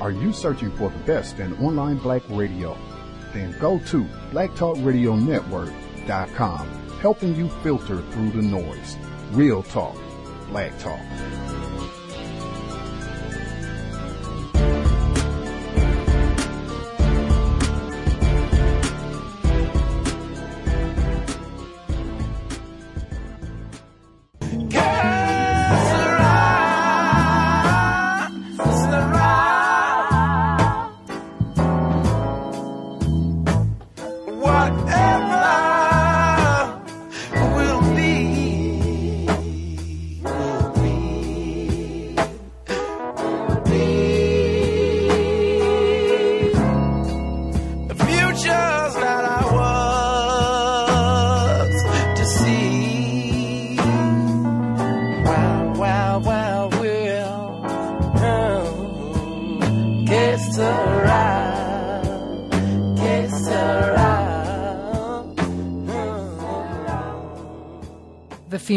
Are you searching for the best in online black radio? Then go to blacktalkradionetwork.com, helping you filter through the noise. Real talk, black talk.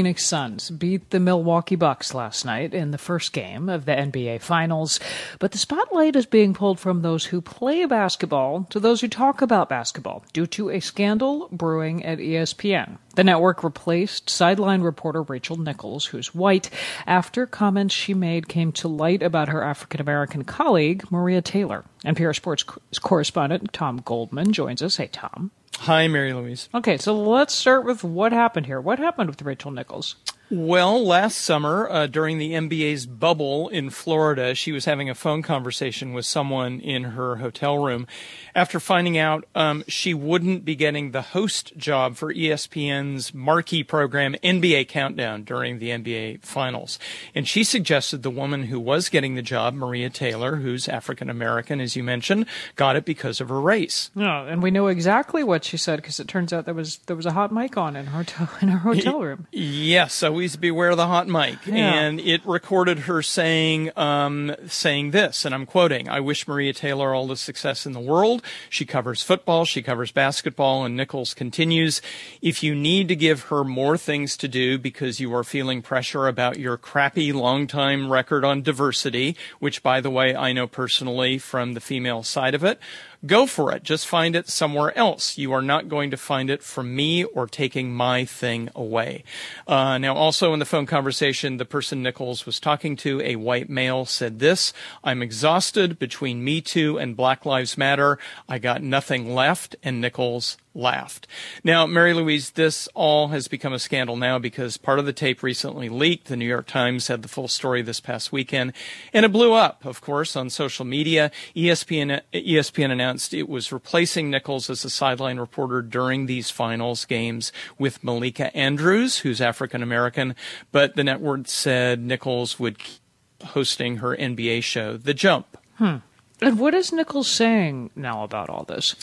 seen Phoenix Suns beat the Milwaukee Bucks last night in the first game of the NBA Finals, but the spotlight is being pulled from those who play basketball to those who talk about basketball due to a scandal brewing at ESPN. The network replaced sideline reporter Rachel Nichols, who's white, after comments she made came to light about her African American colleague, Maria Taylor. NPR Sports correspondent Tom Goldman joins us. Hey, Tom. Hi, Mary Louise. Okay, so let's start with what happened here. What happened with Rachel Nichols? emails well, last summer, uh, during the NBA's bubble in Florida, she was having a phone conversation with someone in her hotel room. After finding out um, she wouldn't be getting the host job for ESPN's marquee program, NBA Countdown, during the NBA Finals. And she suggested the woman who was getting the job, Maria Taylor, who's African American, as you mentioned, got it because of her race. Yeah, and we know exactly what she said because it turns out there was there was a hot mic on in her hotel, in her hotel room. Yes, so always beware the hot mic. Yeah. And it recorded her saying, um, saying this, and I'm quoting, I wish Maria Taylor all the success in the world. She covers football, she covers basketball, and Nichols continues, if you need to give her more things to do because you are feeling pressure about your crappy long time record on diversity, which by the way, I know personally from the female side of it, Go for it. Just find it somewhere else. You are not going to find it from me or taking my thing away. Uh, now, also in the phone conversation, the person Nichols was talking to, a white male, said this I'm exhausted between Me Too and Black Lives Matter. I got nothing left. And Nichols laughed. Now, Mary Louise, this all has become a scandal now because part of the tape recently leaked. The New York Times had the full story this past weekend, and it blew up, of course, on social media. ESPN, ESPN announced it was replacing Nichols as a sideline reporter during these finals games with Malika Andrews, who's African American, but the network said Nichols would keep hosting her NBA show, The Jump. Hmm. And what is Nichols saying now about all this?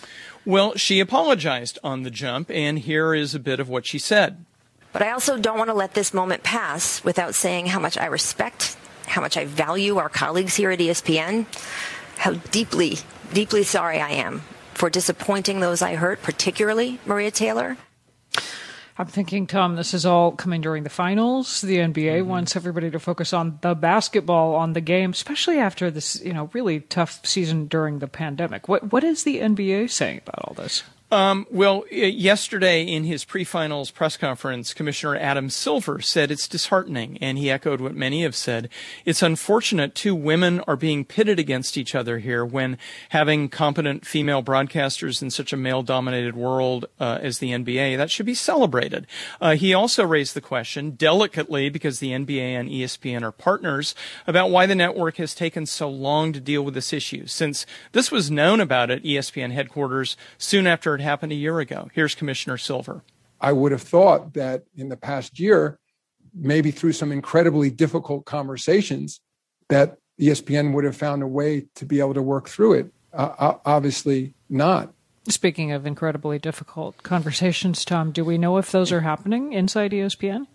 Well, she apologized on the jump, and here is a bit of what she said. But I also don't want to let this moment pass without saying how much I respect, how much I value our colleagues here at ESPN, how deeply, deeply sorry I am for disappointing those I hurt, particularly Maria Taylor. I'm thinking, Tom, this is all coming during the finals. The NBA mm-hmm. wants everybody to focus on the basketball, on the game, especially after this, you know, really tough season during the pandemic. What what is the NBA saying about all this? Um, well, yesterday in his pre-finals press conference, Commissioner Adam Silver said it's disheartening, and he echoed what many have said. It's unfortunate two women are being pitted against each other here when having competent female broadcasters in such a male-dominated world uh, as the NBA, that should be celebrated. Uh, he also raised the question, delicately, because the NBA and ESPN are partners, about why the network has taken so long to deal with this issue. Since this was known about at ESPN headquarters soon after it happened a year ago. Here's Commissioner Silver. I would have thought that in the past year, maybe through some incredibly difficult conversations, that ESPN would have found a way to be able to work through it. Uh, obviously, not. Speaking of incredibly difficult conversations, Tom, do we know if those are happening inside ESPN?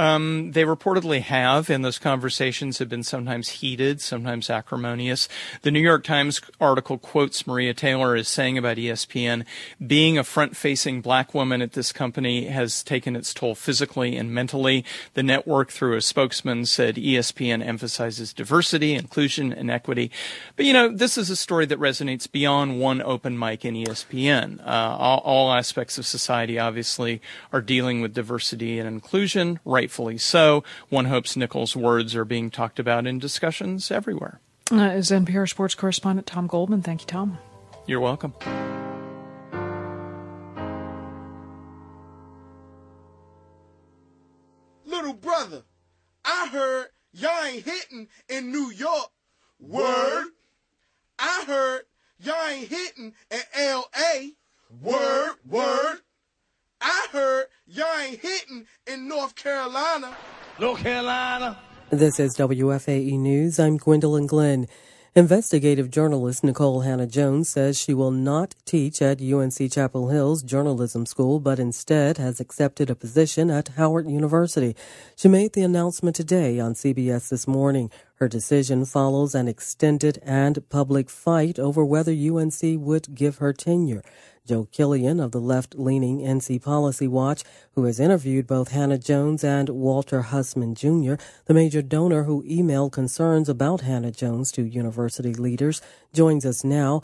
Um, they reportedly have, and those conversations have been sometimes heated, sometimes acrimonious. The New York Times article quotes Maria Taylor as saying about ESPN, being a front facing black woman at this company has taken its toll physically and mentally. The network, through a spokesman, said ESPN emphasizes diversity, inclusion, and equity. But you know, this is a story that resonates beyond one open mic in ESPN. Uh, all, all aspects of society obviously are dealing with diversity and inclusion, rightfully so. One hopes Nichols' words are being talked about in discussions everywhere. Uh, is NPR sports correspondent Tom Goldman. Thank you, Tom. You're welcome. Little brother, I heard y'all ain't hitting in New York. Word. I heard y'all ain't hitting in L.A. Word, word. I heard y'all ain't hitting in North Carolina. North Carolina. This is WFAE News. I'm Gwendolyn Glenn. Investigative journalist Nikole Hannah-Jones says she will not teach at UNC Chapel Hill's journalism school, but instead has accepted a position at Howard University. She made the announcement today on CBS This Morning. Her decision follows an extended and public fight over whether UNC would give her tenure. Joe Killian of the left leaning NC Policy Watch, who has interviewed both Hannah-Jones and Walter Hussman Jr., the major donor who emailed concerns about Hannah-Jones to university leaders, joins us now.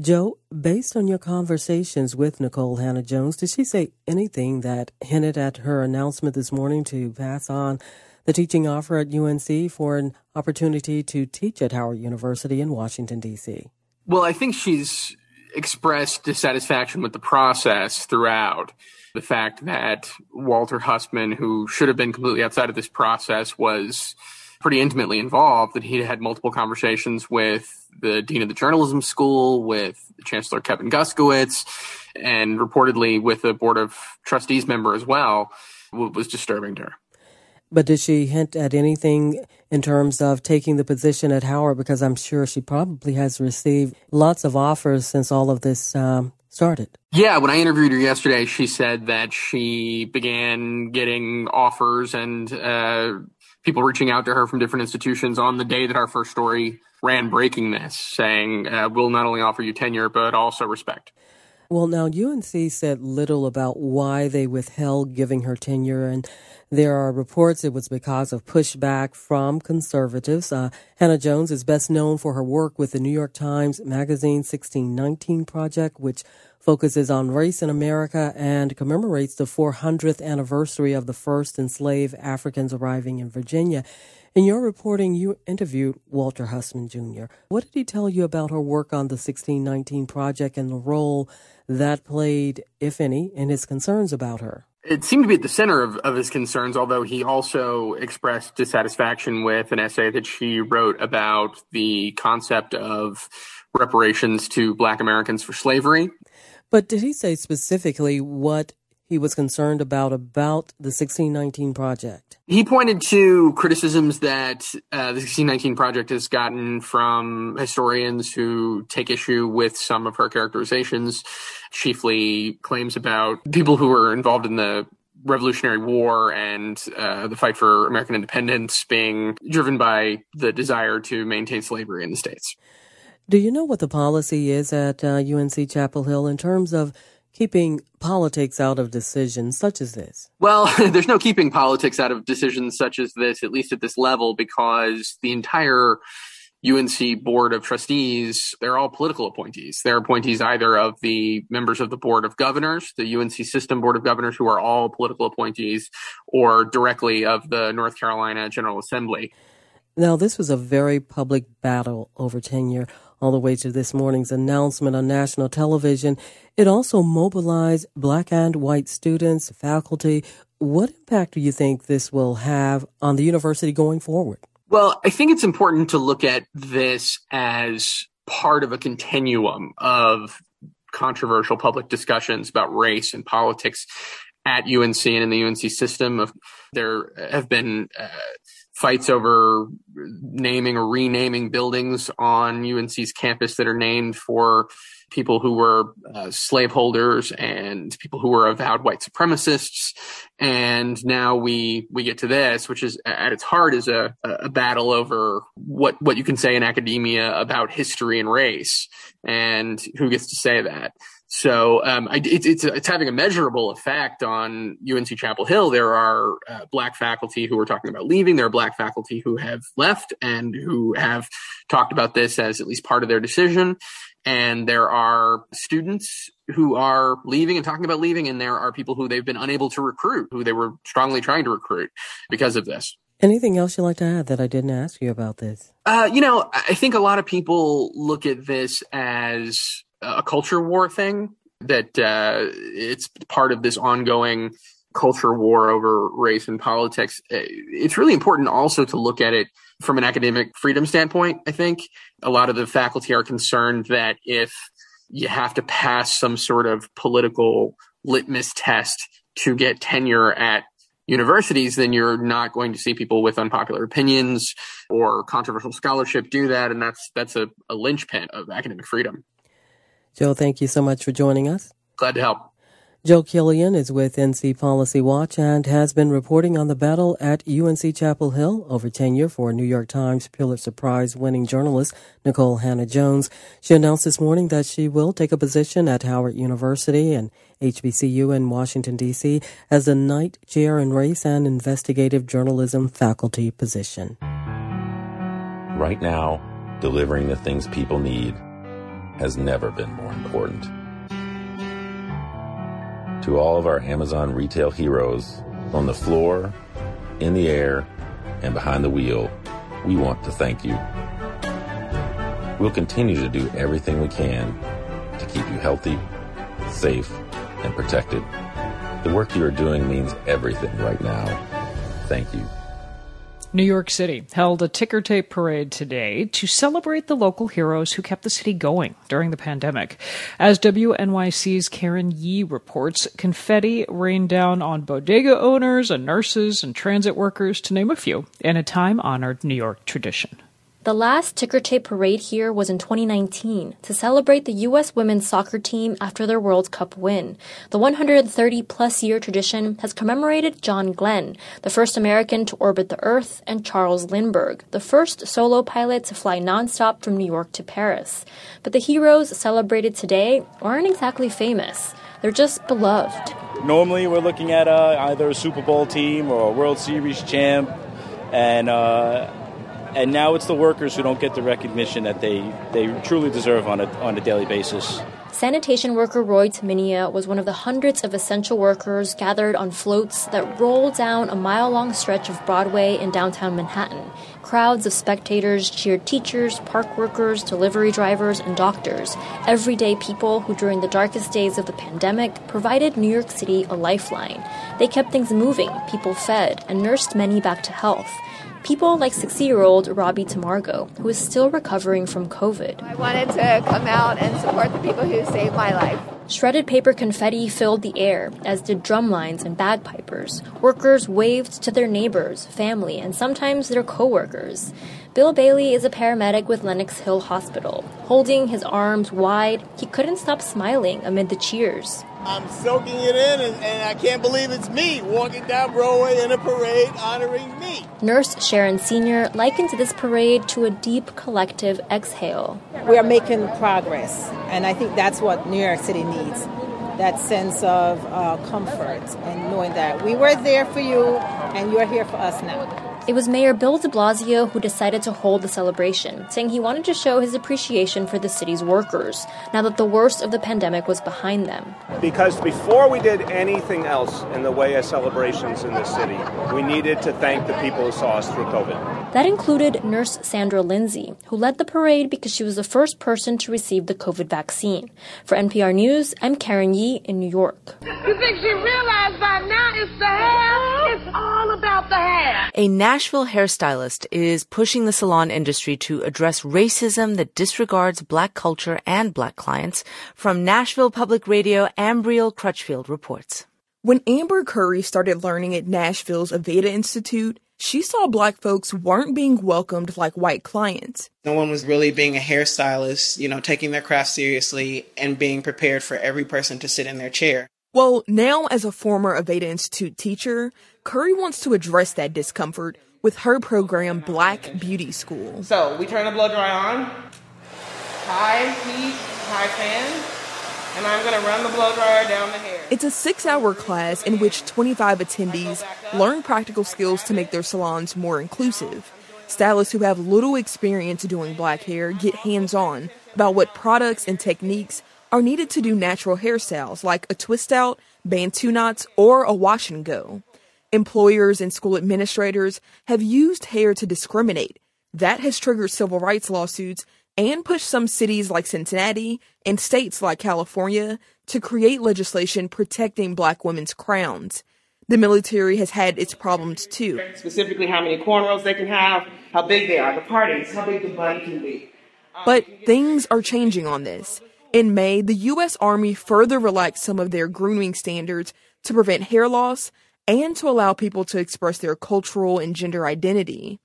Joe, based on your conversations with Nikole Hannah-Jones, did she say anything that hinted at her announcement this morning to pass on the teaching offer at UNC for an opportunity to teach at Howard University in Washington, D.C.? Well, I think she's expressed dissatisfaction with the process throughout. The fact that Walter Hussman, who should have been completely outside of this process, was pretty intimately involved, that he had multiple conversations with the dean of the journalism school, with Chancellor Kevin Guskiewicz, and reportedly with a board of trustees member as well, was disturbing to her. But did she hint at anything in terms of taking the position at Howard? Because I'm sure she probably has received lots of offers since all of this um, started. Yeah, when I interviewed her yesterday, she said that she began getting offers and uh, people reaching out to her from different institutions on the day that our first story ran breaking this, saying, uh, we'll not only offer you tenure, but also respect. Well, now UNC said little about why they withheld giving her tenure, and there are reports it was because of pushback from conservatives. Uh, Hannah-Jones is best known for her work with the New York Times Magazine 1619 Project, which focuses on race in America and commemorates the 400th anniversary of the first enslaved Africans arriving in Virginia. In your reporting, you interviewed Walter Hussman Jr. What did he tell you about her work on the 1619 Project and the role that played, if any, in his concerns about her? It seemed to be at the center of, of his concerns, although he also expressed dissatisfaction with an essay that she wrote about the concept of reparations to black Americans for slavery. But did he say specifically what he was concerned about about the 1619 project? He pointed to criticisms that uh, the 1619 project has gotten from historians who take issue with some of her characterizations, chiefly claims about people who were involved in the Revolutionary War and uh, the fight for American independence being driven by the desire to maintain slavery in the states. Do you know what the policy is at uh, UNC Chapel Hill in terms of keeping politics out of decisions such as this? Well, there's no keeping politics out of decisions such as this, at least at this level, because the entire UNC Board of Trustees, they're all political appointees. They're appointees either of the members of the Board of Governors, the UNC System Board of Governors, who are all political appointees, or directly of the North Carolina General Assembly. Now, this was a very public battle over tenure all the way to this morning's announcement on national television. It also mobilized black and white students, faculty. What impact do you think this will have on the university going forward? Well, I think it's important to look at this as part of a continuum of controversial public discussions about race and politics at UNC and in the UNC system. Of there have been uh, fights over naming or renaming buildings on UNC's campus that are named for people who were uh, slaveholders and people who were avowed white supremacists. And now we, we get to this, which is at its heart is a, a battle over what, what you can say in academia about history and race and who gets to say that. So um, I, it's, it's it's having a measurable effect on UNC Chapel Hill. There are uh, black faculty who are talking about leaving. There are black faculty who have left and who have talked about this as at least part of their decision. And there are students who are leaving and talking about leaving, and there are people who they've been unable to recruit, who they were strongly trying to recruit because of this. Anything else you'd like to add that I didn't ask you about this? Uh, you know, I think a lot of people look at this as a culture war thing that uh, it's part of this ongoing culture war over race and politics. Uh, it's really important also to look at it from an academic freedom standpoint. I think a lot of the faculty are concerned that if you have to pass some sort of political litmus test to get tenure at universities, then you're not going to see people with unpopular opinions or controversial scholarship do that. And that's, that's a, a linchpin of academic freedom. Joe, thank you so much for joining us. Glad to help. Joe Killian is with NC Policy Watch and has been reporting on the battle at UNC Chapel Hill over tenure for New York Times Pulitzer Prize winning journalist Nikole Hannah-Jones. She announced this morning that she will take a position at Howard University and HBCU in Washington, D.C. as a Knight Chair in Race and Investigative Journalism faculty position. Right now, delivering the things people need has never been more important. To all of our Amazon retail heroes on the floor, in the air, and behind the wheel, we want to thank you. We'll continue to do everything we can to keep you healthy, safe, and protected. The work you are doing means everything right now. Thank you. New York City held a ticker tape parade today to celebrate the local heroes who kept the city going during the pandemic. As WNYC's Karen Yi reports, confetti rained down on bodega owners and nurses and transit workers, to name a few, in a time honored New York tradition. The last ticker tape parade here was in 2019 to celebrate the U.S. women's soccer team after their World Cup win. The 130 plus year tradition has commemorated John Glenn, the first American to orbit the Earth, and Charles Lindbergh, the first solo pilot to fly nonstop from New York to Paris. But the heroes celebrated today aren't exactly famous. They're just beloved. Normally, we're looking at uh, either a Super Bowl team or a World Series champ, and uh, and now it's the workers who don't get the recognition that they, they truly deserve on a, on a daily basis. Sanitation worker Roy Taminia was one of the hundreds of essential workers gathered on floats that rolled down a mile long stretch of Broadway in downtown Manhattan. Crowds of spectators cheered teachers, park workers, delivery drivers, and doctors, everyday people who, during the darkest days of the pandemic, provided New York City a lifeline. They kept things moving, people fed, and nursed many back to health. People like 60 year old Robbie Tamargo, who is still recovering from COVID. I wanted to come out and support the people who saved my life. Shredded paper confetti filled the air, as did drumlines and bagpipers. Workers waved to their neighbors, family, and sometimes their coworkers. Bill Bailey is a paramedic with Lenox Hill Hospital. Holding his arms wide, he couldn't stop smiling amid the cheers. I'm soaking it in, and, and, I can't believe it's me walking down Broadway in a parade honoring me. Nurse Sharon Sr. likened this parade to a deep collective exhale. We are making progress, and I think that's what New York City needs that sense of uh, comfort and knowing that we were there for you and you're here for us now. It was Mayor Bill de Blasio who decided to hold the celebration, saying he wanted to show his appreciation for the city's workers, now that the worst of the pandemic was behind them. Because before we did anything else in the way of celebrations in the city, we needed to thank the people who saw us through COVID. That included Nurse Sandra Lindsay, who led the parade because she was the first person to receive the COVID vaccine. For NPR News, I'm Karen Yi in New York. You think she realized by now it's the hair? It's all about the hair. A Nashville hairstylist is pushing the salon industry to address racism that disregards black culture and black clients. From Nashville Public Radio, Ambriel Crutchfield reports. When Amber Curry started learning at Nashville's Aveda Institute, she saw black folks weren't being welcomed like white clients. No one was really being a hairstylist, you know, taking their craft seriously and being prepared for every person to sit in their chair. Well, now as a former Aveda Institute teacher, Curry wants to address that discomfort with her program Black Beauty School. So we turn the blow dry on, high heat, high fan, and I'm going to run the blow dryer down the hair. It's a six hour class in which 25 attendees learn practical skills to make their salons more inclusive. Stylists who have little experience doing black hair get hands on about what products and techniques are needed to do natural hairstyles like a twist out, bantu knots, or a wash and go. Employers and school administrators have used hair to discriminate. That has triggered civil rights lawsuits and pushed some cities like Cincinnati and states like California to create legislation protecting black women's crowns. The military has had its problems too. Specifically, how many cornrows they can have, how big they are, the parties, how big the bun can be. But things are changing on this. In May, the U.S. Army further relaxed some of their grooming standards to prevent hair loss and to allow people to express their cultural and gender identity.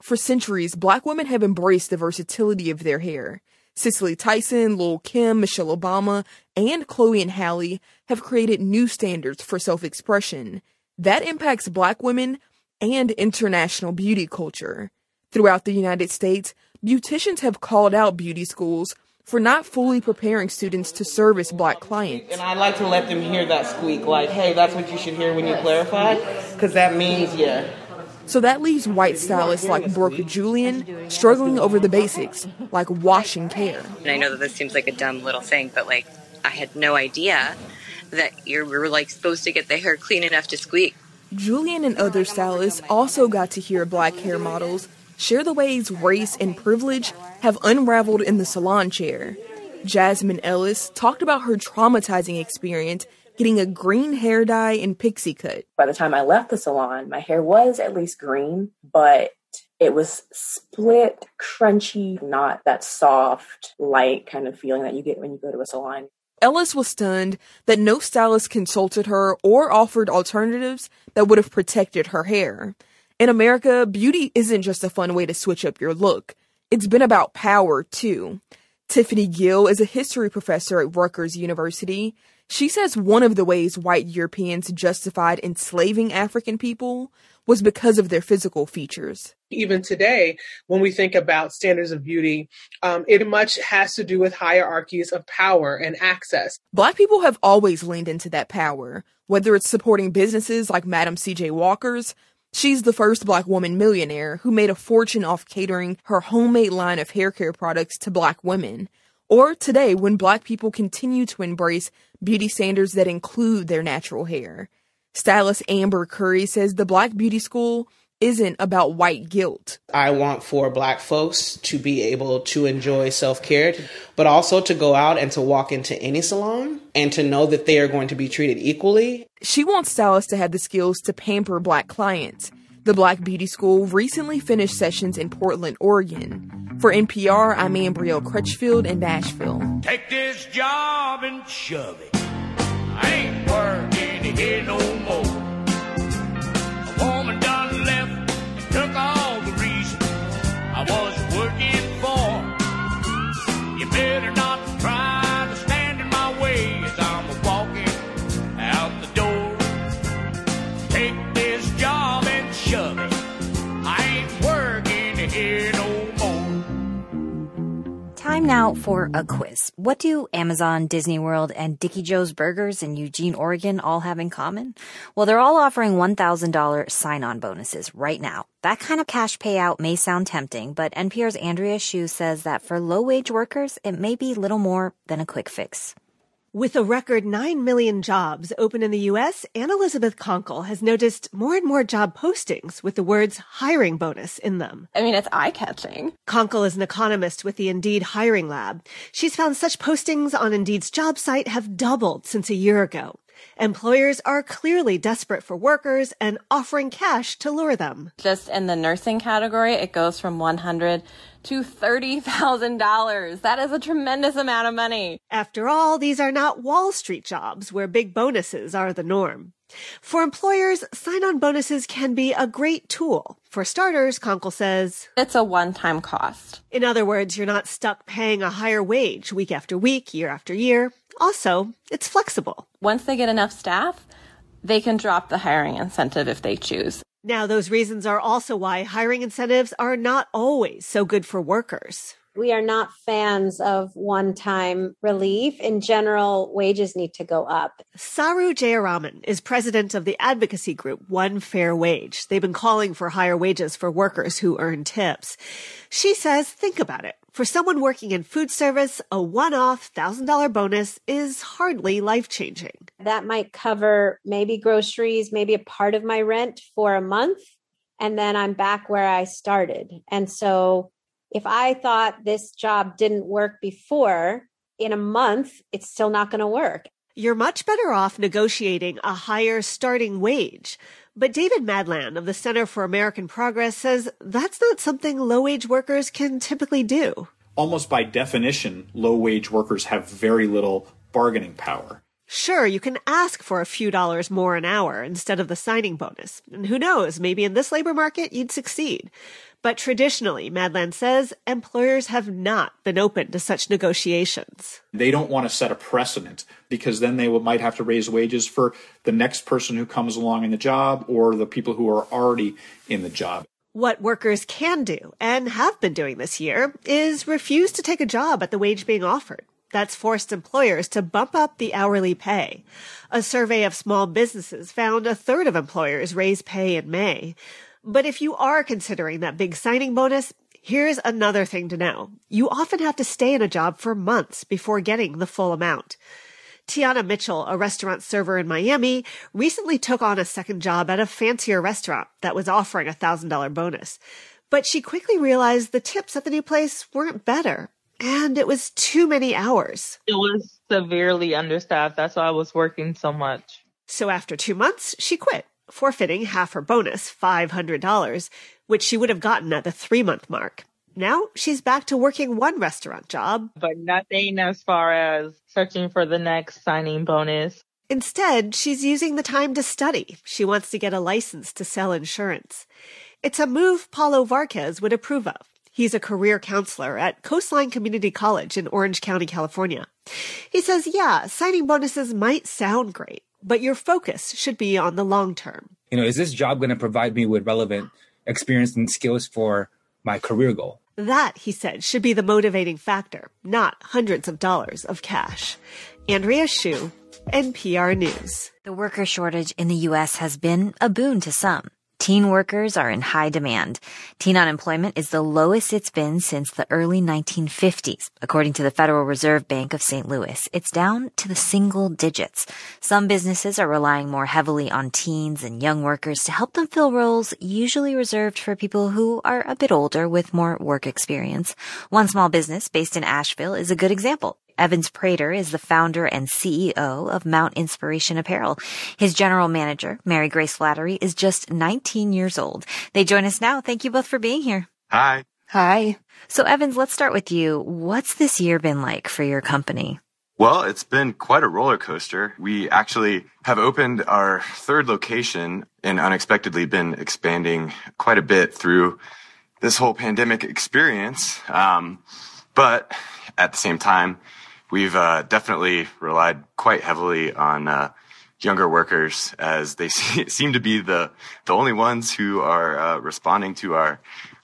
For centuries, black women have embraced the versatility of their hair. Cicely Tyson, Lil Kim, Michelle Obama, and Chloe and Halle have created new standards for self expression. That impacts black women and international beauty culture. Throughout the United States, beauticians have called out beauty schools for not fully preparing students to service black clients. And I like to let them hear that squeak, like, hey, that's what you should hear when you clarify, because that means, yeah. So that leaves white stylists like Brooke Julian struggling over the basics, like washing care. And I know that this seems like a dumb little thing, but like, I had no idea that you were like supposed to get the hair clean enough to squeak. Julian and other stylists also got to hear black hair models share the ways race and privilege have unraveled in the salon chair. Jasmine Ellis talked about her traumatizing experience getting a green hair dye and pixie cut. By the time I left the salon, my hair was at least green, but it was split, crunchy, not that soft, light kind of feeling that you get when you go to a salon. Ellis was stunned that no stylist consulted her or offered alternatives that would have protected her hair. In America, beauty isn't just a fun way to switch up your look. It's been about power, too. Tiffany Gill is a history professor at Rutgers University. She says one of the ways white Europeans justified enslaving African people was because of their physical features. Even today, when we think about standards of beauty, um, it much has to do with hierarchies of power and access. Black people have always leaned into that power, whether it's supporting businesses like Madam C.J. Walker's, She's the first black woman millionaire who made a fortune off catering her homemade line of hair care products to black women. Or today, when black people continue to embrace beauty standards that include their natural hair. Stylist Amber Curry says the Black Beauty School isn't about white guilt. I want for black folks to be able to enjoy self care, but also to go out and to walk into any salon and to know that they are going to be treated equally. She wants stylists to have the skills to pamper black clients. The Black Beauty School recently finished sessions in Portland, Oregon. For NPR, I'm Ambrielle Crutchfield in Nashville. Take this job and shove it. I ain't working here no more. Woman done left took all the reason I was working for. You better not Time now for a quiz. What do Amazon, Disney World, and Dickie Jo's Burgers in Eugene, Oregon all have in common? Well, they're all offering $1,000 sign-on bonuses right now. That kind of cash payout may sound tempting, but NPR's Andrea Hsu says that for low-wage workers, it may be little more than a quick fix. With a record 9 million jobs open in the U.S., Anne Elizabeth Konkel has noticed more and more job postings with the words hiring bonus in them. I mean, it's eye catching. Konkel is an economist with the Indeed Hiring Lab. She's found such postings on Indeed's job site have doubled since a year ago. Employers are clearly desperate for workers and offering cash to lure them. Just in the nursing category, it goes from 100 to $30,000. That is a tremendous amount of money. After all, these are not Wall Street jobs where big bonuses are the norm. For employers, sign on bonuses can be a great tool. For starters, Konkel says, It's a one time cost. In other words, you're not stuck paying a higher wage week after week, year after year. Also, it's flexible. Once they get enough staff, they can drop the hiring incentive if they choose. Now, those reasons are also why hiring incentives are not always so good for workers. We are not fans of one time relief. In general, wages need to go up. Saru Jayaraman is president of the advocacy group One Fair Wage. They've been calling for higher wages for workers who earn tips. She says, think about it. For someone working in food service, a one off $1,000 bonus is hardly life changing. That might cover maybe groceries, maybe a part of my rent for a month. And then I'm back where I started. And so if I thought this job didn't work before, in a month, it's still not going to work. You're much better off negotiating a higher starting wage. But David Madland of the Center for American Progress says that's not something low wage workers can typically do. Almost by definition, low wage workers have very little bargaining power. Sure, you can ask for a few dollars more an hour instead of the signing bonus. And who knows, maybe in this labor market you'd succeed. But traditionally, Madland says, employers have not been open to such negotiations. They don't want to set a precedent because then they might have to raise wages for the next person who comes along in the job or the people who are already in the job. What workers can do and have been doing this year is refuse to take a job at the wage being offered. That's forced employers to bump up the hourly pay. A survey of small businesses found a third of employers raise pay in May. But if you are considering that big signing bonus, here's another thing to know. You often have to stay in a job for months before getting the full amount. Tiana Mitchell, a restaurant server in Miami, recently took on a second job at a fancier restaurant that was offering a $1,000 bonus. But she quickly realized the tips at the new place weren't better. And it was too many hours. It was severely understaffed. That's why I was working so much. So after two months, she quit forfeiting half her bonus, $500, which she would have gotten at the three month mark. Now she's back to working one restaurant job. But nothing as far as searching for the next signing bonus. Instead, she's using the time to study. She wants to get a license to sell insurance. It's a move Paulo Varquez would approve of. He's a career counselor at Coastline Community College in Orange County, California. He says, yeah, signing bonuses might sound great, but your focus should be on the long term. You know, is this job going to provide me with relevant experience and skills for my career goal? That, he said, should be the motivating factor, not hundreds of dollars of cash. Andrea Hsu, NPR News. The worker shortage in the U.S. has been a boon to some. Teen workers are in high demand. Teen unemployment is the lowest it's been since the early 1950s. According to the Federal Reserve Bank of St. Louis, it's down to the single digits. Some businesses are relying more heavily on teens and young workers to help them fill roles usually reserved for people who are a bit older with more work experience. One small business based in Asheville is a good example. Evans Prater is the founder and CEO of Mount Inspiration Apparel. His general manager, Mary Grace Flattery, is just 19 years old. They join us now. Thank you both for being here. Hi. Hi. So Evans, let's start with you. What's this year been like for your company? Well, it's been quite a roller coaster. We actually have opened our third location and unexpectedly been expanding quite a bit through this whole pandemic experience. Um, but at the same time, we've uh, definitely relied quite heavily on uh, younger workers as they seem to be the the only ones who are uh, responding to our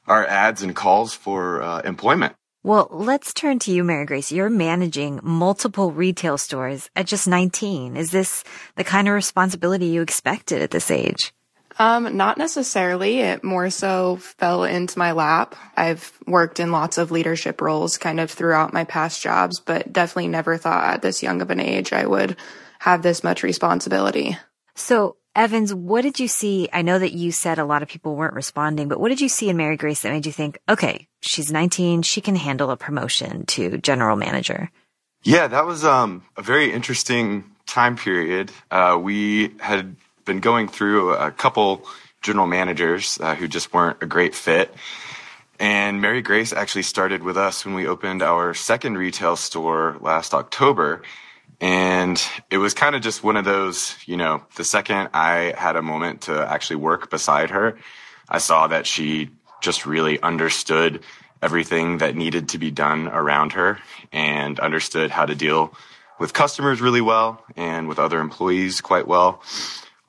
our ads and calls for uh, employment. Well, let's turn to you, Mary Grace. You're managing multiple retail stores at just 19. Is this the kind of responsibility you expected at this age? Um, not necessarily. It more so fell into my lap. I've worked in lots of leadership roles kind of throughout my past jobs, but definitely never thought at this young of an age I would have this much responsibility. So, Evans, what did you see? I know that you said a lot of people weren't responding, but what did you see in Mary Grace that made you think, okay, she's 19, she can handle a promotion to general manager? Yeah, that was um, a very interesting time period. Uh, we had been going through a couple general managers uh, who just weren't a great fit. And Mary Grace actually started with us when we opened our second retail store last October. And it was kind of just one of those, you know, the second I had a moment to actually work beside her, I saw that she just really understood everything that needed to be done around her and understood how to deal with customers really well and with other employees quite well.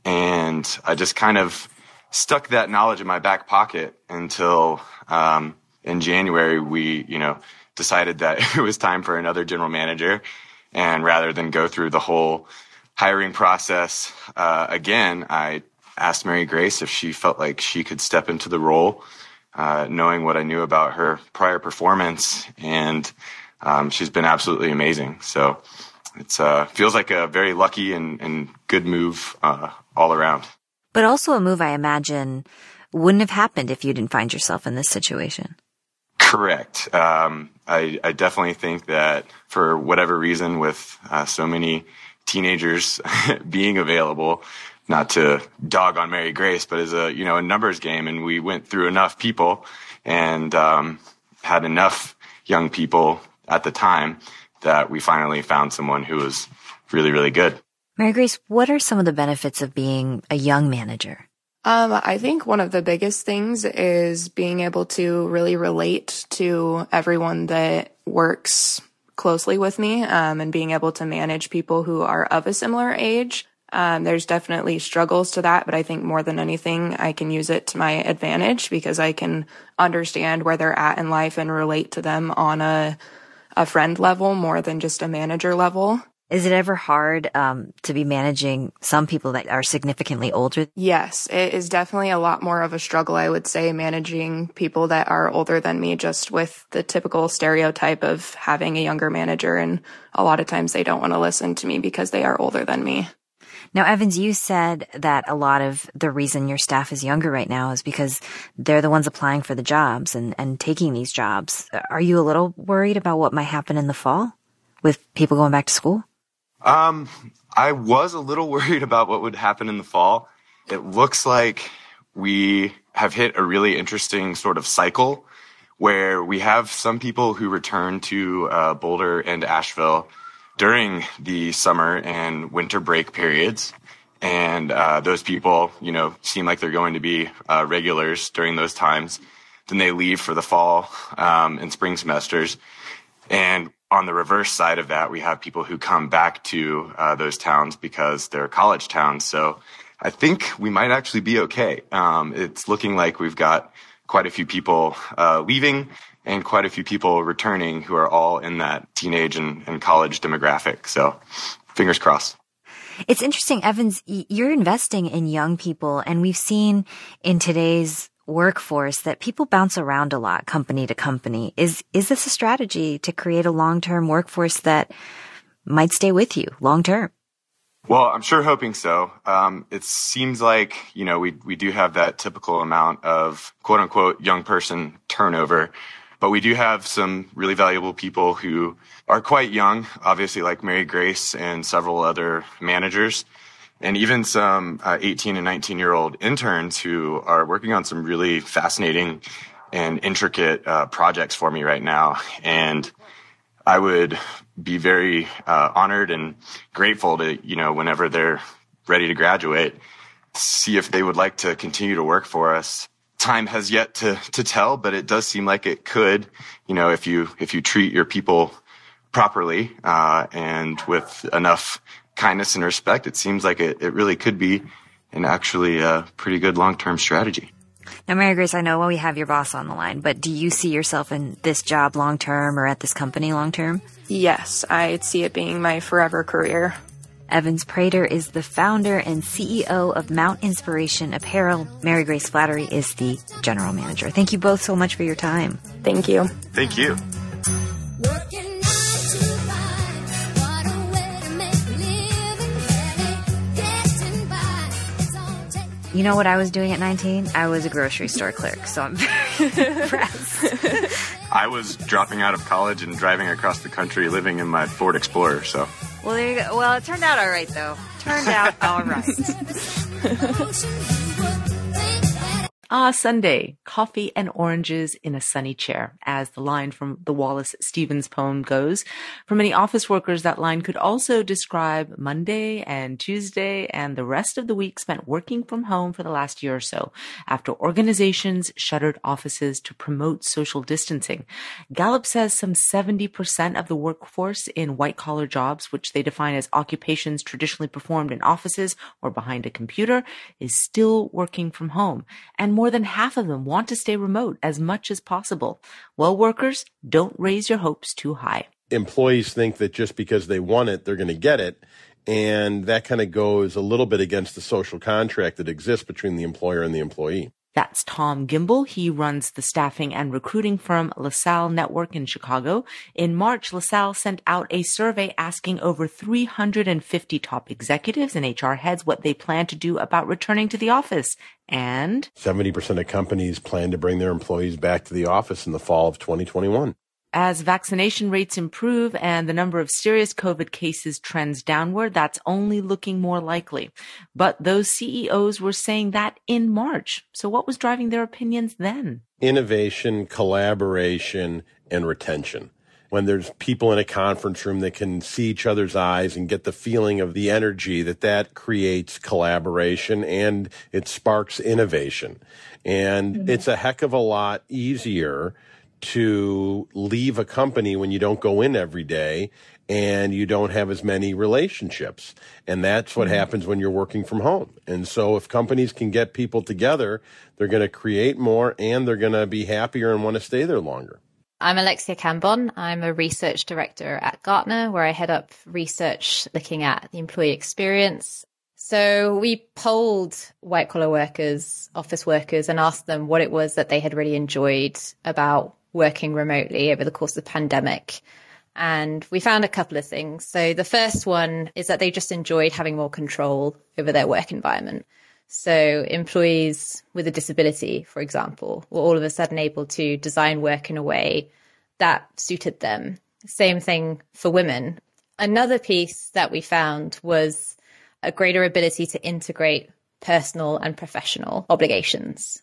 And I just kind of stuck that knowledge in my back pocket until um, in January we, you know, decided that it was time for another general manager. And rather than go through the whole hiring process uh, again, I asked Mary Grace if she felt like she could step into the role, uh, knowing what I knew about her prior performance. And um, she's been absolutely amazing. So it uh, feels like a very lucky and, and good move uh, all around. But also a move I imagine wouldn't have happened if you didn't find yourself in this situation. Correct. Um, I, I, definitely think that for whatever reason, with uh, so many teenagers being available, not to dog on Mary Grace, but as a you know a numbers game, and we went through enough people and um, had enough young people at the time that we finally found someone who was really really good. Mary Grace, what are some of the benefits of being a young manager? Um, I think one of the biggest things is being able to really relate to everyone that works closely with me um, and being able to manage people who are of a similar age. Um, there's definitely struggles to that, but I think more than anything, I can use it to my advantage because I can understand where they're at in life and relate to them on a a friend level more than just a manager level. Is it ever hard um, to be managing some people that are significantly older? Yes, it is definitely a lot more of a struggle, I would say, managing people that are older than me, just with the typical stereotype of having a younger manager. And a lot of times they don't want to listen to me because they are older than me. Now, Evans, you said that a lot of the reason your staff is younger right now is because they're the ones applying for the jobs and, and taking these jobs. Are you a little worried about what might happen in the fall with people going back to school? Um, I was a little worried about what would happen in the fall. It looks like we have hit a really interesting sort of cycle where we have some people who return to uh, Boulder and Asheville during the summer and winter break periods. And uh, those people, you know, seem like they're going to be uh, regulars during those times. Then they leave for the fall um, and spring semesters. And on the reverse side of that, we have people who come back to uh, those towns because they're college towns. So I think we might actually be okay. Um, it's looking like we've got quite a few people uh, leaving and quite a few people returning who are all in that teenage and, and college demographic. So fingers crossed. It's interesting, Evans, you're investing in young people and we've seen in today's workforce that people bounce around a lot company to company. Is, is this a strategy to create a long-term workforce that might stay with you long term? Well, I'm sure hoping so. Um, it seems like, you know, we, we do have that typical amount of quote unquote young person turnover, but we do have some really valuable people who are quite young, obviously like Mary Grace and several other managers and even some uh, 18 and 19 year old interns who are working on some really fascinating and intricate uh, projects for me right now. And I would be very uh, honored and grateful to, you know, whenever they're ready to graduate, see if they would like to continue to work for us. Time has yet to, to tell, but it does seem like it could, you know, if you, if you treat your people properly, uh, and with enough kindness and respect, it seems like it, it really could be an actually a uh, pretty good long term strategy. Now, Mary Grace, I know we have your boss on the line, but do you see yourself in this job long term or at this company long term? Yes, I see it being my forever career. Evans Prater is the founder and CEO of Mount Inspiration Apparel. Mary Grace Flattery is the general manager. Thank you both so much for your time. Thank you. Thank you. You know what I was doing at 19? I was a grocery store clerk, so I'm very impressed. I was dropping out of college and driving across the country living in my Ford Explorer, so. Well, there you go. Well, it turned out all right, though. Turned out all right. Ah, Sunday, coffee and oranges in a sunny chair, as the line from the Wallace Stevens poem goes. For many office workers, that line could also describe Monday and Tuesday and the rest of the week spent working from home for the last year or so, after organizations shuttered offices to promote social distancing. Gallup says some 70% of the workforce in white collar jobs, which they define as occupations traditionally performed in offices or behind a computer, is still working from home. And more than half of them want to stay remote as much as possible. Well, workers, don't raise your hopes too high. Employees think that just because they want it, they're going to get it. And that kind of goes a little bit against the social contract that exists between the employer and the employee. That's Tom Gimbel. He runs the staffing and recruiting firm LaSalle Network in Chicago. In March, LaSalle sent out a survey asking over 350 top executives and HR heads what they plan to do about returning to the office. And 70% of companies plan to bring their employees back to the office in the fall of 2021. As vaccination rates improve and the number of serious COVID cases trends downward, that's only looking more likely. But those CEOs were saying that in March. So what was driving their opinions then? Innovation, collaboration, and retention. When there's people in a conference room that can see each other's eyes and get the feeling of the energy that that creates collaboration and it sparks innovation. And mm-hmm. it's a heck of a lot easier to leave a company when you don't go in every day and you don't have as many relationships. And that's what mm-hmm. happens when you're working from home. And so if companies can get people together, they're going to create more and they're going to be happier and want to stay there longer. I'm Alexia Cambon. I'm a research director at Gartner, where I head up research looking at the employee experience. So we polled white collar workers, office workers, and asked them what it was that they had really enjoyed about working remotely over the course of the pandemic. And we found a couple of things. So the first one is that they just enjoyed having more control over their work environment. So employees with a disability, for example, were all of a sudden able to design work in a way that suited them. Same thing for women. Another piece that we found was a greater ability to integrate personal and professional obligations.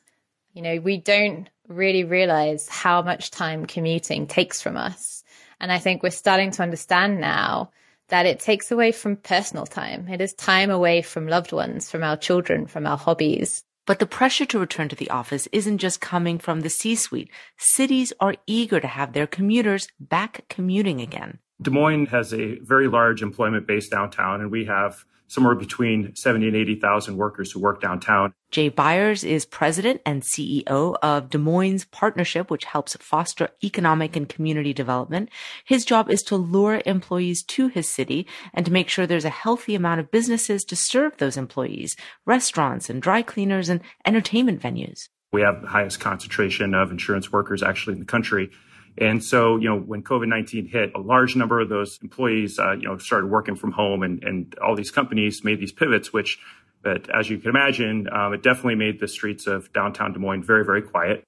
You know, we don't really realize how much time commuting takes from us. And I think we're starting to understand now that it takes away from personal time. It is time away from loved ones, from our children, from our hobbies. But the pressure to return to the office isn't just coming from the C suite. Cities are eager to have their commuters back commuting again. Des Moines has a very large employment base downtown, and we have somewhere between 70 and 80,000 workers who work downtown. Jay Byers is president and CEO of Des Moines Partnership, which helps foster economic and community development. His job is to lure employees to his city and to make sure there's a healthy amount of businesses to serve those employees, restaurants and dry cleaners and entertainment venues. We have the highest concentration of insurance workers actually in the country. And so, you know, when COVID 19 hit, a large number of those employees, uh, you know, started working from home and, and all these companies made these pivots, which, but as you can imagine, um, it definitely made the streets of downtown Des Moines very, very quiet.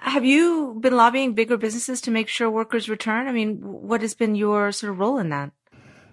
Have you been lobbying bigger businesses to make sure workers return? I mean, what has been your sort of role in that?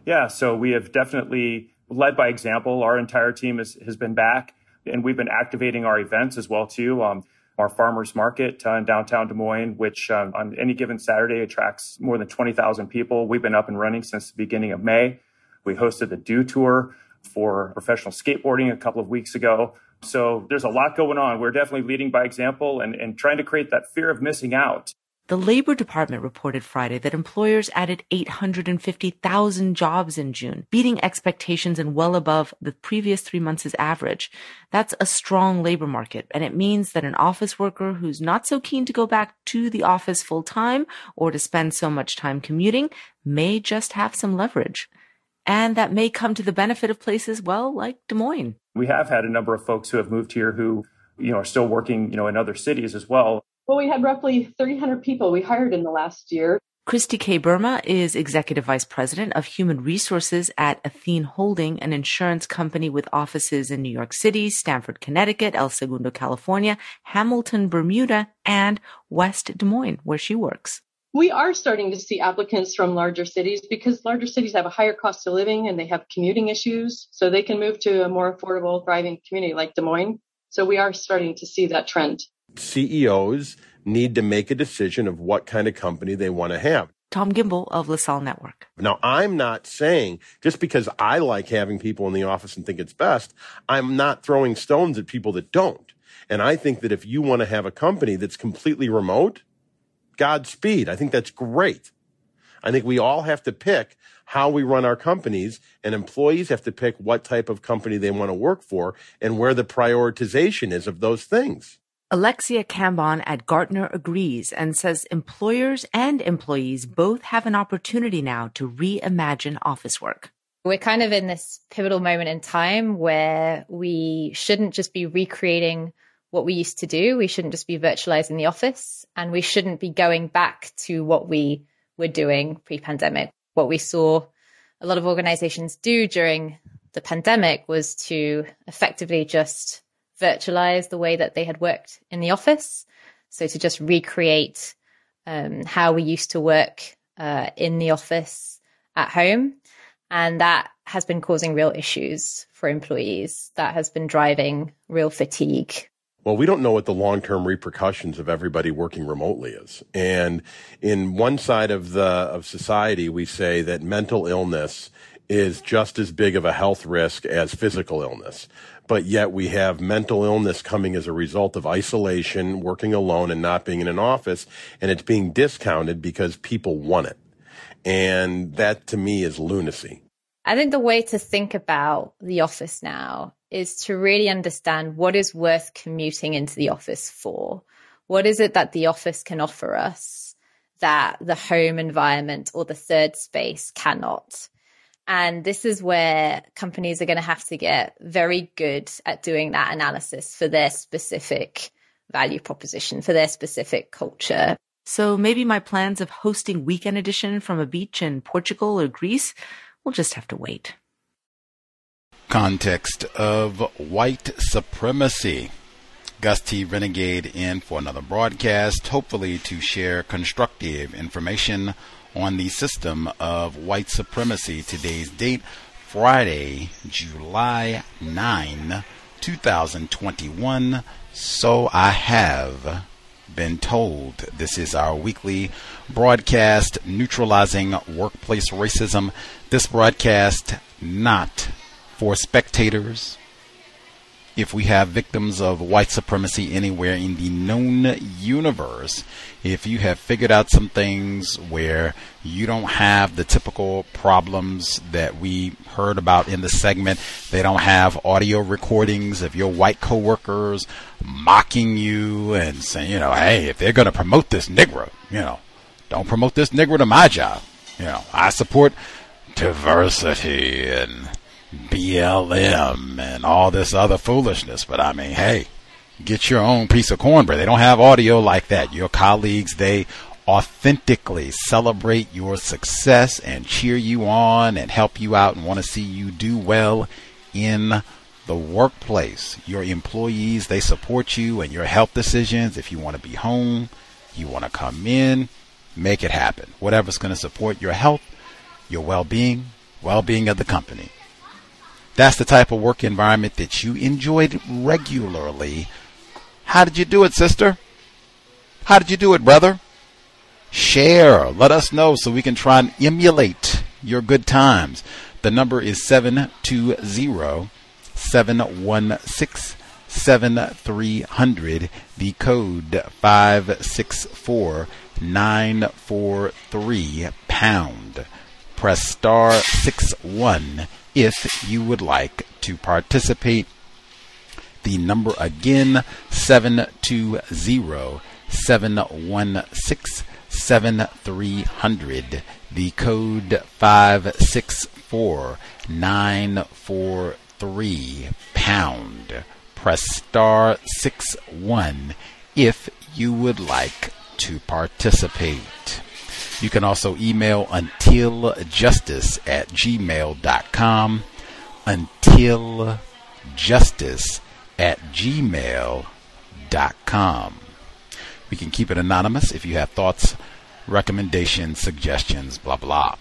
Yeah, so we have definitely led by example. Our entire team has, has been back and we've been activating our events as well too. Um, our farmers market uh, in downtown Des Moines, which um, on any given Saturday attracts more than 20,000 people. We've been up and running since the beginning of May. We hosted the Dew Tour for professional skateboarding a couple of weeks ago. So there's a lot going on. We're definitely leading by example and, and trying to create that fear of missing out. The Labor Department reported Friday that employers added 850,000 jobs in June, beating expectations and well above the previous three months' average. That's a strong labor market, and it means that an office worker who's not so keen to go back to the office full time or to spend so much time commuting may just have some leverage. And that may come to the benefit of places, well, like Des Moines. We have had a number of folks who have moved here who, you know, are still working, you know, in other cities as well. Well, we had roughly 300 people we hired in the last year. Christy K. Burma is Executive Vice President of Human Resources at Athene Holding, an insurance company with offices in New York City, Stamford, Connecticut, El Segundo, California, Hamilton, Bermuda, and West Des Moines, where she works. We are starting to see applicants from larger cities because larger cities have a higher cost of living and they have commuting issues, so they can move to a more affordable, thriving community like Des Moines. So we are starting to see that trend. CEOs need to make a decision of what kind of company they want to have. Tom Gimbel of LaSalle Network. Now, I'm not saying just because I like having people in the office and think it's best, I'm not throwing stones at people that don't. And I think that if you want to have a company that's completely remote, Godspeed. I think that's great. I think we all have to pick how we run our companies and employees have to pick what type of company they want to work for and where the prioritization is of those things. Alexia Cambon at Gartner agrees and says employers and employees both have an opportunity now to reimagine office work. We're kind of in this pivotal moment in time where we shouldn't just be recreating what we used to do. We shouldn't just be virtualizing the office and we shouldn't be going back to what we were doing pre pandemic. What we saw a lot of organizations do during the pandemic was to effectively just virtualize the way that they had worked in the office. So to just recreate um, how we used to work uh, in the office at home. And that has been causing real issues for employees. That has been driving real fatigue. Well, we don't know what the long term repercussions of everybody working remotely is. And in one side of the of society, we say that mental illness is just as big of a health risk as physical illness but yet we have mental illness coming as a result of isolation, working alone, and not being in an office, and it's being discounted because people want it. And that to me is lunacy. I think the way to think about the office now is to really understand what is worth commuting into the office for. What is it that the office can offer us that the home environment or the third space cannot? And this is where companies are going to have to get very good at doing that analysis for their specific value proposition, for their specific culture. So maybe my plans of hosting Weekend Edition from a beach in Portugal or Greece will just have to wait. Context of white supremacy. Gus T. Renegade in for another broadcast, hopefully to share constructive information on the system of white supremacy. Today's date, Friday, July 9, 2021. So I have been told. This is our weekly broadcast neutralizing workplace racism. This broadcast not for spectators, if we have victims of white supremacy anywhere in the known universe, if you have figured out some things where you don't have the typical problems that we heard about in the segment, they don't have audio recordings of your white coworkers mocking you and saying, you know, hey, if they're going to promote this Negro, you know, don't promote this Negro to my job. You know, I support diversity and BLM and all this other foolishness. But I mean, hey, get your own piece of cornbread. They don't have audio like that. Your colleagues, they authentically celebrate your success and cheer you on and help you out and want to see you do well in the workplace. Your employees, they support you and your health decisions. If you want to be home, you want to come in, make it happen. Whatever's going to support your health, your well being, well being of the company. That's the type of work environment that you enjoyed regularly. How did you do it, sister? How did you do it, brother? Share. Let us know so we can try and emulate your good times. The number is 720 716 7300. The code 564 943 pound. Press star 61 if you would like to participate. The number again 720 716 7300. The code 564 943 pound. Press star 61 if you would like to participate. You can also email untiljustice at gmail.com. Untiljustice at gmail.com. We can keep it anonymous if you have thoughts, recommendations, suggestions, blah, blah.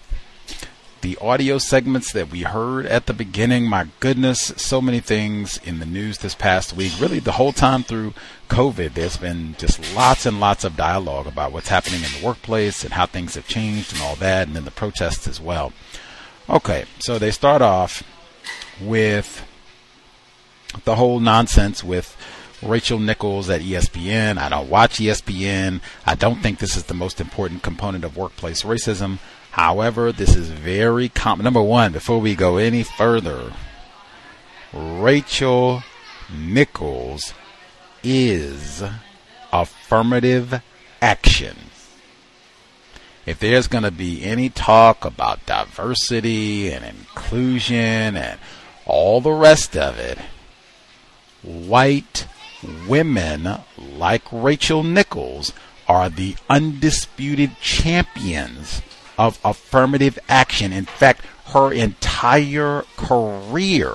The audio segments that we heard at the beginning. My goodness, so many things in the news this past week. Really, the whole time through COVID, there's been just lots and lots of dialogue about what's happening in the workplace and how things have changed and all that, and then the protests as well. Okay, so they start off with the whole nonsense with Rachel Nichols at ESPN. I don't watch ESPN. I don't think this is the most important component of workplace racism. However, this is very common. Number one, before we go any further, Rachel Nichols is affirmative action. If there's going to be any talk about diversity and inclusion and all the rest of it, white women like Rachel Nichols are the undisputed champions of affirmative action. In fact, her entire career.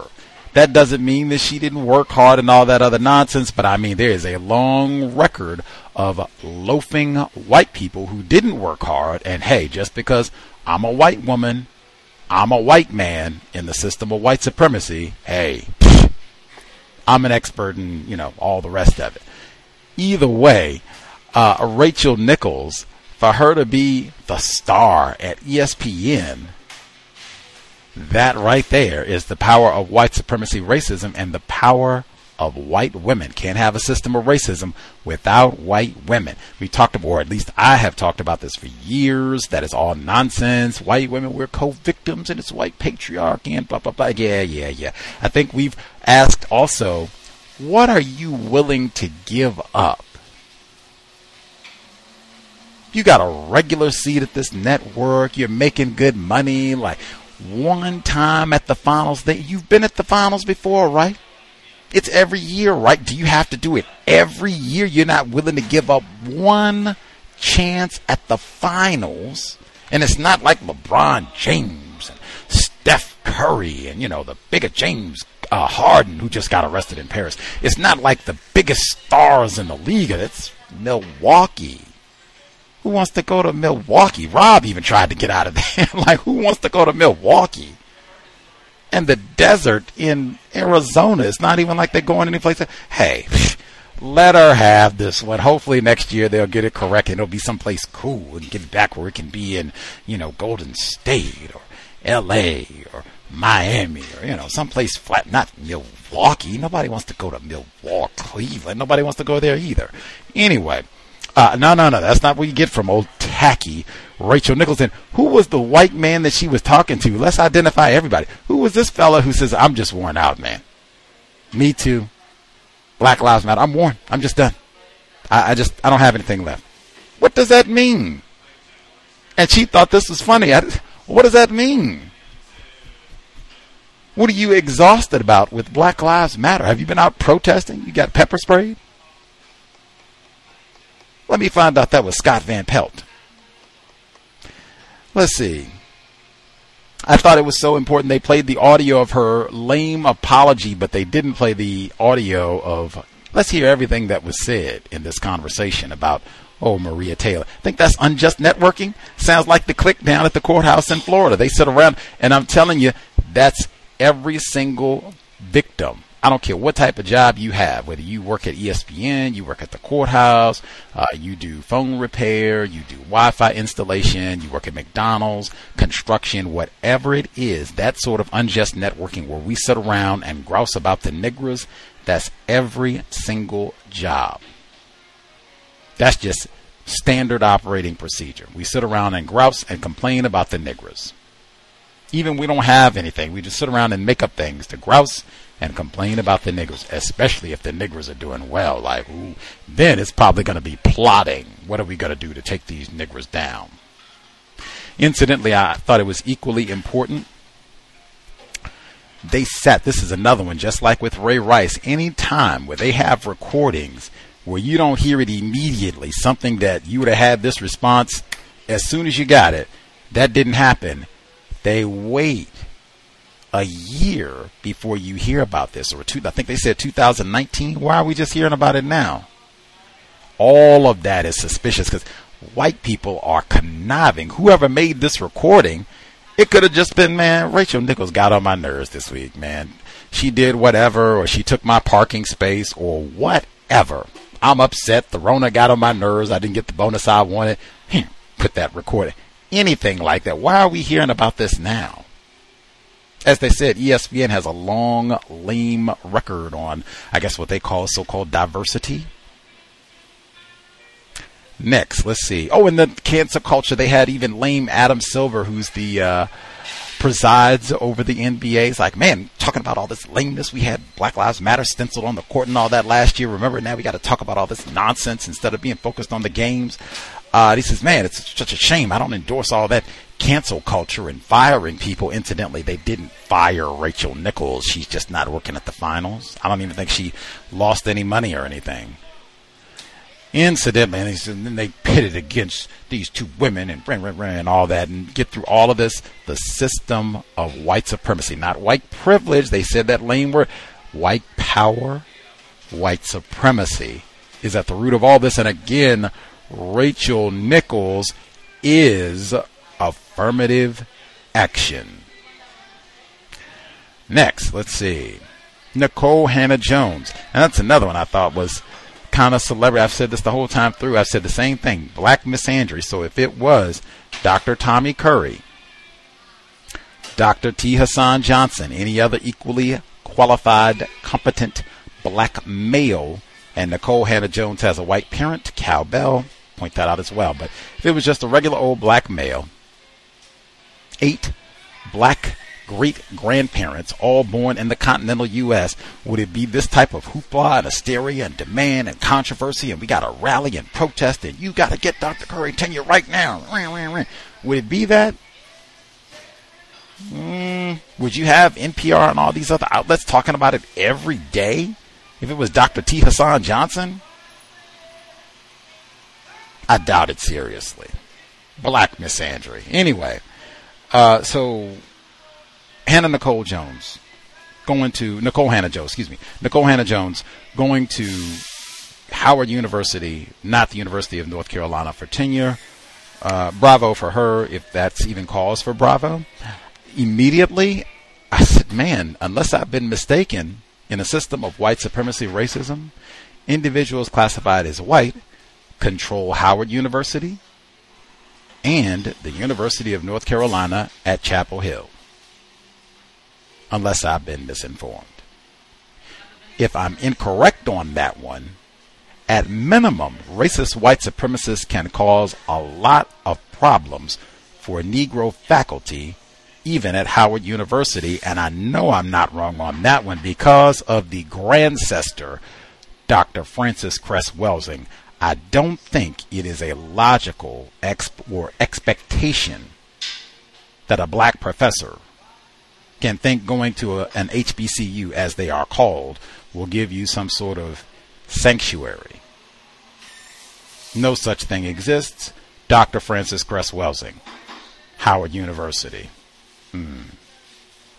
That doesn't mean that she didn't work hard and all that other nonsense, but I mean, there is a long record of loafing white people who didn't work hard. And hey, just because I'm a white woman, I'm a white man in the system of white supremacy, hey, I'm an expert in, you know, all the rest of it. Either way, uh, Rachel Nichols, for her to be the star at ESPN, that right there is the power of white supremacy racism and the power of white women. Can't have a system of racism without white women. We talked about, or at least I have talked about this for years. That is all nonsense. White women, we're co-victims and it's white patriarchy and blah, blah, blah. Yeah, yeah, yeah. I think we've asked also, what are you willing to give up? You got a regular seat at this network. You're making good money. Like one time at the finals, that you've been at the finals before, right? It's every year, right? Do you have to do it every year? You're not willing to give up one chance at the finals. And it's not like LeBron James and Steph Curry and, you know, the bigger James uh, Harden who just got arrested in Paris. It's not like the biggest stars in the league. It's Milwaukee. Who wants to go to Milwaukee? Rob even tried to get out of there. like, who wants to go to Milwaukee? And the desert in Arizona. It's not even like they're going any anyplace. Hey, let her have this one. Hopefully next year they'll get it correct and it'll be someplace cool and get back where it can be in, you know, Golden State or L.A. or Miami or, you know, someplace flat, not Milwaukee. Nobody wants to go to Milwaukee, Cleveland. Nobody wants to go there either. Anyway, uh, no, no, no. That's not what you get from old tacky Rachel Nicholson. Who was the white man that she was talking to? Let's identify everybody. Who was this fella who says, I'm just worn out, man? Me too. Black Lives Matter. I'm worn. I'm just done. I, I just, I don't have anything left. What does that mean? And she thought this was funny. I, what does that mean? What are you exhausted about with Black Lives Matter? Have you been out protesting? You got pepper sprayed? Let me find out that was Scott Van Pelt. Let's see. I thought it was so important they played the audio of her lame apology, but they didn't play the audio of. Let's hear everything that was said in this conversation about oh Maria Taylor. Think that's unjust networking? Sounds like the clique down at the courthouse in Florida. They sit around, and I'm telling you, that's every single victim I don't care what type of job you have, whether you work at ESPN, you work at the courthouse, uh, you do phone repair, you do Wi-Fi installation, you work at McDonald's, construction, whatever it is, that sort of unjust networking where we sit around and grouse about the niggers, that's every single job. That's just standard operating procedure. We sit around and grouse and complain about the niggers. Even we don't have anything. We just sit around and make up things to grouse and complain about the niggers, especially if the niggers are doing well. Like, ooh, then it's probably going to be plotting. What are we going to do to take these niggers down? Incidentally, I thought it was equally important. They sat, this is another one, just like with Ray Rice, any time where they have recordings where you don't hear it immediately, something that you would have had this response as soon as you got it, that didn't happen. They wait a year before you hear about this, or two, I think they said 2019. Why are we just hearing about it now? All of that is suspicious because white people are conniving. Whoever made this recording It could have just been, man, Rachel Nichols got on my nerves this week, man. She did whatever, or she took my parking space, or whatever. I'm upset. The Rona got on my nerves. I didn't get the bonus I wanted. Put that recording. Anything like that. Why are we hearing about this now? As they said, ESPN has a long, lame record on, I guess, what they call so called diversity. Next, let's see. Oh, in the cancer culture, they had even lame Adam Silver, who's the uh, presides over the NBA. It's like, man, talking about all this lameness. We had Black Lives Matter stenciled on the court and all that last year. Remember, now we got to talk about all this nonsense instead of being focused on the games. Uh, he says, man, it's such a shame. I don't endorse all that cancel culture and firing people. Incidentally, they didn't fire Rachel Nichols. She's just not working at the finals. I don't even think she lost any money or anything. Incidentally, and, said, and then they pitted against these two women and, and all that and get through all of this. The system of white supremacy, not white privilege. They said that lame word. White power, white supremacy is at the root of all this. And again, Rachel Nichols is affirmative action. Next, let's see. Nikole Hannah Jones. And that's another one I thought was kind of celebrity. I've said this the whole time through. I've said the same thing. Black Miss misandry. So if it was Dr. Tommy Curry, Dr. T. Hasan Johnson, any other equally qualified, competent black male, and Nikole Hannah Jones has a white parent, Cal Bell, point that out as well. But if it was just a regular old black male, eight black great grandparents, all born in the continental U.S., would it be this type of hoopla and hysteria and demand and controversy and we got to rally and protest and you got to get Dr. Curry tenure right now? Would it be that? Mm, would you have NPR and all these other outlets talking about it every day? If it was Dr. T. Hasan Johnson? I doubt it seriously. Black misandry. Anyway, uh, so Hannah Nikole Jones going to Nikole Hannah Jones, excuse me, Nikole Hannah Jones going to Howard University, not the University of North Carolina, for tenure. Uh, bravo for her, if that's even cause for bravo. Immediately, I said, man, unless I've been mistaken, in a system of white supremacy racism, individuals classified as white control Howard University and the University of North Carolina at Chapel Hill unless I've been misinformed. If I'm incorrect on that one, at minimum, racist white supremacists can cause a lot of problems for Negro faculty, even at Howard University. And I know I'm not wrong on that one because of the grandcestor, Dr. Frances Cress Welsing. I don't think it is a logical exp- or expectation that a black professor can think going to a, an HBCU, as they are called, will give you some sort of sanctuary. No such thing exists. Dr. Frances Cress Welsing, Howard University. Hmm.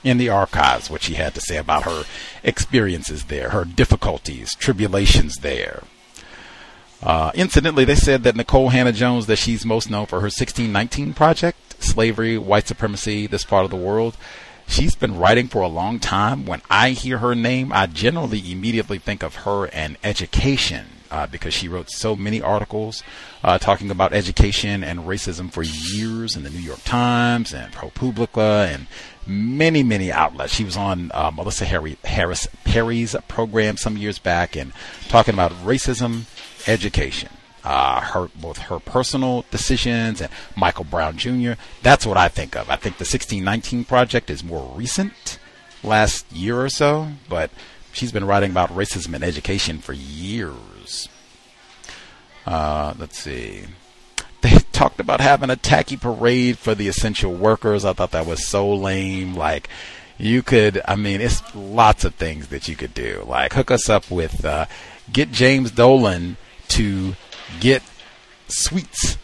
In the archives, what she had to say about her experiences there, her difficulties, tribulations there. Uh, incidentally, they said that Nikole Hannah Jones, that she's most known for her 1619 project, slavery, white supremacy, this part of the world. She's been writing for a long time. When I hear her name, I generally immediately think of her and education uh, because she wrote so many articles uh, talking about education and racism for years in the New York Times and ProPublica and many, many outlets. She was on uh, Melissa Harry, Harris Perry's program some years back and talking about racism education uh, her both her personal decisions and Michael Brown Jr. That's what I think of. I think the 1619 project is more recent, last year or so, but she's been writing about racism in education for years. Uh, let's see. They talked about having a tacky parade for the essential workers. I thought that was so lame. Like, you could, I mean, it's lots of things that you could do. Like, hook us up with, uh, get James Dolan to get suites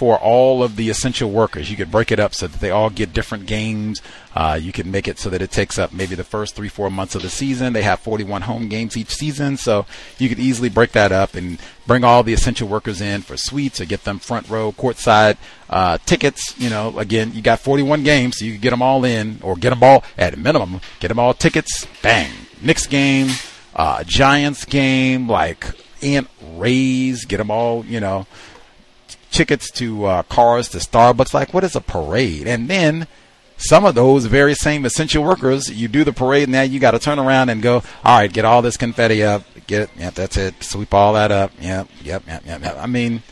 for all of the essential workers. You could break it up so that they all get different games. Uh, you can make it so that it takes up maybe the first three, four months of the season. They have 41 home games each season, so you could easily break that up and bring all the essential workers in for suites or get them front row, courtside uh, tickets. You know, again, you got 41 games, so you could get them all in or get them all at a minimum, get them all tickets. Bang, Knicks game, uh, Giants game, like and Rays, get them all. You know tickets to uh, cars to Starbucks. Like, what is a parade? And then some of those very same essential workers, you do the parade, and now you got to turn around and go, all right, get all this confetti up, get it, yep, that's it, sweep all that up, yep, yep, yep, yep, yep. I mean,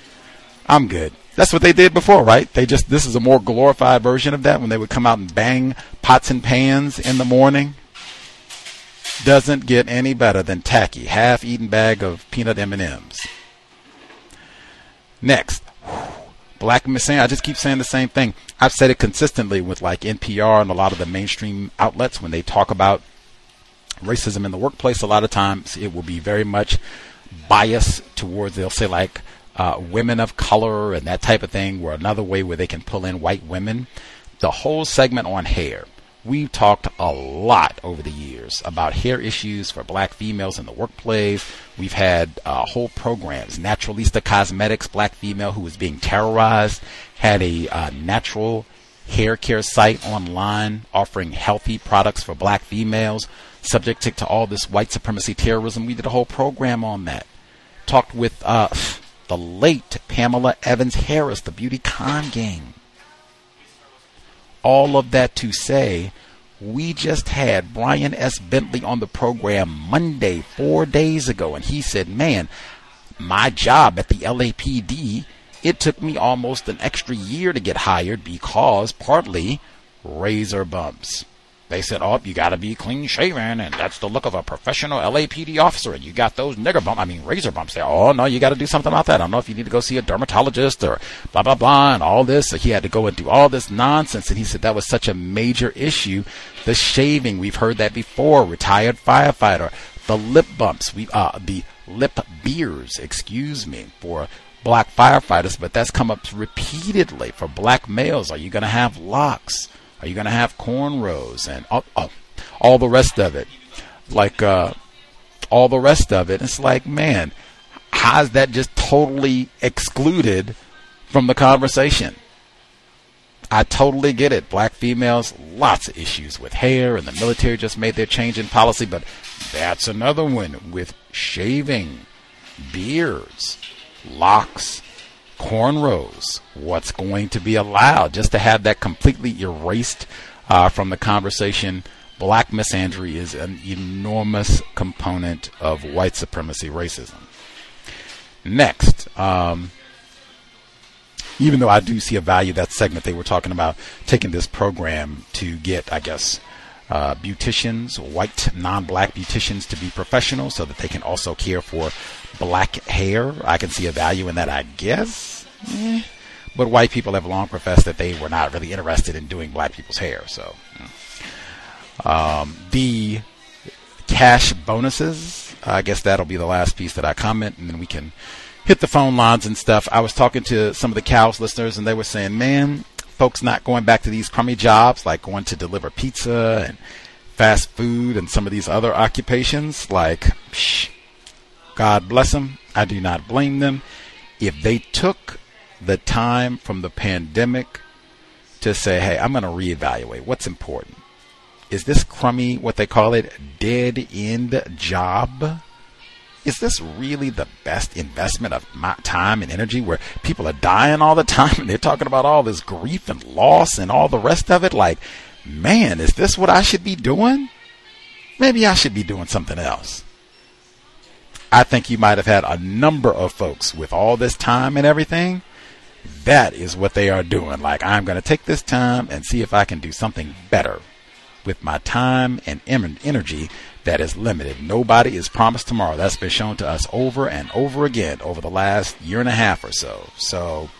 I'm good. That's what they did before, right? They just, this is a more glorified version of that when they would come out and bang pots and pans in the morning. Doesn't get any better than tacky, half-eaten bag of peanut M&Ms. Next, Black saying, I just keep saying the same thing. I've said it consistently with like NPR and a lot of the mainstream outlets when they talk about racism in the workplace. A lot of times it will be very much biased towards, they'll say like uh, women of color and that type of thing, or another way where they can pull in white women. The whole segment on hair We've talked a lot over the years about hair issues for black females in the workplace. We've had uh, whole programs. Naturalista Cosmetics, black female who was being terrorized, had a uh, natural hair care site online offering healthy products for black females, subject to, all this white supremacy terrorism. We did a whole program on that. Talked with uh, the late Pamela Evans Harris, the beauty con game all of that to say, we just had Brian S. Bentley on the program Monday, four days ago, and he said, Man, my job at the LAPD, it took me almost an extra year to get hired because partly razor bumps. They said, "Oh, you got to be clean shaven, and that's the look of a professional LAPD officer." And you got those nigger bumps, I mean razor bumps. There, oh no, you got to do something about that. I don't know if you need to go see a dermatologist or blah blah blah, and all this. So he had to go and do all this nonsense, and he said that was such a major issue. The shaving, we've heard that before. Retired firefighter, the lip bumps, we uh, the lip beers, excuse me, for black firefighters, but that's come up repeatedly for black males. Are you going to have locks? Are you going to have cornrows and all, all, all, the rest of it? Like uh, all the rest of it. It's like, man, how is that just totally excluded from the conversation? I totally get it. Black females, lots of issues with hair, and the military just made their change in policy, but that's another one with shaving, beards, locks, cornrows, what's going to be allowed, just to have that completely erased uh, from the conversation. Black misandry is an enormous component of white supremacy racism. Next, um, even though I do see a value that segment they were talking about taking this program to get, I guess, uh, beauticians, white non-black beauticians, to be professional so that they can also care for black hair. I can see a value in that, I guess. Eh. But white people have long professed that they were not really interested in doing black people's hair. So, um, the cash bonuses, I guess that'll be the last piece that I comment, and then we can hit the phone lines and stuff. I was talking to some of the cows listeners, and they were saying, man, folks not going back to these crummy jobs like going to deliver pizza and fast food and some of these other occupations, like, psh, God bless them. I do not blame them. If they took the time from the pandemic to say, hey, I'm going to reevaluate what's important. Is this crummy, what they call it, dead end job? Is this really the best investment of my time and energy where people are dying all the time and they're talking about all this grief and loss and all the rest of it? Like, man, is this what I should be doing? Maybe I should be doing something else. I think you might have had a number of folks with all this time and everything. That is what they are doing. Like, I'm going to take this time and see if I can do something better with my time and energy that is limited. Nobody is promised tomorrow. That's been shown to us over and over again over the last year and a half or so. So,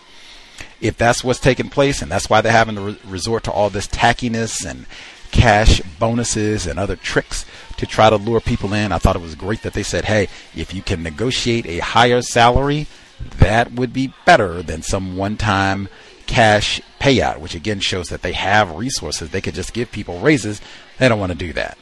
if that's what's taking place and that's why they're having to re- resort to all this tackiness and cash bonuses and other tricks to try to lure people in. I thought it was great that they said, hey, if you can negotiate a higher salary, that would be better than some one time cash payout, which again shows that they have resources. They could just give people raises. They don't want to do that.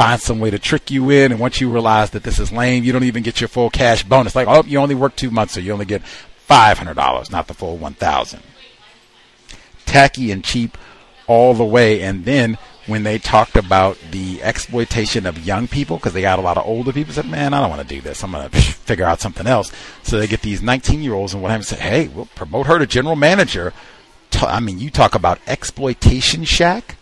Find some way to trick you in, and once you realize that this is lame, you don't even get your full cash bonus. Like, oh, you only work two months, so you only get five hundred dollars, not the full one thousand. Tacky and cheap all the way, and then when they talked about the exploitation of young people because they got a lot of older people said, "Man, I don't want to do this. I'm going to figure out something else." So they get these 19 year olds and what happens? Say, "Hey, we'll promote her to general manager." I mean, you talk about exploitation shack.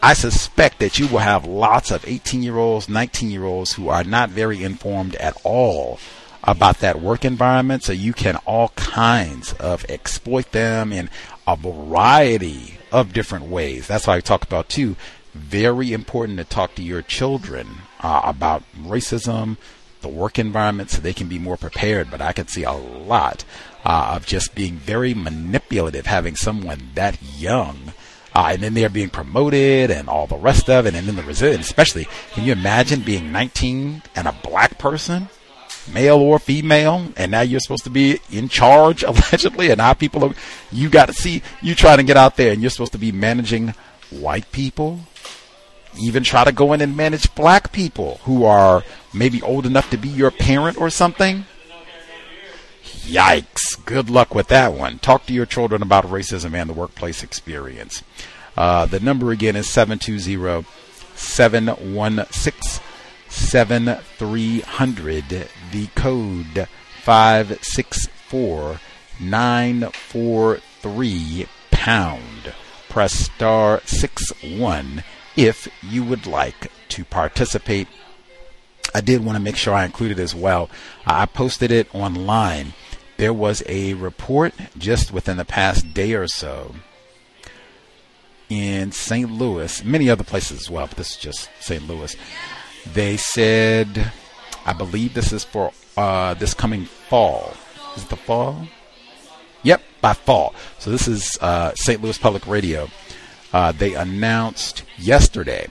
I suspect that you will have lots of 18 year olds, 19 year olds who are not very informed at all about that work environment. So you can all kinds of exploit them in a variety of different ways. That's why I talk about too. Very important to talk to your children uh, about racism, the work environment, so they can be more prepared. But I can see a lot uh, of just being very manipulative, having someone that young. Uh, and then they're being promoted and all the rest of it, and then the resilience. Especially, can you imagine being 19 and a black person? male or female, and now you're supposed to be in charge allegedly, and now people are, you got to see you trying to get out there, and you're supposed to be managing white people, even try to go in and manage black people who are maybe old enough to be your parent or something. Yikes! Good luck with that one. Talk to your children about racism and the workplace experience. Uh, the number again is 720 716 7300 the code 564943 pound. Press star 6 1 if you would like to participate. I did want to make sure I included as well. I posted it online. There was a report just within the past day or so in St. Louis, many other places as well, but this is just St. Louis. They said I believe this is for uh, this coming fall. Is it the fall? Yep, by fall. So this is uh, St. Louis Public Radio. Uh, they announced yesterday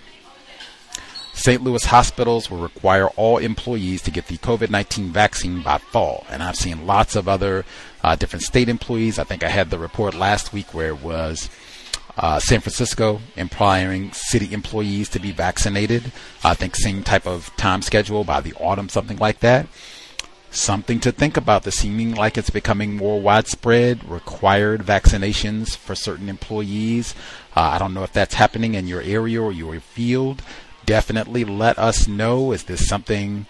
St. Louis hospitals will require all employees to get the COVID 19 vaccine by fall. And I've seen lots of other uh, different state employees. I think I had the report last week where it was uh, San Francisco employing city employees to be vaccinated. I think same type of time schedule by the autumn, something like that. Something to think about. The seeming like it's becoming more widespread. Required vaccinations for certain employees. Uh, I don't know if that's happening in your area or your field. Definitely let us know. Is this something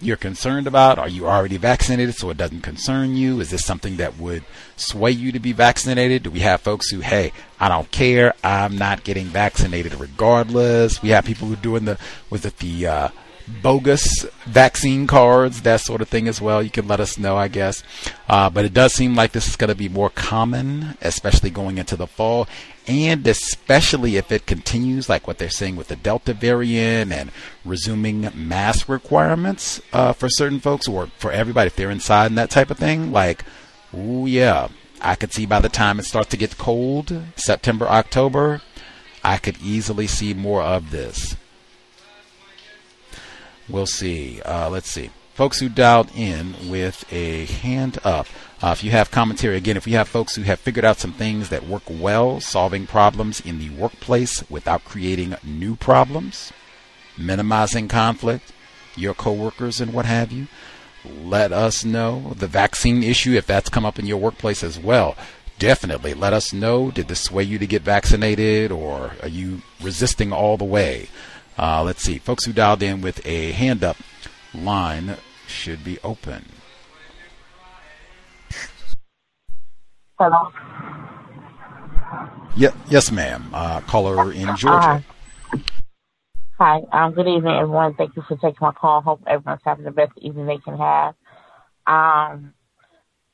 you're concerned about? Are you already vaccinated so it doesn't concern you? Is this something that would sway you to be vaccinated? Do we have folks who, hey, I don't care, I'm not getting vaccinated regardless? We have people who are doing the, was it the, uh, bogus vaccine cards, that sort of thing as well. You can let us know, I guess. Uh, but it does seem like this is going to be more common, especially going into the fall, and especially if it continues, like what they're saying with the Delta variant and resuming mask requirements uh, for certain folks or for everybody if they're inside and that type of thing. Like, oh yeah, I could see by the time it starts to get cold, September, October, I could easily see more of this. We'll see. Uh, let's see. Folks who dialed in with a hand up. Uh, if you have commentary, again, if you have folks who have figured out some things that work well, solving problems in the workplace without creating new problems, minimizing conflict, your coworkers and what have you, let us know. The vaccine issue, if that's come up in your workplace as well, definitely let us know. Did this sway you to get vaccinated or are you resisting all the way? Uh, let's see. Folks who dialed in with a hand up line should be open. Hello. Yeah, yes, ma'am. Uh, caller in Georgia. Uh, hi. Um, good evening, everyone. Thank you for taking my call. Hope everyone's having the best evening they can have. Um,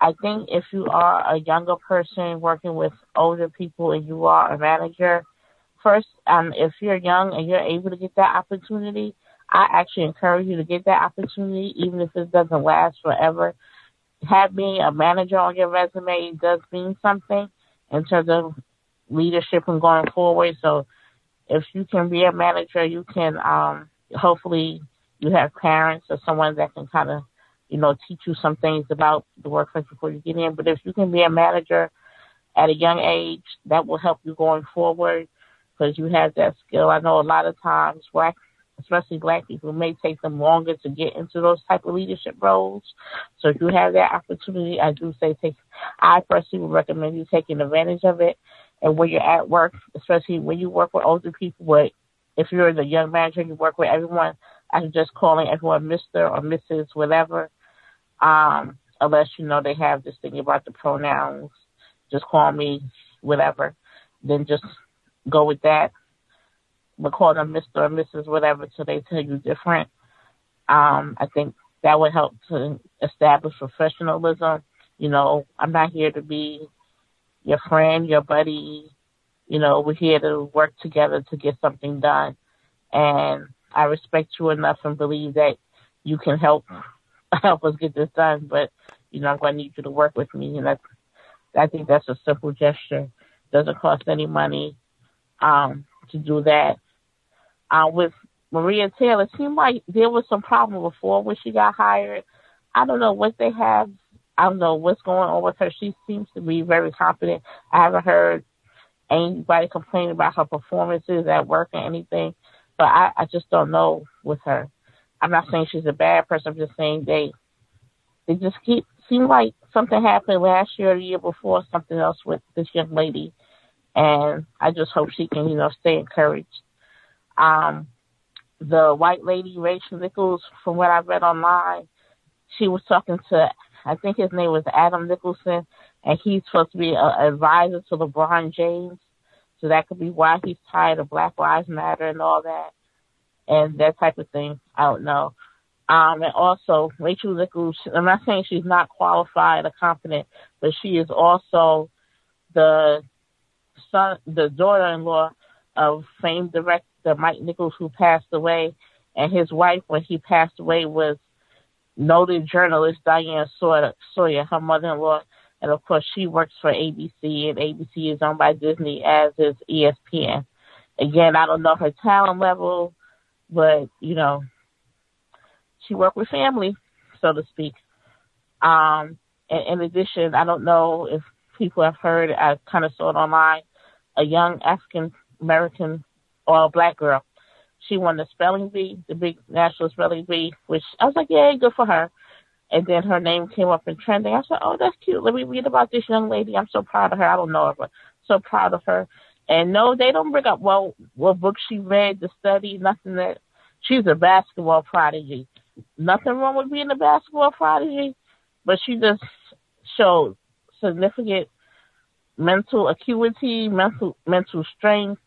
I think if you are a younger person working with older people and you are a manager, first, um, if you're young and you're able to get that opportunity, I actually encourage you to get that opportunity, even if it doesn't last forever having a manager on your resume does mean something in terms of leadership and going forward. So if you can be a manager, you can um, hopefully you have parents or someone that can kind of you know, teach you some things about the workplace before you get in. But if you can be a manager at a young age, that will help you going forward because you have that skill. I know a lot of times black, especially black people, may take them longer to get into those type of leadership roles. So if you have that opportunity, I do say take. I personally would recommend you taking advantage of it. And when you're at work, especially when you work with older people, but if you're the young manager, you work with everyone. I'm just calling everyone Mr. or Mrs. whatever. Um, unless you know they have this thing about the pronouns. Just call me whatever. Then just go with that. But call them Mr. or Mrs. whatever till they tell you different. Um, I think that would help to establish professionalism. You know, I'm not here to be your friend, your buddy. You know, we're here to work together to get something done. And I respect you enough and believe that you can help help us get this done. But you know, I'm going to need you to work with me, and that's I think that's a simple gesture. Doesn't cost any money um, to do that. Uh, with Maria Taylor, seemed like there was some problem before when she got hired. I don't know what they have. I don't know what's going on with her. She seems to be very confident. I haven't heard anybody complain about her performances at work or anything. But I, I just don't know with her. I'm not saying she's a bad person. I'm just saying they they just keep seem like something happened last year or the year before, something else with this young lady. And I just hope she can, you know, stay encouraged. Um, the white lady, Rachel Nichols, from what I read online, she was talking to, I think his name was Adam Nicholson, and he's supposed to be an advisor to LeBron James. So that could be why he's tired of Black Lives Matter and all that and that type of thing. I don't know. Um, and also Rachel Nichols, I'm not saying she's not qualified or competent, but she is also the son, the daughter-in-law of famed director Mike Nichols, who passed away, and his wife, when he passed away, was noted journalist Diane Sawyer, Sawyer her mother-in-law, and of course, she works for ABC, and ABC is owned by Disney, as is ESPN. Again, I don't know her talent level, but you know, she worked with family, so to speak. Um, and in addition, I don't know if people have heard. I kind of saw it online. A young African American or a black girl. She won the spelling bee, the big national spelling bee, which I was like, yeah, good for her. And then her name came up in trending. I said, oh, that's cute. Let me read about this young lady. I'm so proud of her. I don't know her, but so proud of her. And no, they don't bring up, well, what book she read, the study, nothing that. She's a basketball prodigy. Nothing wrong with being a basketball prodigy, but she just showed significant mental acuity, mental mental strength.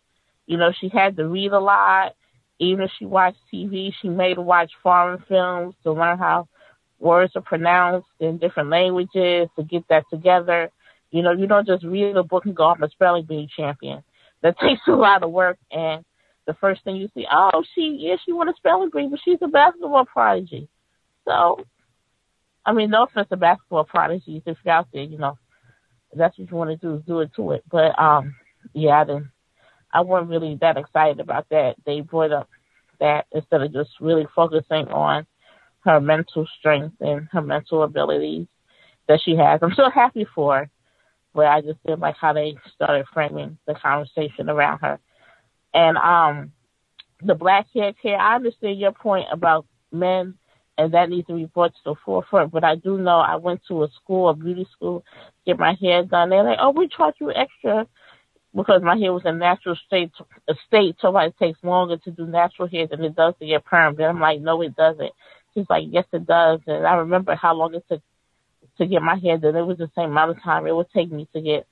You know, she had to read a lot. Even if she watched TV, she made her watch foreign films to learn how words are pronounced in different languages to get that together. You know, you don't just read a book and go, I'm a spelling bee champion. That takes a lot of work and the first thing you see, oh, she, yeah, she won a spelling bee, but she's a basketball prodigy. So, I mean, no offense to basketball prodigies. If you're out there, you know, that's what you want to do is do it to it. But, um, yeah, I didn't, I wasn't really that excited about that. They brought up that instead of just really focusing on her mental strength and her mental abilities that she has. I'm so happy for her, but I just didn't like how they started framing the conversation around her. And um, the black hair care, I understand your point about men, and that needs to be brought to the forefront. But I do know I went to a school, a beauty school, get my hair done. They're like, oh, we charge you extra because my hair was a natural state, state, so it takes longer to do natural hair than it does to get perm. And I'm like, no, it doesn't. She's like, yes, it does. And I remember how long it took to get my hair done. It was the same amount of time it would take me to get,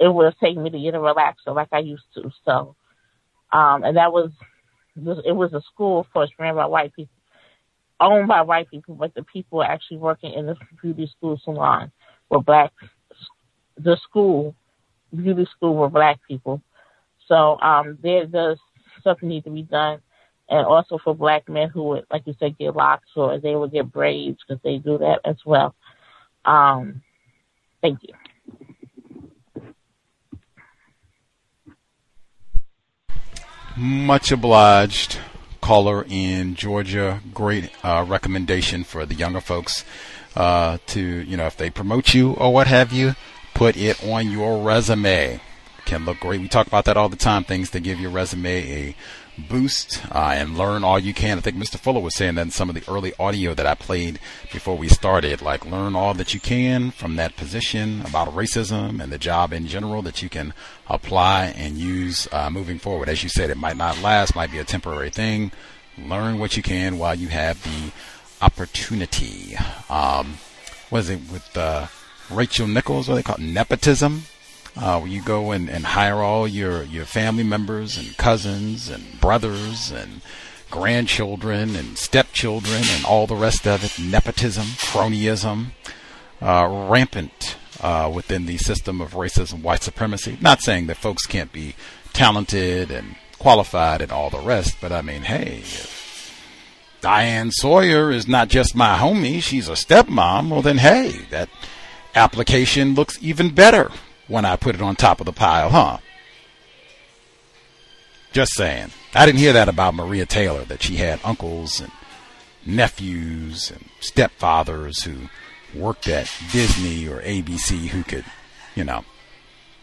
it would have taken me to get a relaxer like I used to. So, um, and that was, it was a school, of course, ran by white people, owned by white people, but the people actually working in the beauty school salon were black. The school, beauty school, were black people. So um, there does something need to be done, and also for black men who would, like you said, get locks or they would get braids because they do that as well. Um, thank you. Much obliged, caller in Georgia. Great uh, recommendation for the younger folks uh, to, you know, if they promote you or what have you, put it on your resume. Can look great. We talk about that all the time. Things to give your resume a boost uh, and learn all you can. I think Mr. Fuller was saying that in some of the early audio that I played before we started. Like, learn all that you can from that position about racism and the job in general that you can apply and use uh, moving forward. As you said, it might not last, might be a temporary thing. Learn what you can while you have the opportunity. Um, was it with uh, Rachel Nichols? What they call it? nepotism? uh, where you go and, and hire all your, your family members and cousins and brothers and grandchildren and stepchildren and all the rest of it, nepotism, cronyism, uh, rampant uh, within the system of racism, white supremacy. Not saying that folks can't be talented and qualified and all the rest, but I mean, hey, Diane Sawyer is not just my homie, she's a stepmom, well then hey, that application looks even better when I put it on top of the pile, huh? Just saying. I didn't hear that about Maria Taylor, that she had uncles and nephews and stepfathers who worked at Disney or ABC who could, you know,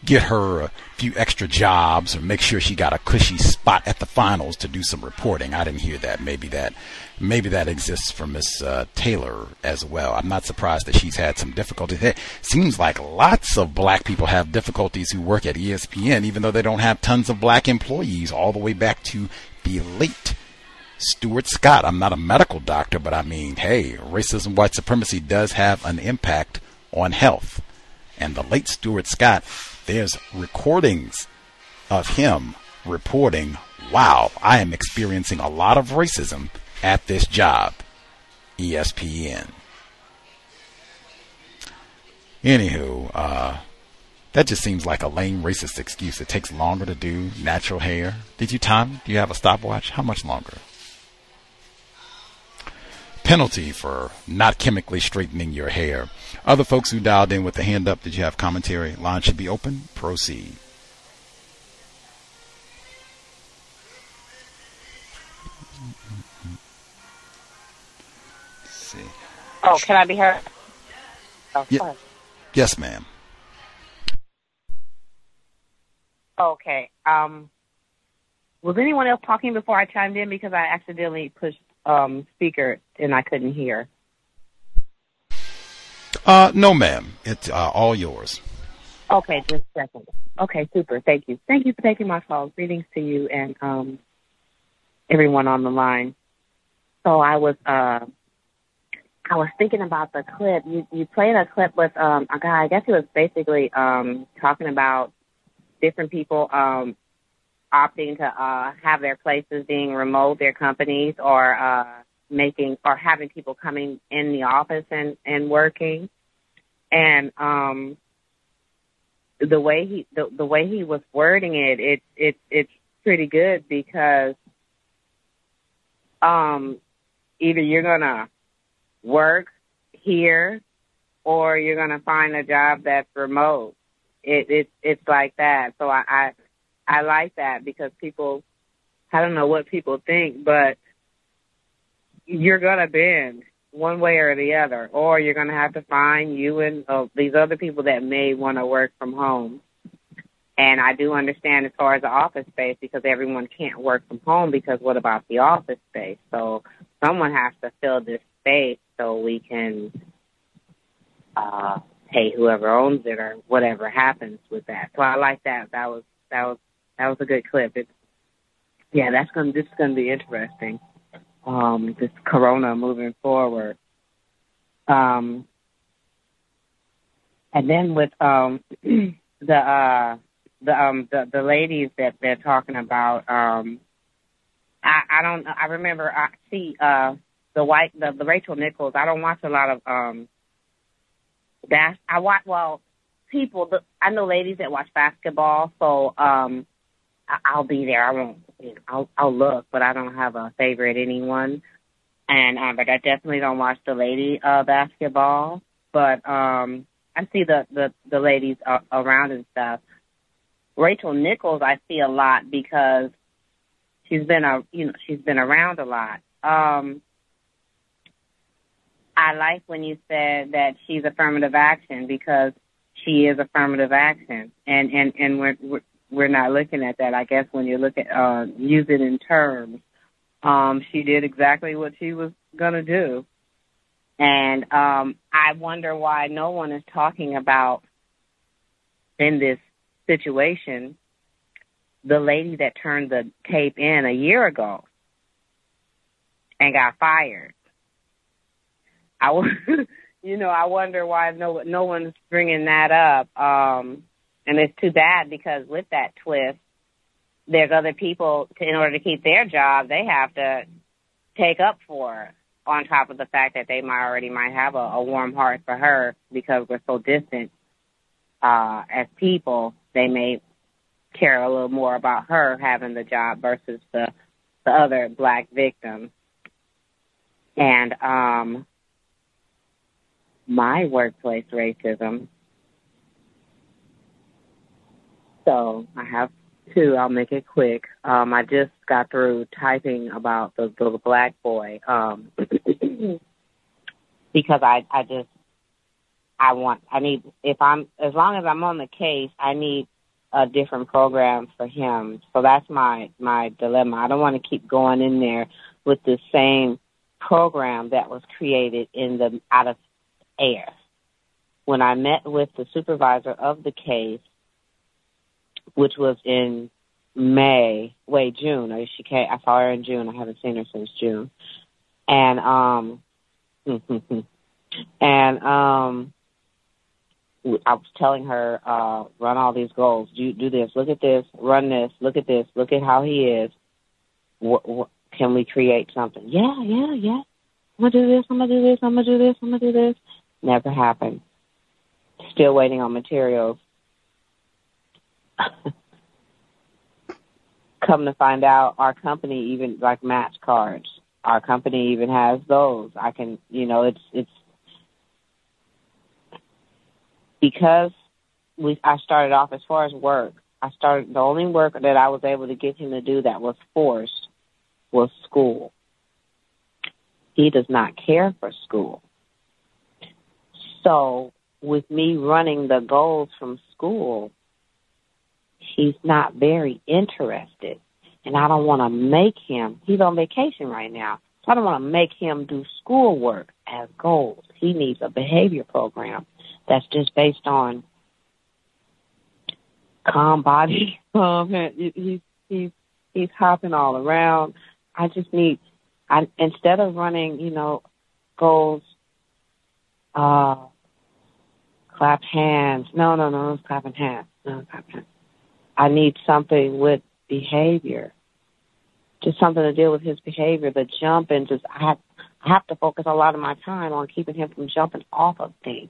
get her a few extra jobs or make sure she got a cushy spot at the finals to do some reporting. I didn't hear that. Maybe that maybe that exists for Miss uh, Taylor as well. I'm not surprised that she's had some difficulties. It seems like lots of black people have difficulties who work at ESPN, even though they don't have tons of black employees, all the way back to the late Stuart Scott. I'm not a medical doctor, but I mean, hey, racism, white supremacy does have an impact on health. And the late Stuart Scott, there's recordings of him reporting, wow, I am experiencing a lot of racism at this job, ESPN. Anywho, uh, that just seems like a lame racist excuse. It takes longer to do natural hair. Did you time? Do you have a stopwatch? How much longer? Penalty for not chemically straightening your hair. Other folks who dialed in with the hand up, did you have commentary? Line should be open. Proceed. Oh, can I be heard? Oh, Ye- yes, ma'am. Okay. Um, was anyone else talking before I chimed in because I accidentally pushed um, speaker and I couldn't hear? Uh, no, ma'am. It's uh, all yours. Okay, just a second. Okay, super. Thank you. Thank you for taking my call. Greetings to you and um, everyone on the line. So I was uh, I was thinking about the clip. You you played a clip with um, a guy. I guess he was basically um, talking about different people um, opting to uh, have their places being remote, their companies, or uh, making or having people coming in the office and and working. And um, the way he the, the way he was wording it, it it it's pretty good because um, either you're gonna work here or you're gonna find a job that's remote. It it it's like that. So I, I I like that because people I don't know what people think, but you're gonna bend one way or the other, or you're gonna have to find you and uh, these other people that may want to work from home. And I do understand as far as the office space because everyone can't work from home because what about the office space? So someone has to fill this space so we can uh pay whoever owns it or whatever happens with that. So I like that. That was that was that was a good clip. Yeah, that's gonna this is gonna be interesting. Um, this corona moving forward. Um and then with um the uh the um the the ladies that they're talking about um I I don't I remember I see uh the white the, the Rachel Nichols I don't watch a lot of um that I watch well people the, I know ladies that watch basketball so um I'll be there. I won't you know I'll I'll look but I don't have a favorite anyone. And um but I definitely don't watch the lady uh basketball but um I see the the the ladies uh, around and stuff. Rachel Nichols I see a lot because she's been a you know she's been around a lot. Um, I like when you said that she's affirmative action because she is affirmative action, and and and we're we're, we're not looking at that. I guess when you look at uh, use it in terms, um, she did exactly what she was gonna do, and um, I wonder why no one is talking about in this situation the lady that turned the tape in a year ago and got fired. I, you know, I wonder why no no one's bringing that up. Um, and it's too bad because with that twist, there's other people to, in order to keep their job, they have to take up for. On top of the fact that they might already might have a, a warm heart for her because we're so distant uh, as people, they may care a little more about her having the job versus the the other black victim. And um my workplace racism. So I have two. I'll make it quick. Um, I just got through typing about the the black boy um, because I I just I want I need if I'm as long as I'm on the case I need a different program for him. So that's my my dilemma. I don't want to keep going in there with the same program that was created in the out of air. When I met with the supervisor of the case, which was in May, wait, June. Or she came. I saw her in June. I haven't seen her since June, and um, and um, I was telling her, uh, run all these goals. Do do this. Look at this. Run this. Look at this. Look at how he is. What, what, can we create something? Yeah, yeah, yeah. I'm gonna do this. I'm gonna do this. I'm gonna do this. I'm gonna do this. Never happened. Still waiting on materials. Come to find out, our company even like match cards. Our company even has those. I can, you know, it's it's because we I started off as far as work. I started the only work that I was able to get him to do that was forced was school. He does not care for school. So with me running the goals from school, he's not very interested. And I don't want to make him, he's on vacation right now. So I don't want to make him do schoolwork as goals. He needs a behavior program that's just based on calm body. Um, he's he's he's hopping all around. I just need, I instead of running, you know, goals, uh, clap hands. No, no, no, no clapping hands. No, clap hands. I need something with behavior. Just something to deal with his behavior. The jump and just I have I have to focus a lot of my time on keeping him from jumping off of things.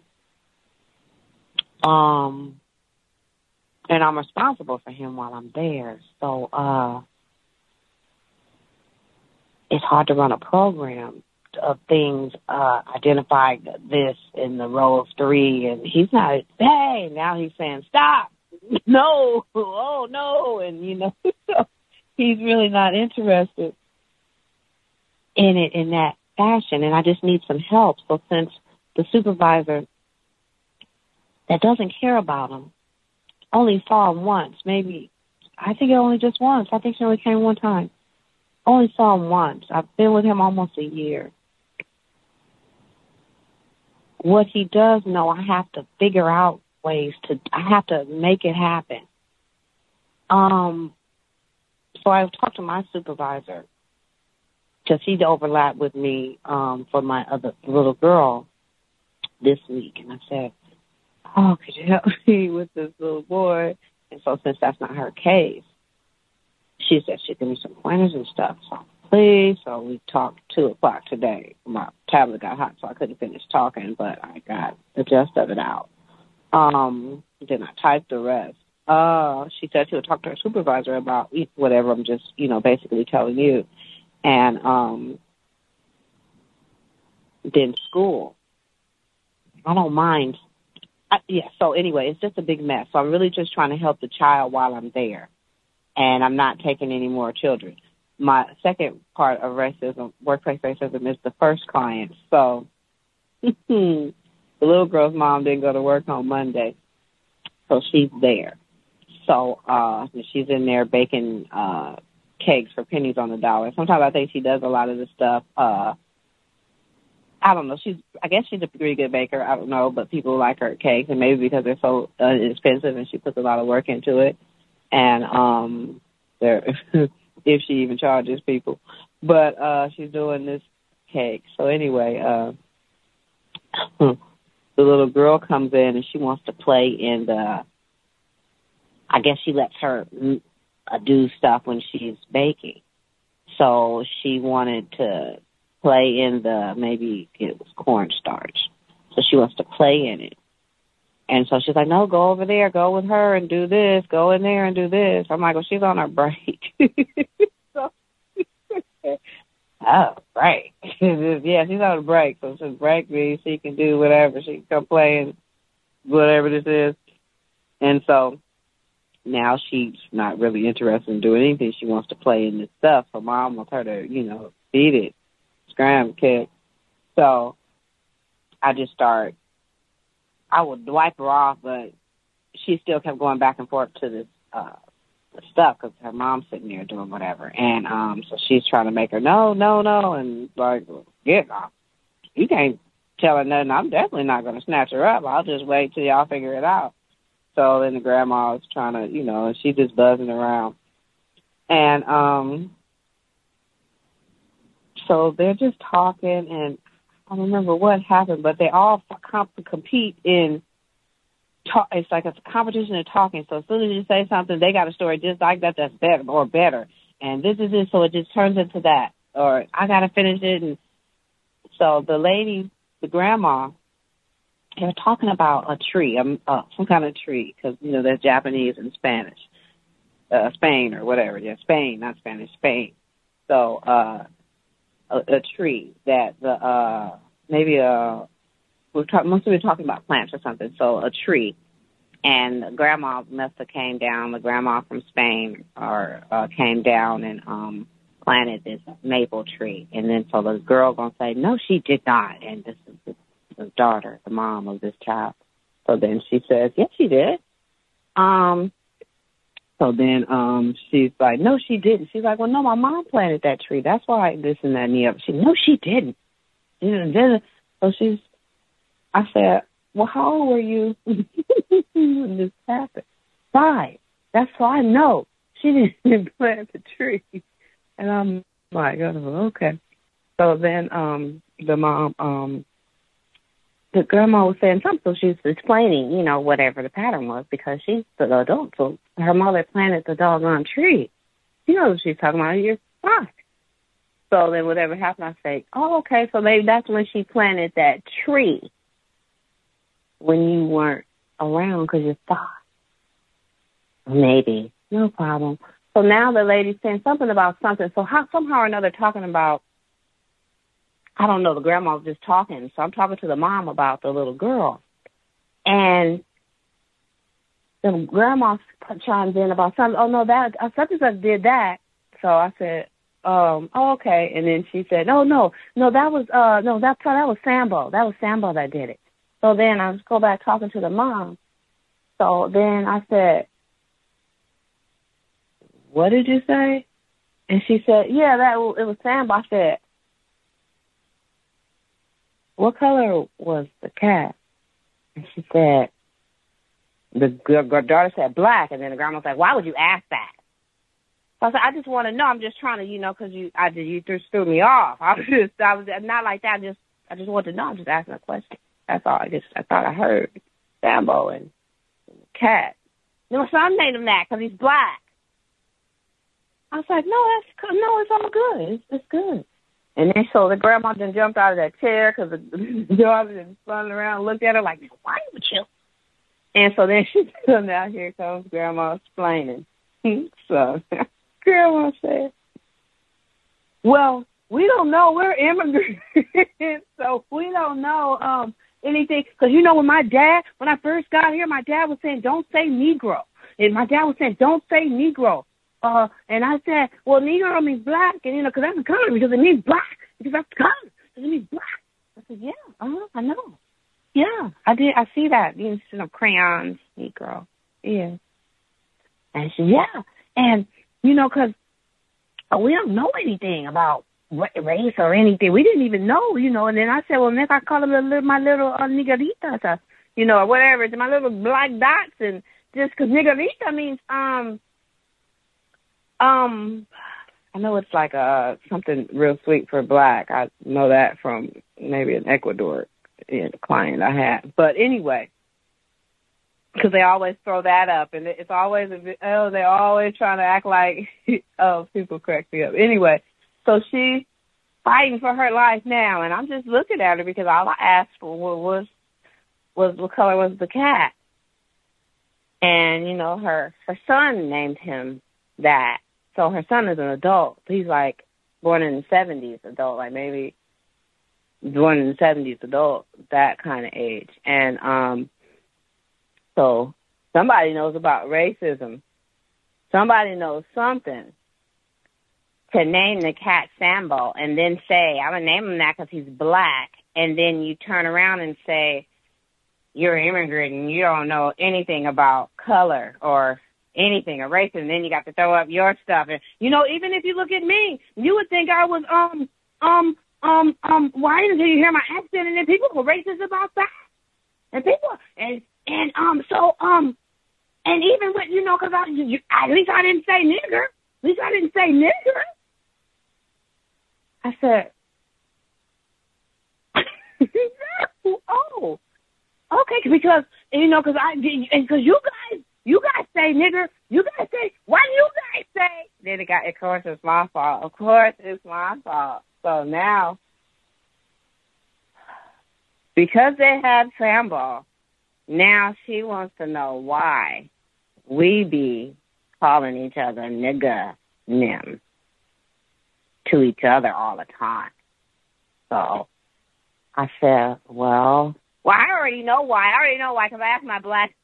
Um, and I'm responsible for him while I'm there. So, uh, it's hard to run a program of things, uh, identify this in the row of three and he's not, hey, now he's saying, stop, no, oh no, and you know, so he's really not interested in it in that fashion and I just need some help. So since the supervisor that doesn't care about him only saw him once, maybe. I think it only just once. I think she only came one time. Only saw him once. I've been with him almost a year. What he does know, I have to figure out ways to. I have to make it happen. Um. So I talked to my supervisor because he'd overlapped with me um, for my other little girl this week, and I said, oh, could you help me with this little boy? And so since that's not her case, she said she'd give me some pointers and stuff. So please, so we talked two o'clock today. My tablet got hot, so I couldn't finish talking, but I got the gist of it out. Um, then I typed the rest. Uh, she said she would talk to her supervisor about whatever I'm just, you know, basically telling you. And um, then school. I don't mind I, yeah. So anyway, it's just a big mess. So I'm really just trying to help the child while I'm there, and I'm not taking any more children. my second part of racism, workplace racism, is the first client. So the little girl's mom didn't go to work on Monday, so she's there. So uh she's in there baking uh cakes for pennies on the dollar. Sometimes I think she does a lot of the stuff. Uh I don't know. She's I guess she's a pretty good baker. I don't know, but people like her cakes, and maybe because they're so uh, expensive and she puts a lot of work into it. And um, they're if she even charges people. But uh she's doing this cake. So anyway, uh the little girl comes in and she wants to play in the I guess she lets her mm, uh, do stuff when she's baking. So she wanted to play in the maybe it was cornstarch. So she wants to play in it. And so she's like, No, go over there, go with her and do this, go in there and do this. I'm like, Well, she's on her break. so, oh, break. yeah, she's on a break. So she's break means she can do whatever. She can come play and whatever this is. And so now she's not really interested in doing anything. She wants to play in this stuff. Her mom wants her to, you know, beat it, scram, kick. So I just start. I would wipe her off, but she still kept going back and forth to this uh stuff because her mom's sitting there doing whatever, and um, so she's trying to make her no, no, no, and like, off. You can't tell her nothing. I'm definitely not going to snatch her up. I'll just wait till y'all figure it out. So then the grandma was trying to, you know, and she's just buzzing around. And um so they're just talking and I don't remember what happened, but they all comp- compete in talk. It's like a competition of talking. So as soon as you say something, they got a story just like that that's better or better. And this is it. So it just turns into that. Or I got to finish it. And so the lady, the grandma, they were talking about a tree, um, uh, some kind of tree, because you know there's Japanese and Spanish, uh, Spain or whatever. Yeah, Spain, not Spanish, Spain. So uh, a, a tree that the uh, maybe a we're talking must have been talking about plants or something. So a tree, and grandma must have came down. The grandma from Spain or uh, came down and um planted this maple tree, and then so the girl gonna say no, she did not, and this is the the daughter, the mom of this child. So then she says, yes, she did. Um, so then um she's like, no, she didn't. She's like, well, no, my mom planted that tree. That's why this and that and the other. She, no, she didn't. And then, so she's, I said, well, how old were you when this happened? Five. That's why I know she didn't plant the tree. And I'm like, oh, okay. So then um the mom um the grandma was saying something, so she was explaining, you know, whatever the pattern was because she's the adult. So her mother planted the doggone tree. She knows what she's talking about. You're five. So then whatever happened, I say, oh, okay, so maybe that's when she planted that tree when you weren't around because you're five. Maybe. No problem. So now the lady's saying something about something. So how somehow or another talking about I don't know, the grandma was just talking. So I'm talking to the mom about the little girl. And the grandma chimes in about something. Oh, no, that, uh, such and such did that. So I said, um, oh, okay. And then she said, no, no, no, that was, uh, no, that, that was Sambo. That was Sambo that did it. So then I go back talking to the mom. So then I said, what did you say? And she said, yeah, that it was Sambo. I said, what color was the cat? And she said, the daughter said black, and then the grandma was like, why would you ask that? I said, I just want to know. I'm just trying to, you know, because you, I you threw me off. I was just, I was not like that. I just, I just wanted to know. I'm just asking a question. That's all. I just, I thought I heard Sambo and cat. No, son named him that because he's black. I was like, no, that's no, it's all good. It's, it's good. And then so the grandma then jumped out of that chair because the daughter then spun around, looked at her like, "Why you?" And so then she said, "Now here comes grandma explaining." so grandma said, "Well, we don't know. We're immigrants, so we don't know um anything. Because you know, when my dad, when I first got here, my dad was saying, "Don't say Negro," and my dad was saying, "Don't say Negro." uh, and I said, well, Negro means black, and you know, because that's the color, because it means black, because that's the color, because it means black. I said, yeah, uh-huh, I know. Yeah, I did. I see that. the You know, crayons, Negro. Yeah. And she, yeah, and you know, because we don't know anything about race or anything. We didn't even know, you know. And then I said, well, Nick, I call them little, my little uh, nigeritas, uh, you know, or whatever. It's my little black dots, and just because nigarita means um um I know it's like uh something real sweet for black. I know that from maybe an Ecuador client I had. But anyway, because they always throw that up, and it's always a oh they're always trying to act like oh people crack me up. Anyway, so she's fighting for her life now, and I'm just looking at her because all I asked for was was what color was the cat, and you know her her son named him that. So her son is an adult. He's like born in the seventies, adult, like maybe born in the seventies, adult, that kind of age. And um so somebody knows about racism. Somebody knows something to name the cat Sambo and then say, I'm gonna name him that because he's black, and then you turn around and say, you're an immigrant and you don't know anything about color or anything or race, and then you got to throw up your stuff. And you know, even if you look at me, you would think I was um um um um white until you hear my accent, and then people were racist about that. And people and and um so um and even with you know, because I you, at least I didn't say nigger. At least I didn't say nigger. I said, oh, okay, because you know, because I because you guys you guys say nigger. You guys say, why do you guys say? Then it got, of course, it's my fault. Of course, it's my fault. So now, because they had Sambo, now she wants to know why we be calling each other nigger nim to each other all the time. So I said, well, well, I already know why. I already know why because I asked my black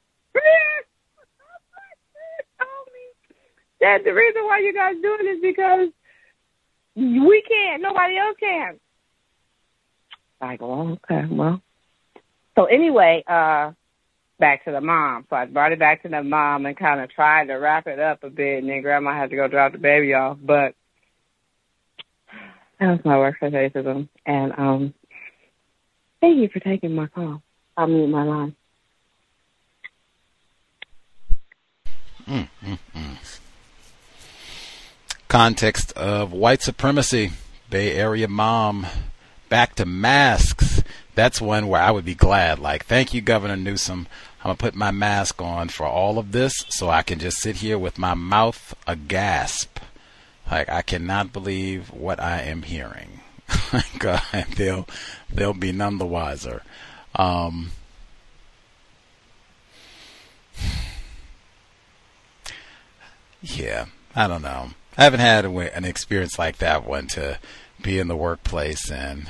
that the reason why you guys doing this because we can't. Nobody else can. I go, oh, okay, well. So anyway, uh, back to the mom. So I brought it back to the mom and kind of tried to wrap it up a bit, and then grandma had to go drop the baby off. But that was my work for racism. And um, thank you for taking my call. I'll mute my line. Mm, mm, mm context of white supremacy, Bay Area mom, back to masks. That's one where I would be glad. Like, thank you, Governor Newsom. I'm going to put my mask on for all of this so I can just sit here with my mouth agasp. Like, I cannot believe what I am hearing. God, they'll, they'll be none the wiser. Um, yeah, I don't know. I haven't had an experience like that one to be in the workplace and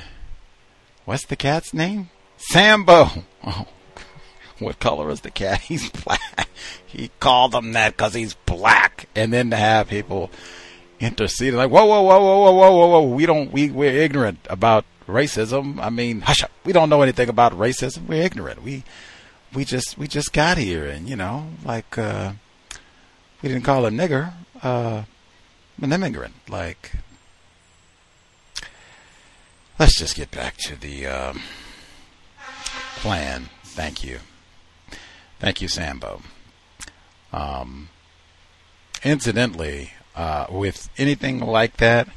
what's the cat's name? Sambo. Oh, what color is the cat? He's black. He called him that because he's black. And then to have people intercede like, whoa, whoa, whoa, whoa, whoa, whoa, whoa, we don't, we we're ignorant about racism. I mean, hush up. We don't know anything about racism. We're ignorant. We we just we just got here, and you know, like uh, we didn't call a nigger. Uh, an immigrant. Like, let's just get back to the um, plan. Thank you. Thank you, Sambo. Um, incidentally, uh, with anything like that,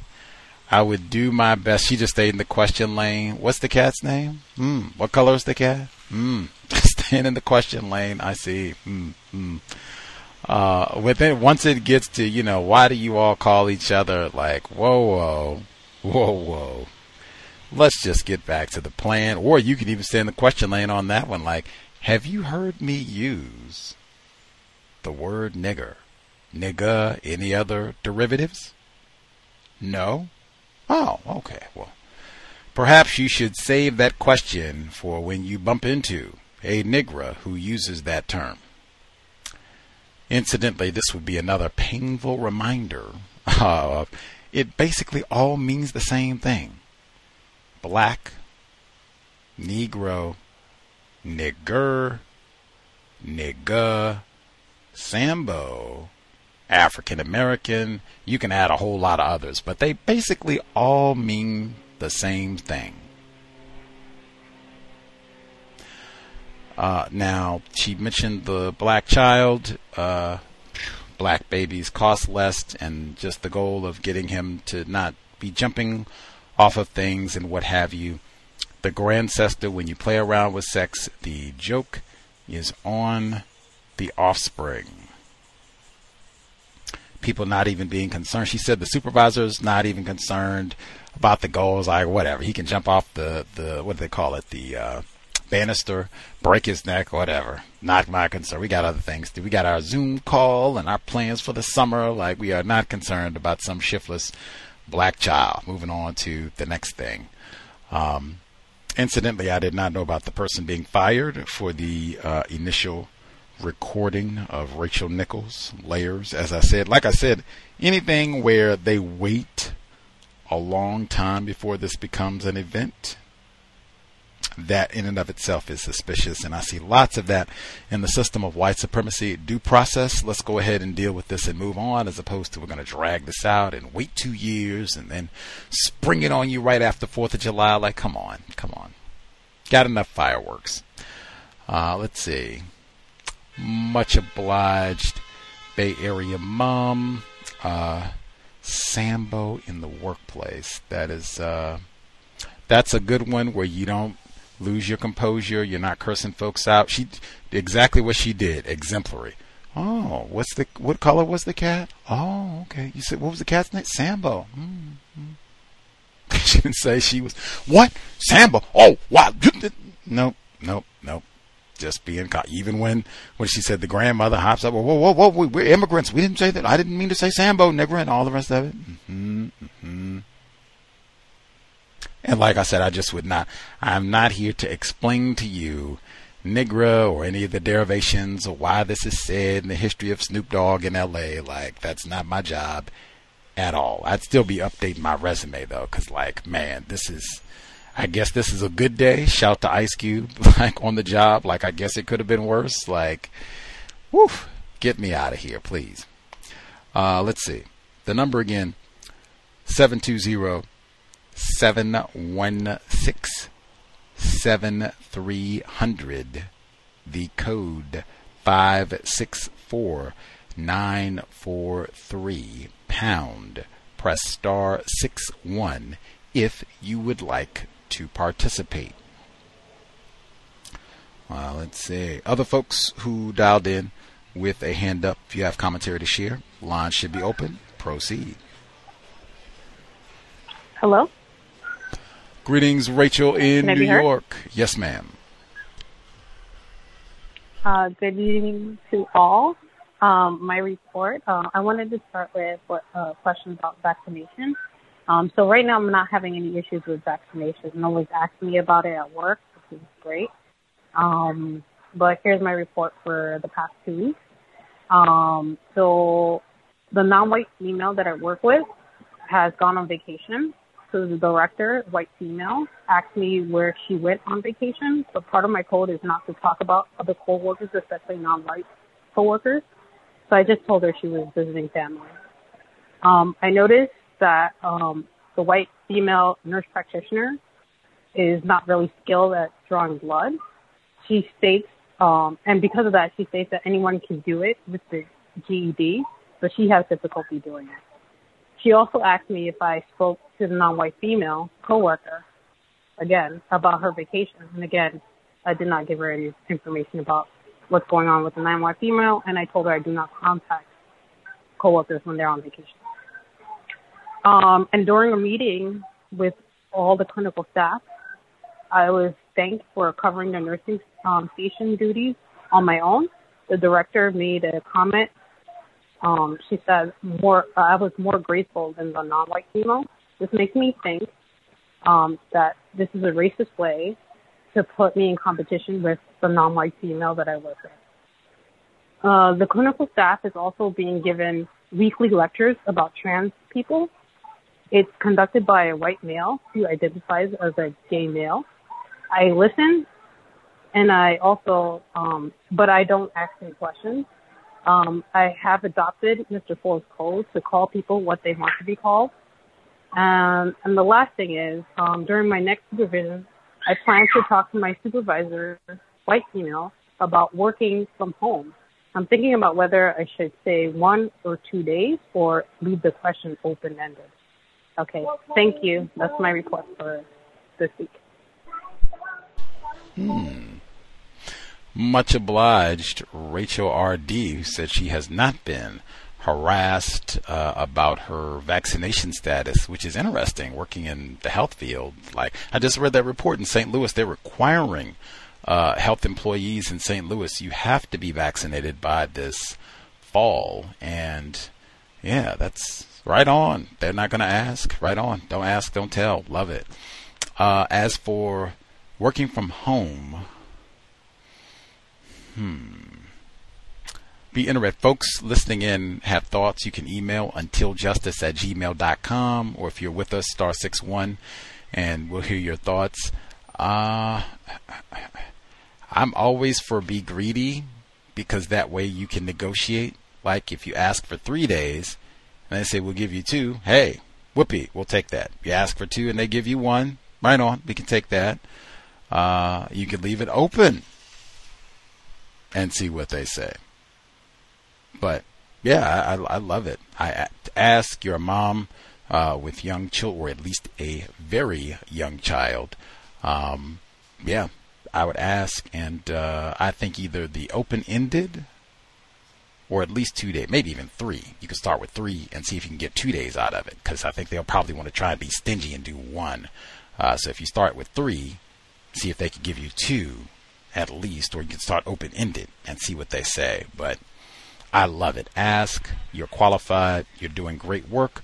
I would do my best. She just stayed in the question lane. What's the cat's name? Hmm. What color is the cat? Hmm. Staying in the question lane. I see. Hmm. Hmm uh, within once it gets to you know why do you all call each other like whoa whoa whoa whoa let's just get back to the plan or you can even stay in the question lane on that one like have you heard me use the word nigger nigga any other derivatives? No? Oh okay well perhaps you should save that question for when you bump into a nigra who uses that term. Incidentally, this would be another painful reminder of it basically all means the same thing. Black, Negro, nigger, nigga, Sambo, African American. You can add a whole lot of others, but they basically all mean the same thing. Uh, now, she mentioned the black child. Uh, black babies cost less, and just the goal of getting him to not be jumping off of things and what have you. The grandcester, when you play around with sex, the joke is on the offspring. People not even being concerned. She said the supervisor's not even concerned about the goals. Like whatever, he can jump off the the what do they call it? The uh, banister, break his neck, whatever. Not my concern. We got other things. We got our Zoom call and our plans for the summer. Like we are not concerned about some shiftless black child. Moving on to the next thing. Um, incidentally, I did not know about the person being fired for the uh, initial recording of Rachel Nichols layers. As I said, like I said, anything where they wait a long time before this becomes an event that in and of itself is suspicious. And I see lots of that in the system of white supremacy due process. Let's go ahead and deal with this and move on as opposed to we're going to drag this out and wait two years and then spring it on you right after 4th of July. Like, come on, come on. Got enough fireworks. Uh, let's see. Much obliged, Bay Area mom. Uh, Sambo in the workplace. That is, uh, that's a good one where you don't lose your composure. You're not cursing folks out. She exactly what she did. Exemplary. Oh, what's the what color was the cat? Oh, okay. You said what was the cat's name? Sambo. Mm-hmm. she didn't say she was what Sambo. Oh, wow. Nope, nope, nope. Just being caught. Even when when she said the grandmother hops up. Whoa, whoa, whoa, whoa. We're immigrants. We didn't say that. I didn't mean to say Sambo, nigger, and all the rest of it. Mm-hmm, mm-hmm. And like I said, I just would not, I'm not here to explain to you Nigra or any of the derivations or why this is said in the history of Snoop Dogg in LA. Like, that's not my job at all. I'd still be updating my resume though, because like, man, this is, I guess this is a good day. Shout to Ice Cube, like on the job. Like, I guess it could have been worse. Like, woof, get me out of here, please. Uh, let's see. The number again, 720 716 7300. The code 564 943 pound. Press star 6 1 if you would like to participate. Uh, let's see. Other folks who dialed in with a hand up, if you have commentary to share, line should be open. Proceed. Hello? Greetings, Rachel in New York. Yes, ma'am. Uh, good evening to all. Um, my report, uh, I wanted to start with a uh, question about vaccination. Um, so right now I'm not having any issues with vaccinations. No one's asking me about it at work, which is great. Um, but here's my report for the past two weeks. Um, so the non-white female that I work with has gone on vacation so the director, white female, asked me where she went on vacation. But part of my code is not to talk about other coworkers, especially non-white coworkers. So I just told her she was visiting family. Um, I noticed that um, the white female nurse practitioner is not really skilled at drawing blood. She states, um, and because of that, she states that anyone can do it with the GED, but she has difficulty doing it. She also asked me if I spoke to the non-white female coworker, again, about her vacation. And again, I did not give her any information about what's going on with the non-white female, and I told her I do not contact coworkers when they're on vacation. Um, and during a meeting with all the clinical staff, I was thanked for covering the nursing um, station duties on my own. The director made a comment um, she said more. Uh, I was more graceful than the non-white female. This makes me think um, that this is a racist way to put me in competition with the non-white female that I work with. Uh, the clinical staff is also being given weekly lectures about trans people. It's conducted by a white male who identifies as a gay male. I listen, and I also, um, but I don't ask any questions. Um, I have adopted Mr. Ford's code to call people what they want to be called. Um, and the last thing is, um, during my next supervision, I plan to talk to my supervisor, white female, about working from home. I'm thinking about whether I should say one or two days or leave the question open ended. Okay, thank you. That's my report for this week. Hmm. Much obliged, Rachel R.D., who said she has not been harassed uh, about her vaccination status, which is interesting. Working in the health field, like I just read that report in St. Louis, they're requiring uh, health employees in St. Louis you have to be vaccinated by this fall, and yeah, that's right on. They're not going to ask. Right on. Don't ask. Don't tell. Love it. Uh, as for working from home, hmm be interested. Folks listening in have thoughts. You can email untiljustice at gmail.com or if you're with us, star six one, and we'll hear your thoughts. Uh, I'm always for be greedy because that way you can negotiate. Like if you ask for three days and they say we'll give you two, hey, whoopee, we'll take that. You ask for two and they give you one, right on, we can take that. Uh, you can leave it open and see what they say. But yeah, I, I love it. I ask your mom uh, with young children, or at least a very young child. Um, yeah, I would ask, and uh, I think either the open-ended or at least two days, maybe even three. You can start with three and see if you can get two days out of it, because I think they'll probably want to try and be stingy and do one. Uh, so if you start with three, see if they can give you two at least, or you can start open-ended and see what they say. But I love it. Ask. You're qualified. You're doing great work.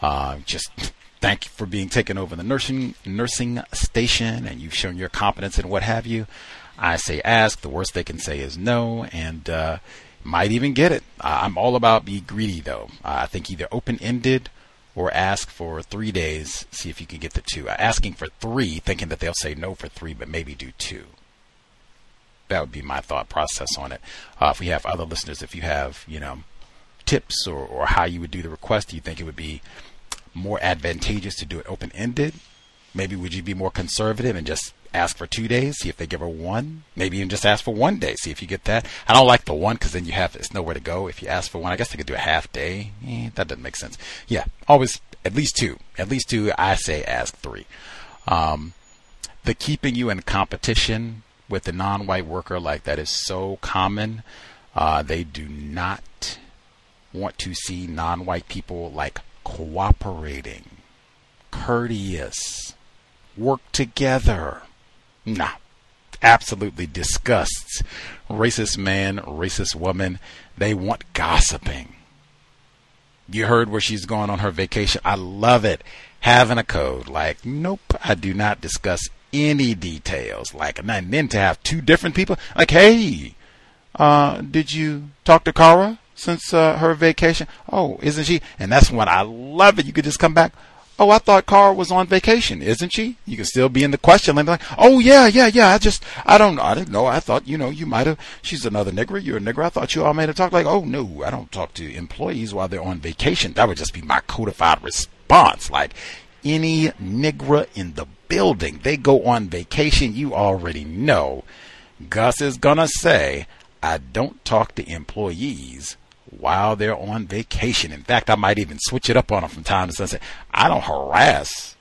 Uh, just thank you for being taken over the nursing nursing station, and you've shown your competence and what have you. I say ask. The worst they can say is no, and uh, might even get it. Uh, I'm all about be greedy though. I think either open ended or ask for three days. See if you can get the two. asking for three, thinking that they'll say no for three, but maybe do two that would be my thought process on it. Uh, if we have other listeners, if you have you know tips or, or how you would do the request, do you think it would be more advantageous to do it open ended? Maybe would you be more conservative and just ask for two days, see if they give her one? Maybe even just ask for one day, see if you get that. I don't like the one because then you have it's nowhere to go. If you ask for one, I guess they could do a half day. Eh, that doesn't make sense. Yeah, always at least two. At least two. I say ask three. Um, the keeping you in competition with the non-white worker like that is so common. Uh, they do not want to see non-white people like cooperating, courteous, work together. Nah, absolutely disgusts racist man, racist woman. They want gossiping. You heard where she's going on her vacation. I love it. Having a code like, nope, I do not discuss any details. Like, and then to have two different people, like, hey, uh, did you talk to Kara since uh, her vacation? Oh, isn't she? And that's when I love it. You could just come back. Oh, I thought Kara was on vacation, isn't she? You can still be in the question and like, oh yeah, yeah, yeah. I just, I don't. I didn't know. I thought, you know, you might have, she's another nigger. You're a nigger. I thought you all made a talk like, oh no, I don't talk to employees while they're on vacation. That would just be my codified response. Like any nigger in the building. They go on vacation. You already know. Gus is to say, I don't talk to employees while they're on vacation. In fact, I might even switch it up on them from time to time. Say, I don't harass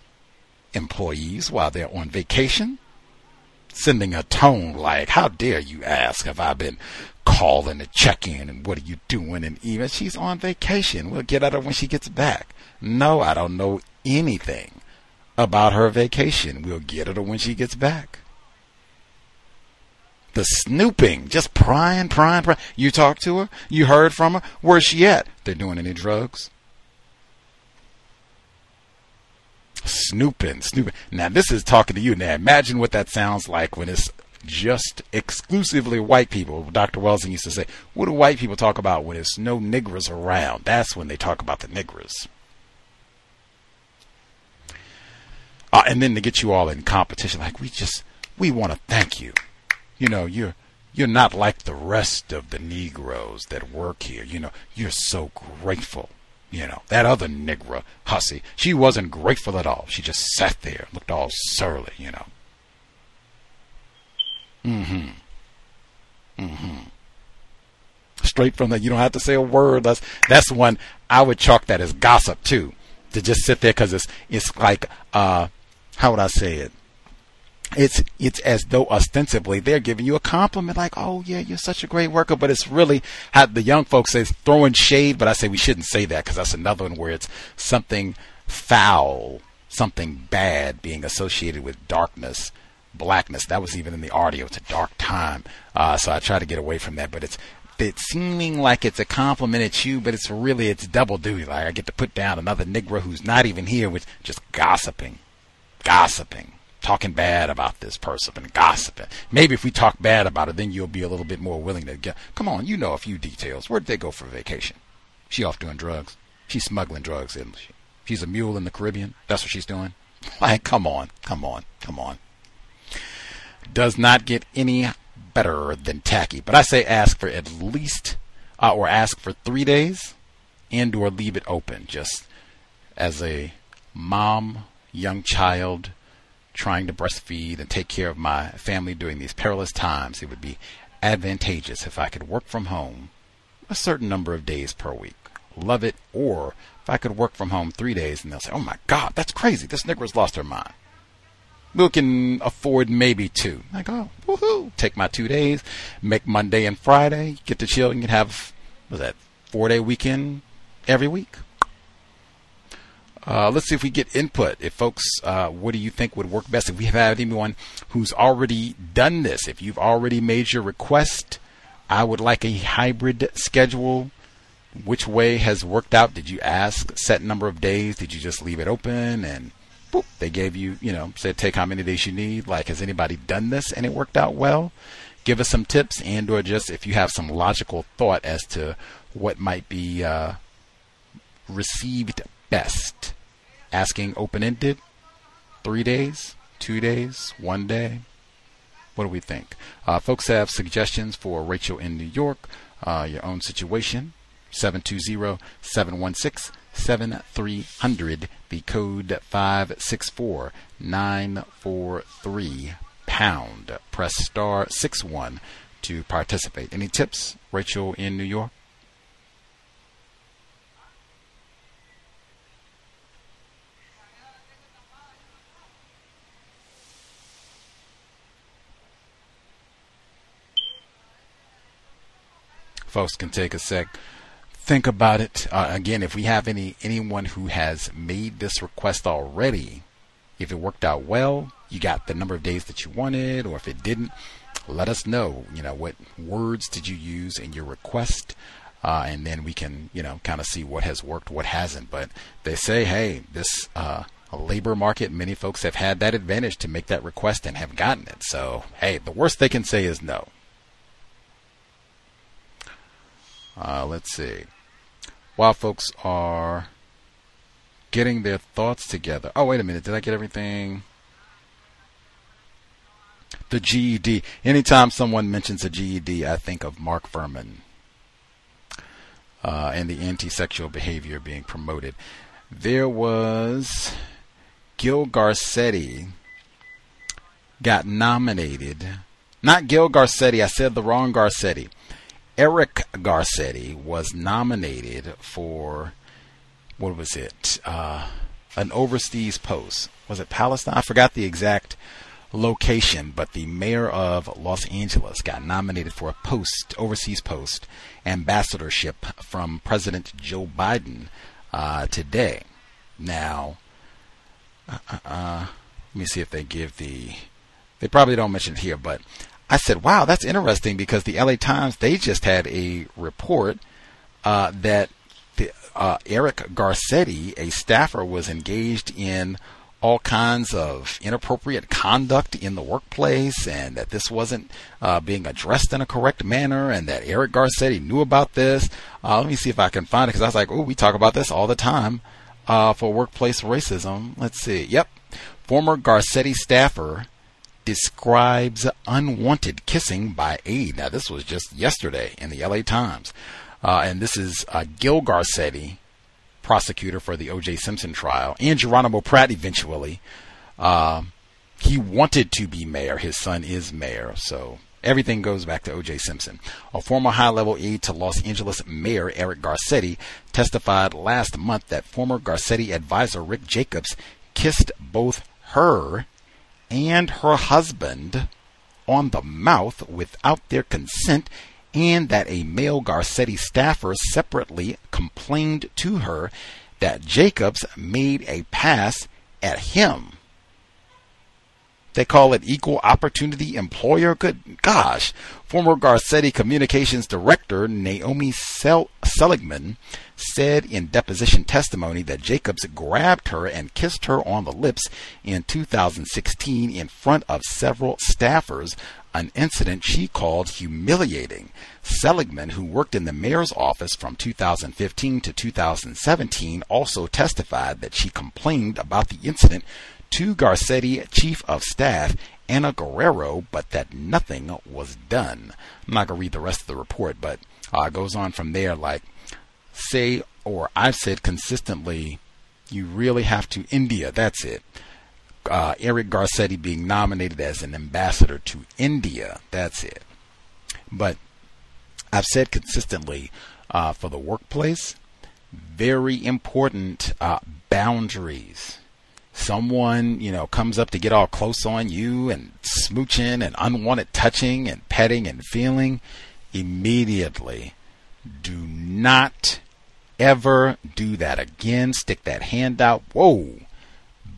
employees while they're on vacation. Sending a tone like, how dare you ask, have I been calling to check in and what are you doing? And even she's on vacation. We'll get at her when she gets back. No, I don't know anything about her vacation. We'll get at her when she gets back. The snooping, just prying, prying, prying. You talked to her? You heard from her? Where's she at? They're doing any drugs? Snooping, snooping. Now this is talking to you. Now imagine what that sounds like when it's just exclusively white people. Dr. Welsing used to say, what do white people talk about when there's no niggers around? That's when they talk about the niggers. Uh, and then to get you all in competition, like we just, we want to thank you. You know, you're, you're not like the rest of the Negroes that work here. You know, you're so grateful. You know, that other Negro, Hussy, she wasn't grateful at all. She just sat there, looked all surly, you know. Mm-hmm. Mm-hmm. Straight from that, you don't have to say a word. That's that's one I would chalk that as gossip too. To just sit there because it's it's like uh, how would I say it? It's it's as though ostensibly they're giving you a compliment, like, "Oh yeah, you're such a great worker," but it's really how the young folks say throwing shade. But I say we shouldn't say that because that's another one where it's something foul, something bad being associated with darkness blackness. That was even in the audio. It's a dark time. Uh, so I try to get away from that, but it's, it's seeming like it's a compliment at you, but it's really, it's double duty. Like I get to put down another Negro who's not even here with just gossiping, gossiping, talking bad about this person and gossiping. Maybe if we talk bad about it, then you'll be a little bit more willing to get, come on, you know a few details. Where'd they go for vacation? She off doing drugs. She's smuggling drugs, isn't she? She's a mule in the Caribbean. That's what she's doing. Like, come on, come on, come on does not get any better than tacky. But I say ask for at least, uh, or ask for three days, and or leave it open. Just as a mom, young child, trying to breastfeed and take care of my family during these perilous times, it would be advantageous if I could work from home a certain number of days per week. Love it. Or if I could work from home three days and they'll say, oh my God, that's crazy. This nigger's lost her mind we can afford maybe two. I go, oh, woohoo! Take my two days, make Monday and Friday, get to chill, and have was that four day weekend every week. Uh, let's see if we get input. If folks, uh, what do you think would work best? If we have anyone who's already done this, if you've already made your request, I would like a hybrid schedule. Which way has worked out? Did you ask set number of days? Did you just leave it open and boop, they gave you, you know, said take how many days you need. Like, has anybody done this and it worked out well? Give us some tips and or just if you have some logical thought as to what might be uh, received best. Asking open ended, three days, two days, one day. What do we think? Uh, folks have suggestions for Rachel in New York, uh, your own situation, 720 716 7300, the code 564943 pound. Press star 61 to participate. Any tips, Rachel in New York? Folks can take a sec think about it uh, again. If we have any anyone who has made this request already, if it worked out well, you got the number of days that you wanted, or if it didn't, let us know. You know what words did you use in your request, uh, and then we can you know kind of see what has worked, what hasn't. But they say, hey, this uh, labor market, many folks have had that advantage to make that request and have gotten it. So hey, the worst they can say is no. Uh, let's see while folks are getting their thoughts together. Oh, wait a minute. Did I get everything? The GED. Anytime someone mentions a GED, I think of Mark Fuhrman uh, and the anti sexual behavior being promoted. There was Gil Garcetti got nominated. Not Gil Garcetti, I said the wrong Garcetti. Eric Garcetti was nominated for what was it? Uh, an overseas post. Was it Palestine? I forgot the exact location, but the mayor of Los Angeles got nominated for a post, overseas post, ambassadorship from President Joe Biden uh, today. Now, uh, uh, uh let me see if they give the. They probably don't mention it here, but I said, wow, that's interesting because the LA Times, they just had a report uh, that the, uh, Eric Garcetti, a staffer, was engaged in all kinds of inappropriate conduct in the workplace and that this wasn't uh, being addressed in a correct manner and that Eric Garcetti knew about this. Uh, let me see if I can find it because I was like, oh, we talk about this all the time uh, for workplace racism. Let's see. Yep. Former Garcetti staffer describes unwanted kissing by aide. Now, this was just yesterday in the LA Times. Uh, and this is uh, Gil Garcetti, prosecutor for the O.J. Simpson trial, and Geronimo Pratt eventually. Uh, he wanted to be mayor. His son is mayor. So everything goes back to O.J. Simpson. A former high level aide to Los Angeles Mayor Eric Garcetti testified last month that former Garcetti advisor Rick Jacobs kissed both her and her husband on the mouth without their consent and that a male Garcetti staffer separately complained to her that Jacobs made a pass at him. They call it equal opportunity employer. Good gosh. Former Garcetti communications director Naomi Sel- Seligman said in deposition testimony that Jacobs grabbed her and kissed her on the lips in 2016 in front of several staffers an incident she called humiliating. Seligman, who worked in the mayor's office from 2015 to 2017, also testified that she complained about the incident to Garcetti chief of staff Ana Guerrero, but that nothing was done. I'm not going to read the rest of the report, but uh, it goes on from there like, say, or I've said consistently, you really have to, India, that's it uh, Eric Garcetti being nominated as an ambassador to India. That's it. But I've said consistently uh, for the workplace, very important uh, boundaries. Someone, you know, comes up to get all close on you and smooching and unwanted touching and petting and feeling. Immediately, do not ever do that again. Stick that hand out. Whoa.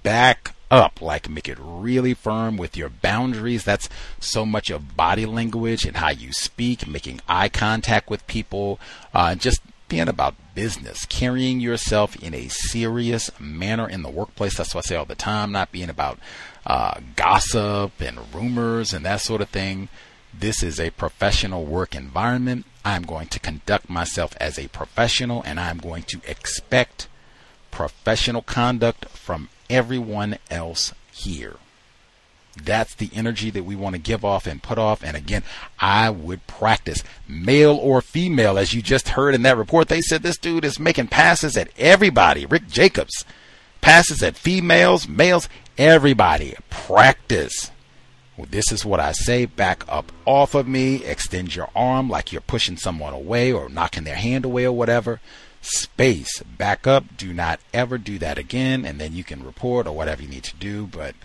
Back up, like make it really firm with your boundaries. That's so much of body language and how you speak, making eye contact with people, uh, just being about business, carrying yourself in a serious manner in the workplace. That's what I say all the time, not being about uh, gossip and rumors and that sort of thing. This is a professional work environment. I'm going to conduct myself as a professional and I'm going to expect professional conduct from everyone else here. That's the energy that we want to give off and put off. And again, I would practice male or female, as you just heard in that report. They said this dude is making passes at everybody. Rick Jacobs passes at females, males, everybody. Practice. Well, this is what I say. Back up off of me. Extend your arm like you're pushing someone away or knocking their hand away or whatever space. Back up. Do not ever do that again. And then you can report or whatever you need to do. But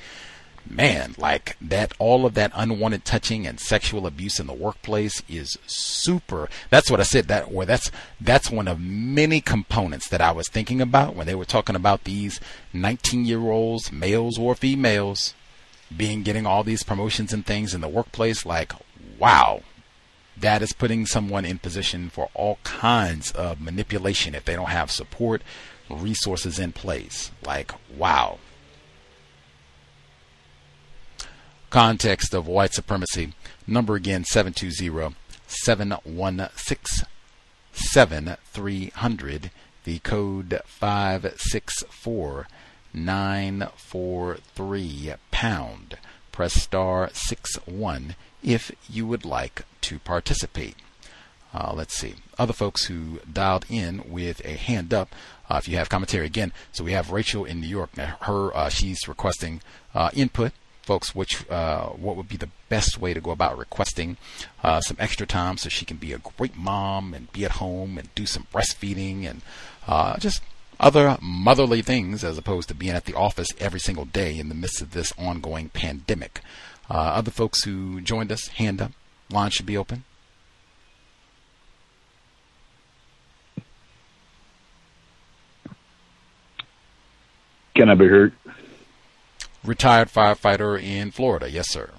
man, like that, all of that unwanted touching and sexual abuse in the workplace is super. That's what I said. That or that's that's one of many components that I was thinking about when they were talking about these 19 year olds, males or females, being getting all these promotions and things in the workplace. Like, wow, that is putting someone in position for all kinds of manipulation if they don't have support resources in place. Like, wow. Context of white supremacy. Number again 720 716 7300. The code 564 943 pound. Press star 61 if you would like to participate. Uh, let's see. Other folks who dialed in with a hand up. Uh, if you have commentary again, so we have Rachel in New York. Her uh, she's requesting uh, input, folks. Which uh, what would be the best way to go about requesting uh, some extra time so she can be a great mom and be at home and do some breastfeeding and just other motherly things as opposed to being at the office every single day in the midst of this ongoing pandemic. other folks who joined us, hand up. Line should be open. Can I be heard? Retired firefighter in Florida. Yes, sir.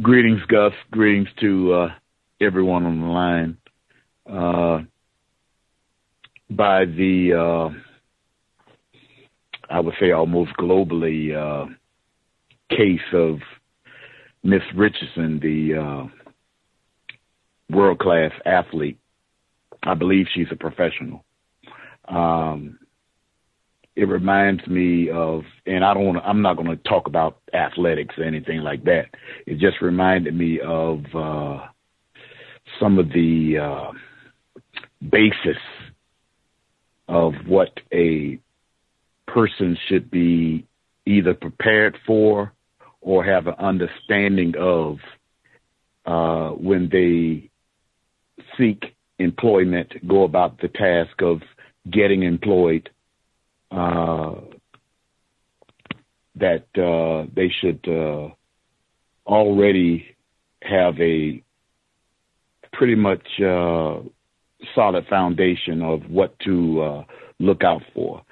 Greetings, Gus. Greetings to uh, everyone on the line. Uh, by the uh, I would say almost globally, uh, case of Miss Richardson, the uh, world class athlete. I believe she's a professional. Um, it reminds me of, and I don't want to, I'm not going to talk about athletics or anything like that. It just reminded me of uh, some of the uh, basis of what a person should be either prepared for or have an understanding of uh, when they seek employment, go about the task of getting employed, that uh, they should uh, already have a pretty much uh, solid foundation of what to uh, look out for.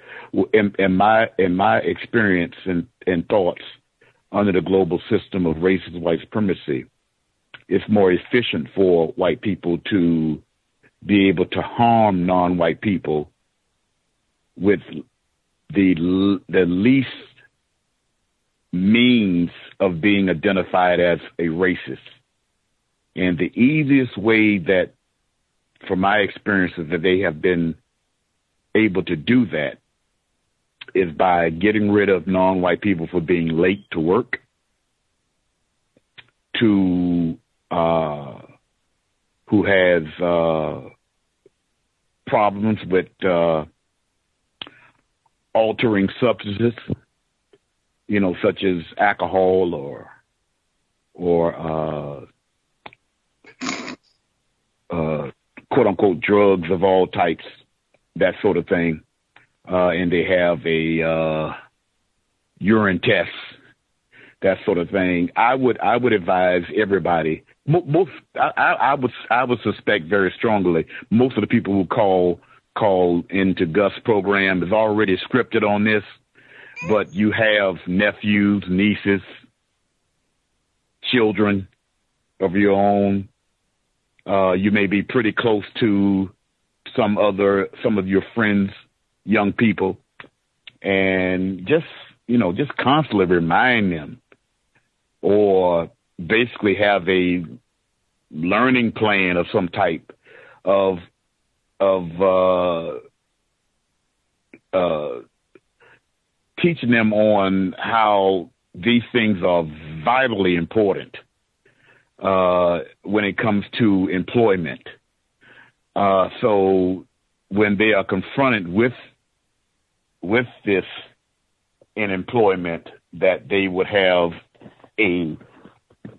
In, in my in my experience and, and thoughts under the global system of racist white supremacy, it's more efficient for white people to be able to harm non-white people with the the least means of being identified as a racist. And the easiest way that, from my experiences, that they have been able to do that is by getting rid of non-white people for being late to work, to uh, who has uh, problems with uh, altering substances, you know, such as alcohol or or uh, uh, quote unquote drugs of all types, that sort of thing. Uh, and they have a uh, urine test, that sort of thing. I would I would advise everybody. Most I, I would I would suspect very strongly most of the people who call call into Gus program is already scripted on this, but you have nephews, nieces, children of your own. Uh, you may be pretty close to some other, some of your friends, young people, and just, you know, just constantly remind them or basically have a learning plan of some type of of uh, uh, teaching them on how these things are vitally important uh, when it comes to employment. Uh, so when they are confronted with with this in employment, that they would have a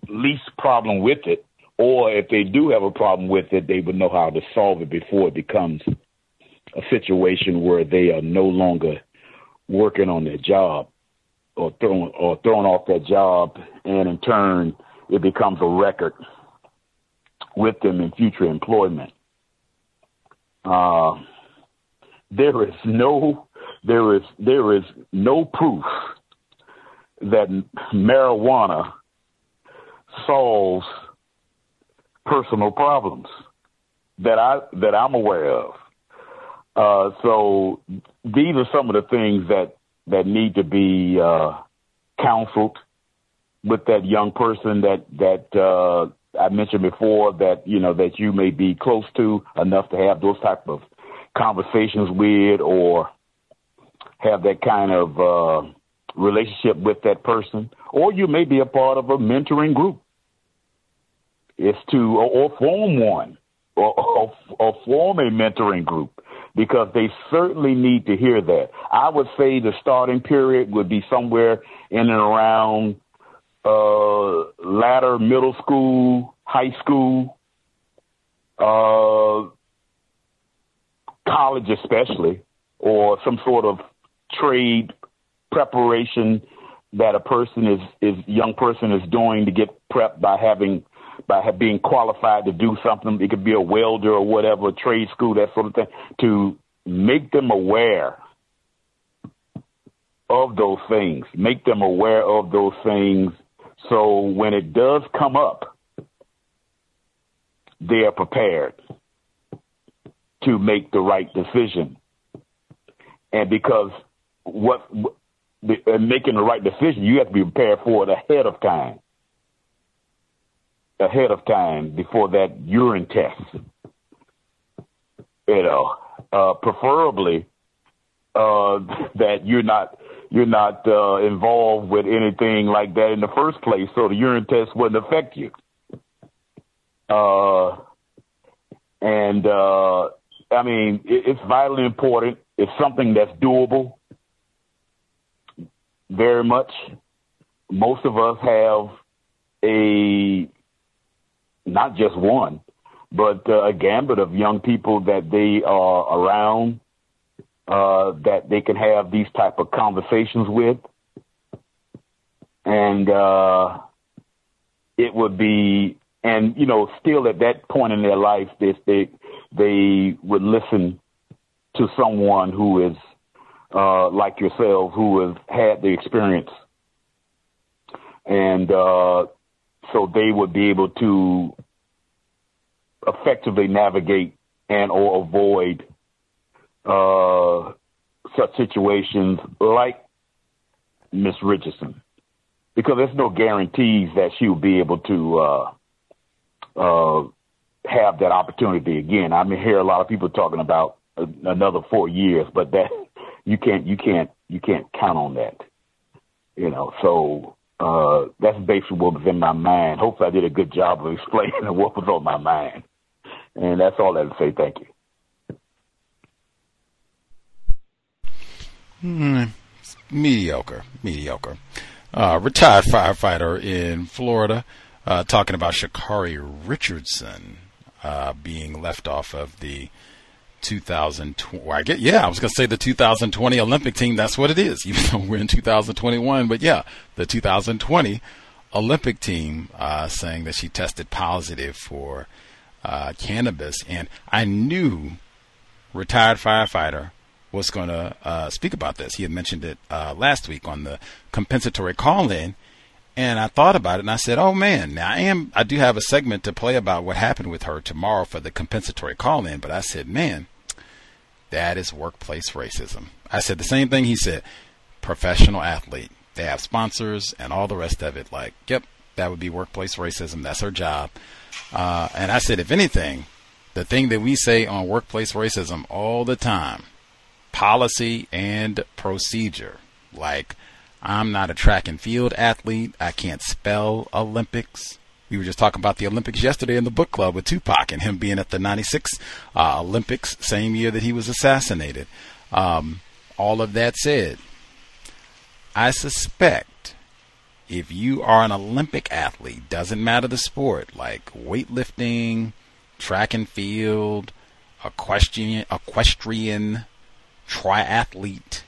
least problem with it or if they do have a problem with it, they would know how to solve it before it becomes a situation where they are no longer working on their job or throwing or throwing off their job, and in turn, it becomes a record with them in future employment. Uh, there is no there is there is no proof that marijuana solves personal problems that I that I'm aware of. Uh, so these are some of the things that that need to be uh, counseled with that young person that that uh, I mentioned before that you know that you may be close to enough to have those type of conversations with or have that kind of uh, relationship with that person, or you may be a part of a mentoring group is to or, or form one or, or, or form a mentoring group because they certainly need to hear that. I would say the starting period would be somewhere in and around uh, latter middle school, high school, uh, college especially, or some sort of trade preparation that a person is is young person is doing to get prepped by having by being qualified to do something. It could be a welder or whatever, trade school, that sort of thing, to make them aware of those things, make them aware of those things. So when it does come up, they are prepared to make the right decision. And because what the, uh, making the right decision, you have to be prepared for it ahead of time. Ahead of time before that urine test. You know, uh, preferably uh, that you're not you're not uh, involved with anything like that in the first place, so the urine test wouldn't affect you. Uh, and uh, I mean, it, it's vitally important. It's something that's doable. Very much. Most of us have a not just one, but uh, a gambit of young people that they are around uh, that they can have these type of conversations with, and uh, it would be, and you know, still at that point in their life, they they they would listen to someone who is uh, like yourself, who has had the experience, and uh, so they would be able to effectively navigate and or avoid uh, such situations like Miss Richardson, because there's no guarantees that she will be able to uh, uh, have that opportunity again. I mean, hear a lot of people talking about another four years, but that you can't, you can't, you can't count on that. You know, so uh, that's basically what was in my mind. Hopefully, I did a good job of explaining what was on my mind, and that's all I have to say. Thank you. Hmm, mediocre, mediocre. Uh, retired firefighter in Florida, uh, talking about Sha'Carri Richardson uh, being left off of the 2020. I get, yeah, I was going to say the 2020 Olympic team. That's what it is, even though we're in 2021. But yeah, the 2020 Olympic team uh, saying that she tested positive for uh, cannabis, and I knew retired firefighter was going to uh, speak about this. He had mentioned it uh, last week on the compensatory call-in, and I thought about it and I said, "Oh man, now I am I do have a segment to play about what happened with her tomorrow for the compensatory call-in." But I said, "Man, that is workplace racism." I said the same thing he said. Professional athlete, they have sponsors and all the rest of it. Like, yep, that would be workplace racism. That's her job. Uh, and I said, if anything, the thing that we say on workplace racism all the time policy and procedure. Like, I'm not a track and field athlete. I can't spell Olympics. We were just talking about the Olympics yesterday in the book club with Tupac and him being at the 96 uh, Olympics, same year that he was assassinated. Um, all of that said, I suspect if you are an Olympic athlete, doesn't matter the sport, like weightlifting, track and field, equestrian, equestrian triathlete.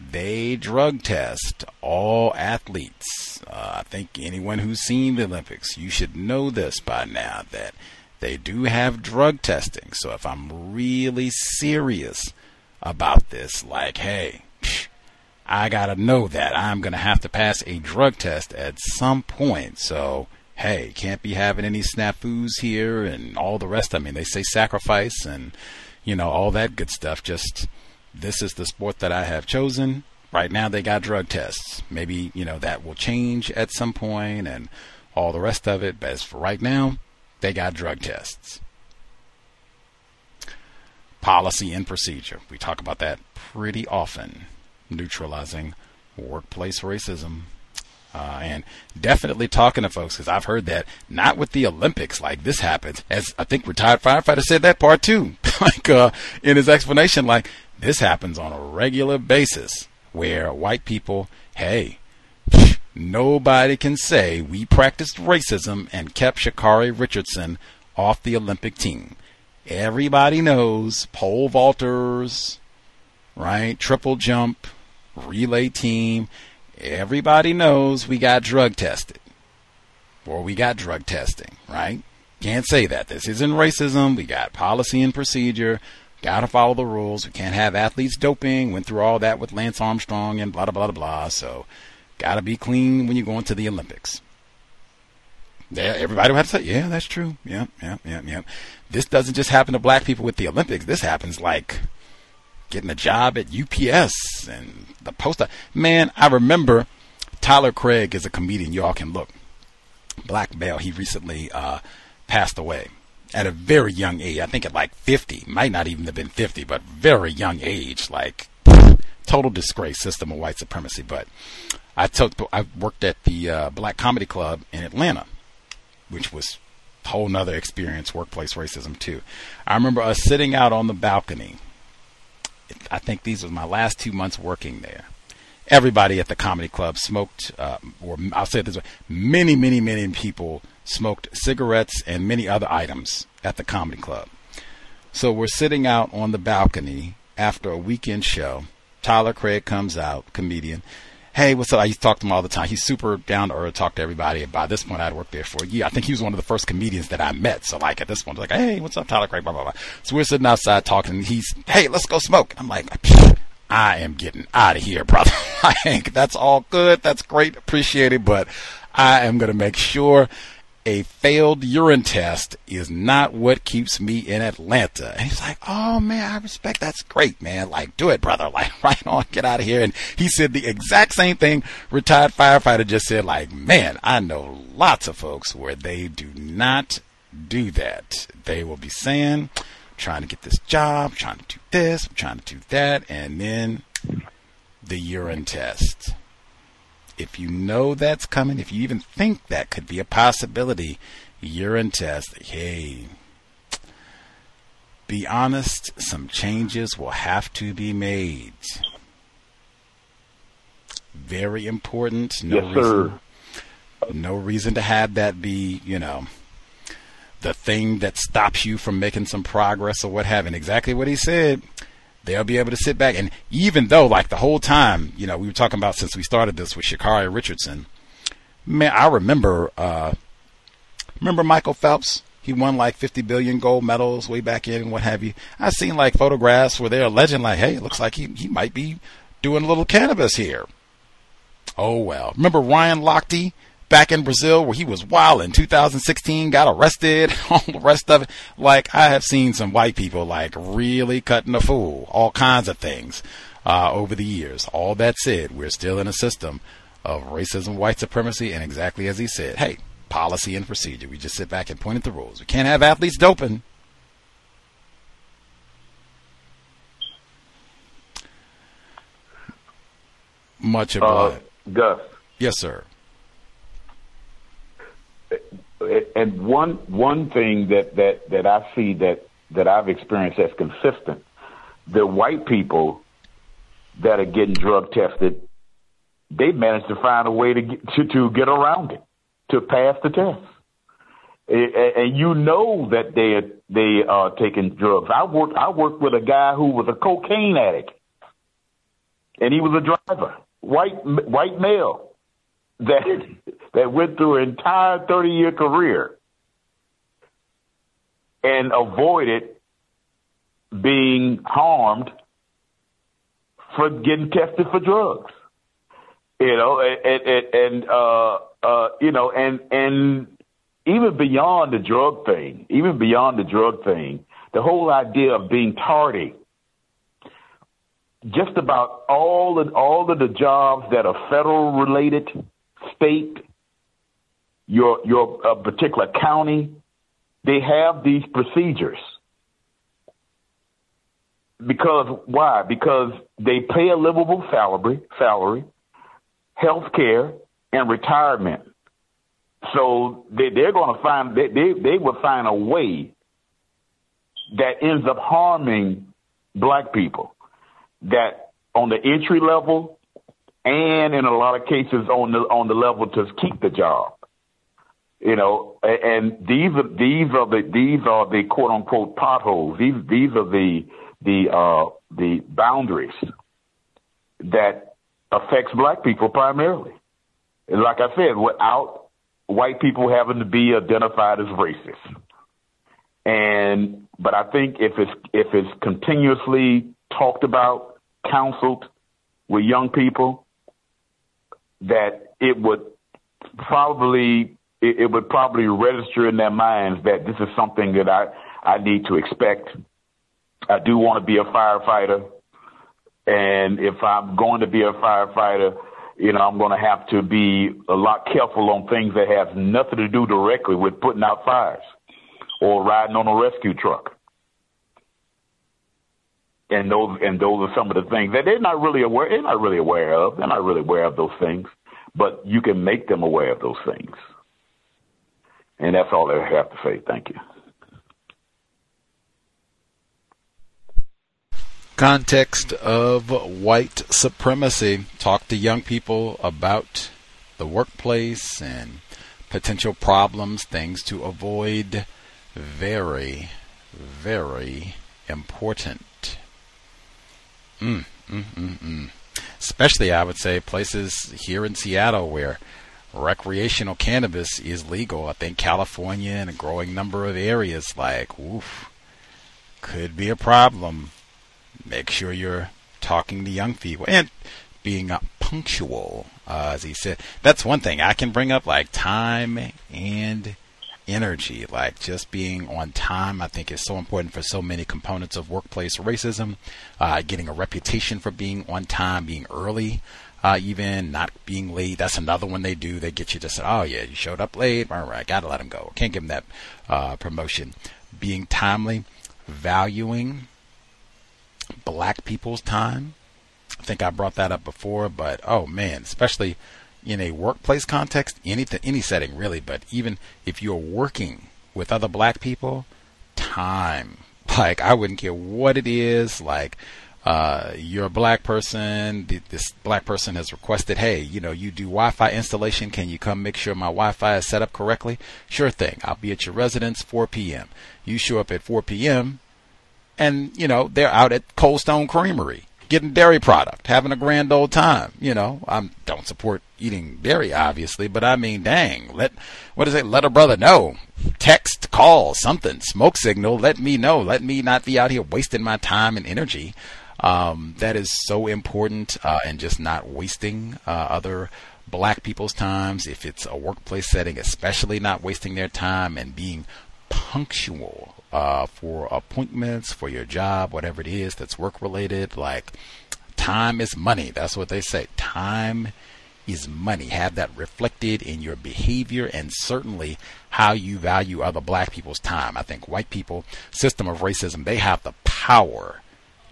They drug test all athletes. Uh, I think anyone who's seen the Olympics, you should know this by now that they do have drug testing. So if I'm really serious about this, like, hey, I gotta know that I'm gonna have to pass a drug test at some point. So hey, can't be having any snafus here and all the rest. I mean, they say sacrifice and you know all that good stuff. Just this is the sport that I have chosen. Right now, they got drug tests. Maybe, you know, that will change at some point and all the rest of it. But as for right now, they got drug tests. Policy and procedure. We talk about that pretty often. Neutralizing workplace racism. Uh, and definitely talking to folks because I've heard that not with the Olympics like this happens. As I think retired firefighter said that part too, like uh, in his explanation, like this happens on a regular basis where white people, hey, nobody can say we practiced racism and kept Sha'Carri Richardson off the Olympic team. Everybody knows pole vaulters, right? Triple jump, relay team. Everybody knows we got drug tested or we got drug testing, right? Can't say that. This isn't racism. We got policy and procedure. Got to follow the rules. We can't have athletes doping. Went through all that with Lance Armstrong and blah, blah, blah, blah. So, got to be clean when you go into the Olympics. Yeah, everybody would have to say, yeah, that's true. Yeah, yeah, yeah, yeah. This doesn't just happen to black people with the Olympics. This happens like getting a job at UPS and the post. Man, I remember Tyler Craig is a comedian. Y'all can look. Black male. He recently uh, passed away at a very young age. I think at like 50. Might not even have been 50, but very young age. Like total disgrace, system of white supremacy. But I took I worked at the uh, Black Comedy Club in Atlanta, which was a whole nother experience, workplace racism too. I remember us sitting out on the balcony. I think these were my last two months working there. Everybody at the comedy club smoked, uh, or I'll say it this way: many, many, many people smoked cigarettes and many other items at the comedy club. So we're sitting out on the balcony after a weekend show Tyler Craig comes out, comedian. Hey, what's up? I used to talk to him all the time. He's super down to earth, talk to everybody. By this point, I'd worked there for a year. I think he was one of the first comedians that I met. So, like, at this point, like, hey, what's up, Tyler Craig? Blah, blah, blah. So we're sitting outside talking, he's, hey, let's go smoke. I'm like, I am getting out of here, brother. Hank, that's all good. That's great. Appreciate it. But I am going to make sure a failed urine test is not what keeps me in Atlanta. And he's like, Oh man, I respect that's great, man. Like, do it, brother. Like, right on, get out of here. And he said the exact same thing retired firefighter just said, like, man, I know lots of folks where they do not do that. They will be saying, trying to get this job, trying to do this, I'm trying to do that, and then the urine test if you know that's coming, if you even think that could be a possibility, urine test, hey, be honest, some changes will have to be made. Very important. No yes, reason, sir. No reason to have that be, you know, the thing that stops you from making some progress or what have. And exactly what he said they'll be able to sit back. And even though, like the whole time, you know, we were talking about since we started this with Sha'Carri Richardson, man, I remember, uh, remember Michael Phelps? He won like 50 billion gold medals way back in and what have you. I've seen like photographs where they're alleging like, hey, it looks like he, he might be doing a little cannabis here. Oh well. Remember Ryan Lochte? Back in Brazil where he was wild in 2016, got arrested, all the rest of it. Like I have seen some white people like really cutting a fool, all kinds of things uh, over the years. All that said, we're still in a system of racism, white supremacy, and exactly as he said, hey, policy and procedure. We just sit back and point at the rules. We can't have athletes doping. Much obliged. Uh, Gus. Yes, sir and one one thing that that that I see that that I've experienced that's consistent, the white people that are getting drug tested, they manage to find a way to get, to, to get around it, to pass the test. And you know that they are, they are taking drugs. I worked I worked with a guy who was a cocaine addict, and he was a driver, white white male that that went through an entire 30 year career and avoided being harmed for getting tested for drugs. You know, and and, and uh, uh, you know, and and even beyond the drug thing, even beyond the drug thing, the whole idea of being tardy. Just about all of all of the jobs that are federal related state, your your uh, particular county, they have these procedures. Because why? Because they pay a livable salary, salary, health care, and retirement. So they, they're going to find they, they they will find a way that ends up harming black people. That on the entry level, and in a lot of cases on the on the level to keep the job. You know, and these are these are the these are the quote unquote potholes. These these are the the uh, the boundaries that affects black people primarily. And like I said, without white people having to be identified as racist. And but I think if it's if it's continuously talked about, counseled with young people, that it would probably it, it would probably register in their minds that this is something that I I need to expect. I do want to be a firefighter. And if I'm going to be a firefighter, you know, I'm going to have to be a lot careful on things that have nothing to do directly with putting out fires or riding on a rescue truck. And those and those are some of the things that they're not really aware they're not really aware of. They're not really aware of those things. But you can make them aware of those things. And that's all I have to say. Thank you. Context of white supremacy. Talk to young people about the workplace and potential problems, things to avoid. Very, very important. Mm, mm, mm, mm. Especially, I would say, places here in Seattle where recreational cannabis is legal. I think California and a growing number of areas, like, oof, could be a problem. Make sure you're talking to young people and being punctual, uh, as he said. That's one thing I can bring up, like time and energy, like just being on time, I think is so important for so many components of workplace racism. Uh, getting a reputation for being on time, being early, uh, even not being late. That's another one they do. They get you to say, oh yeah, you showed up late. All right, gotta let him go. Can't give him that uh, promotion. Being timely, valuing black people's time. I think I brought that up before, but oh man, especially in a workplace context, any any setting really, but even if you're working with other black people, time. Like I wouldn't care what it is. Like uh, you're a black person. This black person has requested, hey, you know, you do Wi-Fi installation. Can you come make sure my Wi-Fi is set up correctly? Sure thing. I'll be at your residence 4 p.m. You show up at 4 p.m. and you know they're out at Cold Stone Creamery getting dairy product, having a grand old time. You know, I don't support eating dairy, obviously, but I mean, dang, let what is it? Let a brother know. Text, call, something, smoke signal. Let me know. Let me not be out here wasting my time and energy. Um, that is so important, uh, and just not wasting uh, other black people's times. If it's a workplace setting, especially not wasting their time and being punctual uh, for appointments, for your job, whatever it is that's work related. Like, time is money. That's what they say. Time is money. Have that reflected in your behavior and certainly how you value other black people's time. I think white people, system of racism, they have the power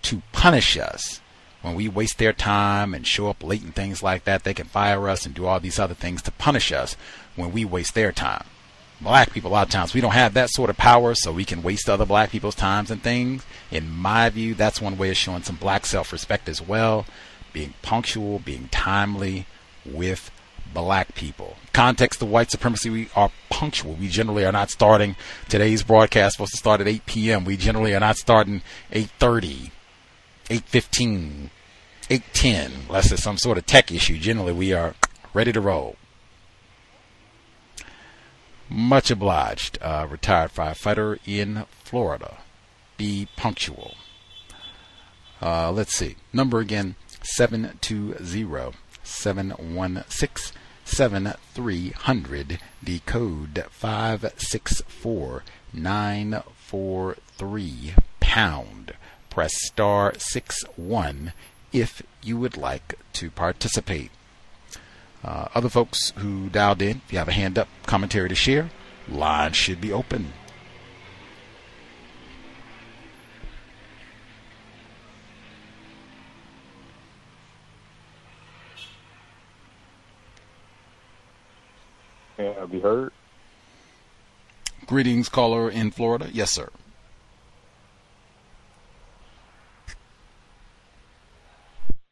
to punish us when we waste their time and show up late and things like that. They can fire us and do all these other things to punish us when we waste their time black people a lot of times we don't have that sort of power so we can waste other black people's times and things. In my view that's one way of showing some black self-respect as well being punctual being timely with black people. Context of white supremacy we are punctual. We generally are not starting today's broadcast supposed to start at 8 p.m we generally are not starting 8.30 8.15 8.10 unless it's some sort of tech issue. Generally we are ready to roll much obliged. Uh, retired firefighter in Florida. Be punctual. Uh, let's see. Number again 720 716 7300. The code 564 943 pound. Press star 6 1 if you would like to participate. Uh, other folks who dialed in, if you have a hand up, commentary to share, line should be open. Have you heard? Greetings, caller in Florida. Yes, sir.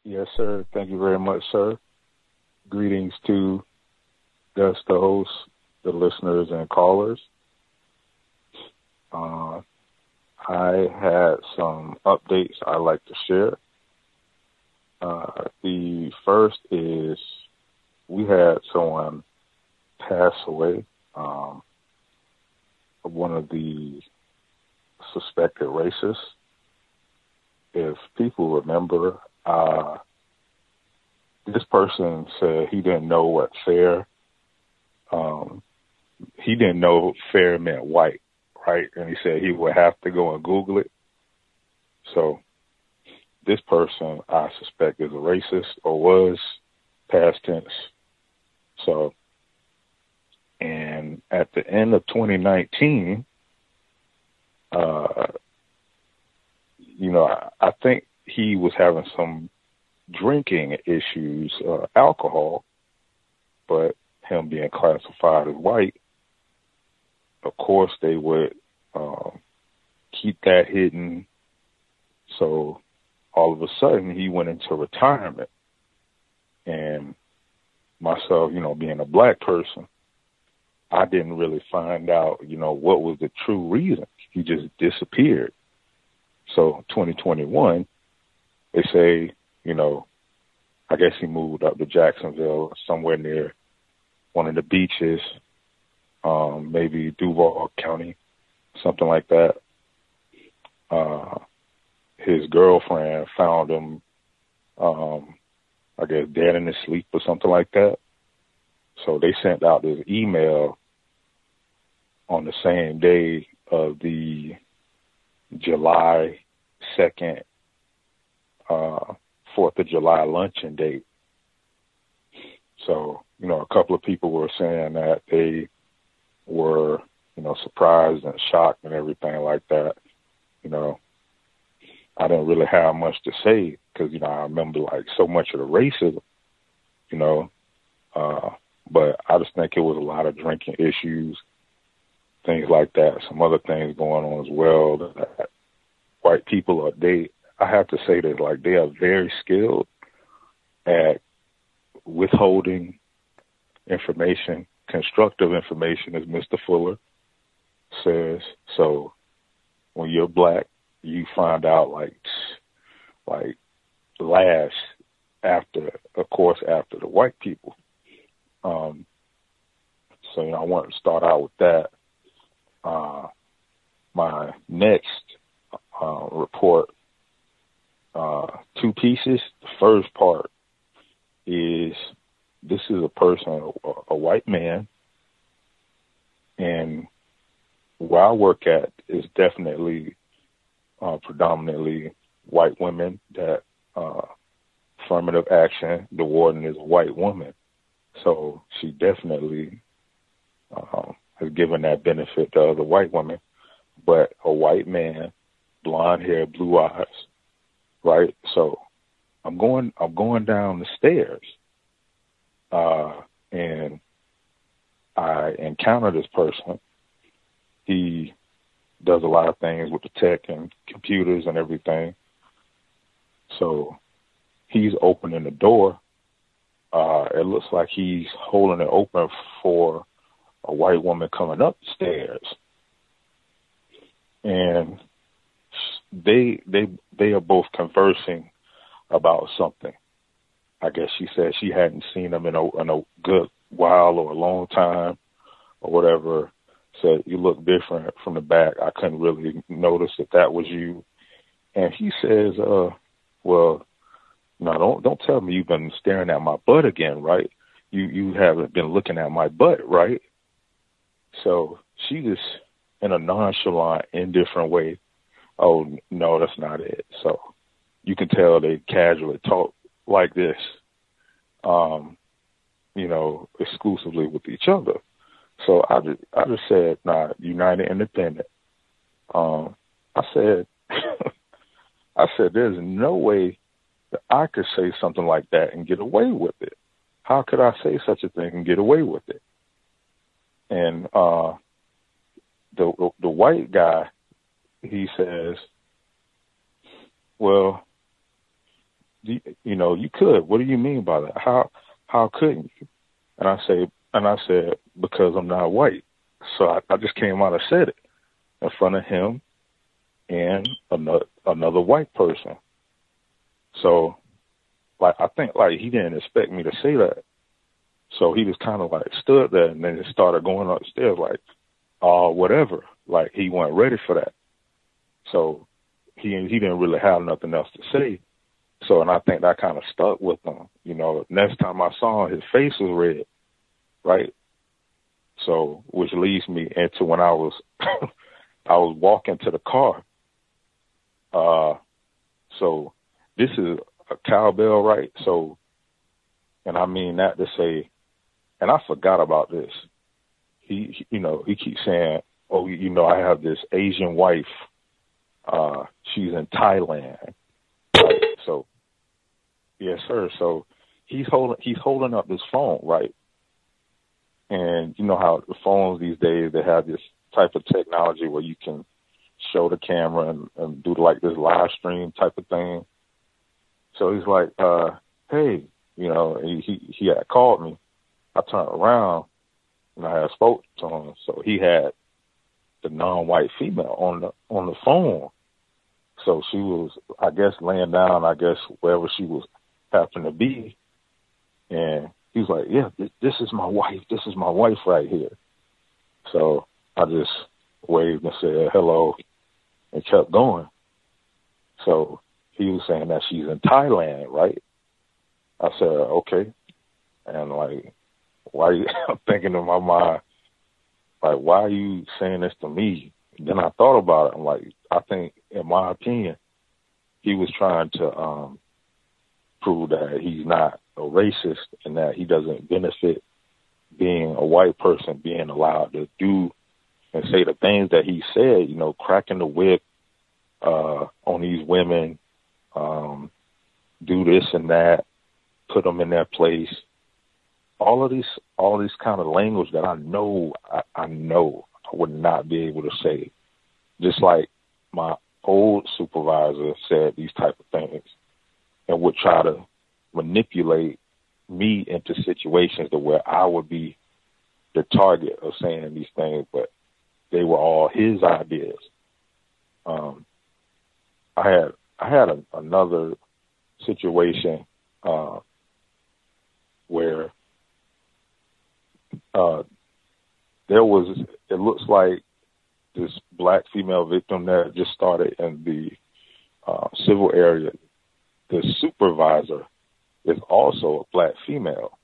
Yes, sir. Thank you very much, sir greetings to Gus, the host, the listeners, and callers. Uh, I had some updates I'd like to share. Uh, the first is we had someone pass away, um, one of the suspected racists. If people remember, uh, this person said he didn't know what fair. Um, he didn't know fair meant white, right? And he said he would have to go and Google it. So this person I suspect is a racist or was past tense. So, and at the end of 2019, uh, you know, I, I think he was having some drinking issues, uh, alcohol, but him being classified as white, of course they would um, keep that hidden. So all of a sudden he went into retirement. And myself, you know, being a black person, I didn't really find out, you know, what was the true reason. He just disappeared. So 2021, they say, you know, I guess he moved up to Jacksonville, somewhere near one of the beaches, um, maybe Duval County, something like that. Uh, his girlfriend found him, um, I guess dead in his sleep or something like that. So they sent out this email on the same day of the July 2nd, uh, 4th of July luncheon date. So, you know, a couple of people were saying that they were, you know, surprised and shocked and everything like that. You know, I didn't really have much to say because, you know, I remember like so much of the racism, you know, uh, but I just think it was a lot of drinking issues, things like that. Some other things going on as well that white people are, they, I have to say that like they are very skilled at withholding information, constructive information, as Mr. Fuller says. So when you're black, you find out like like last after, of course, after the white people. Um, so you know, I want to start out with that. Uh, my next uh, report, uh, two pieces. The first part is this is a person, a, a white man, and where I work at is definitely uh, predominantly white women that uh, affirmative action. The warden is a white woman, so she definitely uh, has given that benefit to other white women. But a white man, blonde hair, blue eyes, right? So I'm going, I'm going down the stairs, uh, and I encounter this person. He does a lot of things with the tech and computers and everything. So he's opening the door. Uh, it looks like he's holding it open for a white woman coming up the stairs. And they they they are both conversing about something. I guess she said she hadn't seen him in a in a good while or a long time or whatever said, you look different from the back. I couldn't really notice that that was you. And he says, uh, well, no, don't, don't tell me you've been staring at my butt again, right? You, you haven't been looking at my butt, right? So she just, in a nonchalant, indifferent way, oh, no, that's not it. So you can tell they casually talk like this, um, you know, exclusively with each other. So I just I just said, nah, United Independent. Um, I said, I said, there's no way that I could say something like that and get away with it. How could I say such a thing and get away with it? And uh, the the white guy, he says, well, you, you know, you could. What do you mean by that? How how couldn't you? And I say, and I said, because I'm not white. So I, I just came out and said it in front of him and another another white person. So like I think like he didn't expect me to say that. So he just kind of like stood there and then just started going upstairs like, oh, whatever. Like he wasn't ready for that. So he he didn't really have nothing else to say. So and I think that kind of stuck with him. You know, next time I saw him, his face was red right? So, which leads me into when I was I was walking to the car. Uh, so this is a cowbell, right? So, and I mean that to say, and I forgot about this. He, he you know, he keeps saying, "Oh, you know, I have this Asian wife. Uh, she's in Thailand." Right? So, yes, sir. So he's holding he's holding up this phone, right? And you know how the phones these days they have this type of technology where you can show the camera and, and do like this live stream type of thing. So he's like, uh, hey, you know, he, he, he had called me. I turned around and I had spoke to him. So he had the non-white female on the, on the phone. So she was, I guess, laying down, I guess, wherever she was happened to be. And he was like, yeah, this, this is my wife. This is my wife right here. So I just waved and said hello and kept going. So he was saying that she's in Thailand, right? I said, okay. And like, why you, thinking in my mind, like, why are you saying this to me? Then I thought about it. I'm like, I think, in my opinion, he was trying to um prove that he's not a racist and that he doesn't benefit being a white person being allowed to do and say the things that he said, you know, cracking the whip uh, on these women, um, do this and that, put them in their place. All of these, all these kind of language that I know, I, I know I would not be able to say. Just like my old supervisor said these type of things and would try to manipulate me into situations to where I would be the target of saying these things, but they were all his ideas. Um, I had I had a, another situation uh, where uh, there was it looks like this black female victim that just started in the uh, civil area. The supervisor is also a black female.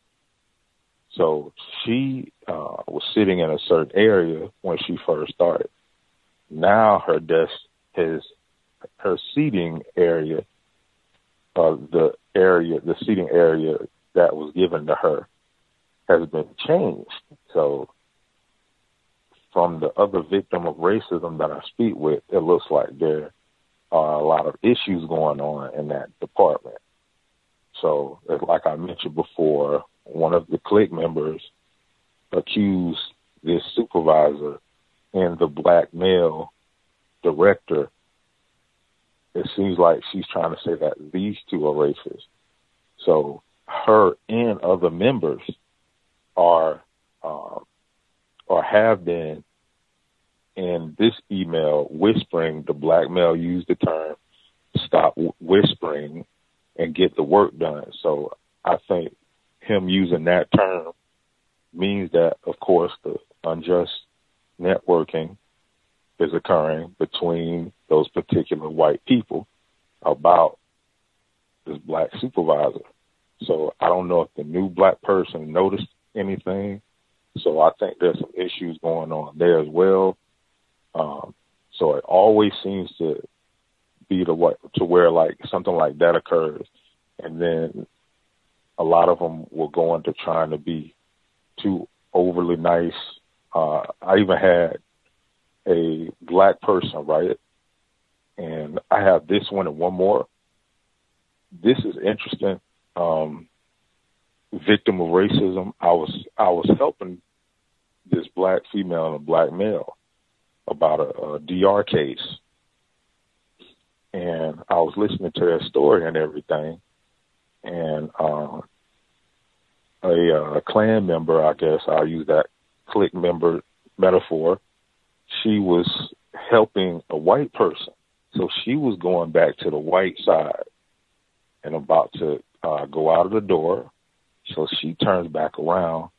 So she uh, was sitting in a certain area when she first started. Now her desk has her seating area, uh, the area, the seating area that was given to her has been changed. So from the other victim of racism that I speak with, it looks like there are a lot of issues going on in that department. So, like I mentioned before, one of the clique members accused this supervisor and the black male director. It seems like she's trying to say that these two are racist. So her and other members are um, or have been in this email whispering. The black male used the term "stop whispering" and get the work done. So I think him using that term means that, of course, the unjust networking is occurring between those particular white people about this black supervisor. So I don't know if the new black person noticed anything. So I think there's some issues going on there as well. Um, so it always seems to be the what to where like something like that occurs, and then a lot of them will go into trying to be too overly nice. Uh, I even had a black person right, and I have this one and one more. This is interesting. Um, victim of racism. I was I was helping this black female and a black male about a, a DR case, and I was listening to their story and everything, and uh, a, uh, a clan member, I guess I'll use that clique member metaphor. She was helping a white person, so she was going back to the white side and about to uh, go out of the door. So she turns back around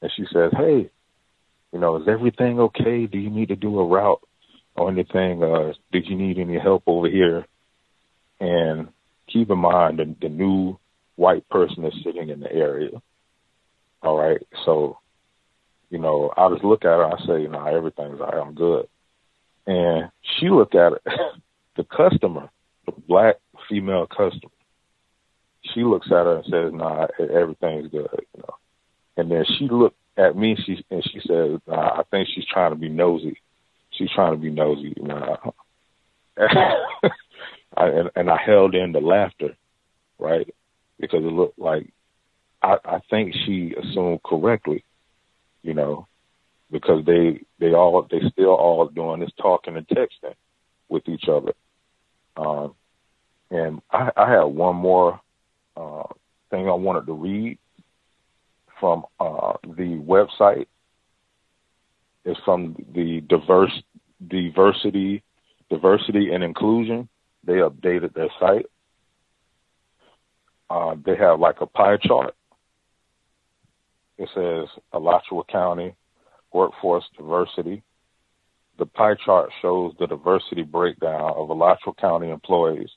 and she says, "Hey, you know, is everything okay? Do you need to do a route or anything? Uh, did you need any help over here?" And keep in mind the, the new white person is sitting in the area. All right. So, you know, I just look at her, I say, you know, everything's all right, I'm good. And she looked at it, the customer, the black female customer. She looks at her and says, "Nah, everything's good," you know. And then she looked at me, she and she says, nah, "I think she's trying to be nosy. She's trying to be nosy." Know. I, and, and I held in the laughter, right? Because it looked like I, I think she assumed correctly, you know, because they they all they still all doing this talking and texting with each other. Um, and I, I had one more uh, thing I wanted to read from uh, the website. It's from the diverse diversity diversity and inclusion. They updated their site. Uh, they have like a pie chart. It says Alachua County workforce diversity. The pie chart shows the diversity breakdown of Alachua County employees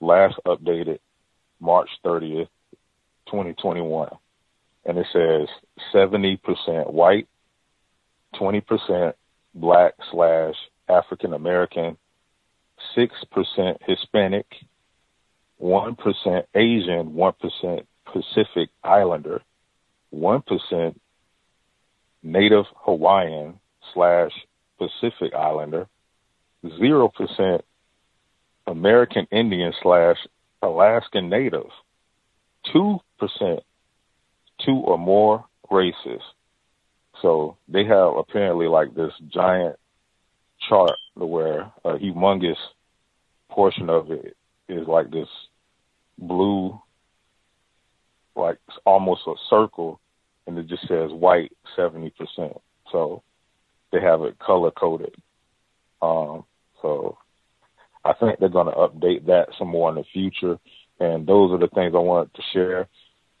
last updated March 30th, 2021. And it says 70% white, 20% black slash African American, 6% Hispanic, 1% Asian, 1% Pacific Islander, 1% Native Hawaiian slash Pacific Islander, 0% American Indian slash Alaskan Native, 2% two or more races. So they have apparently like this giant chart where a humongous portion of it is like this blue, like almost a circle, and it just says white 70%. So they have it color coded. Um, so I think they're going to update that some more in the future. And those are the things I wanted to share.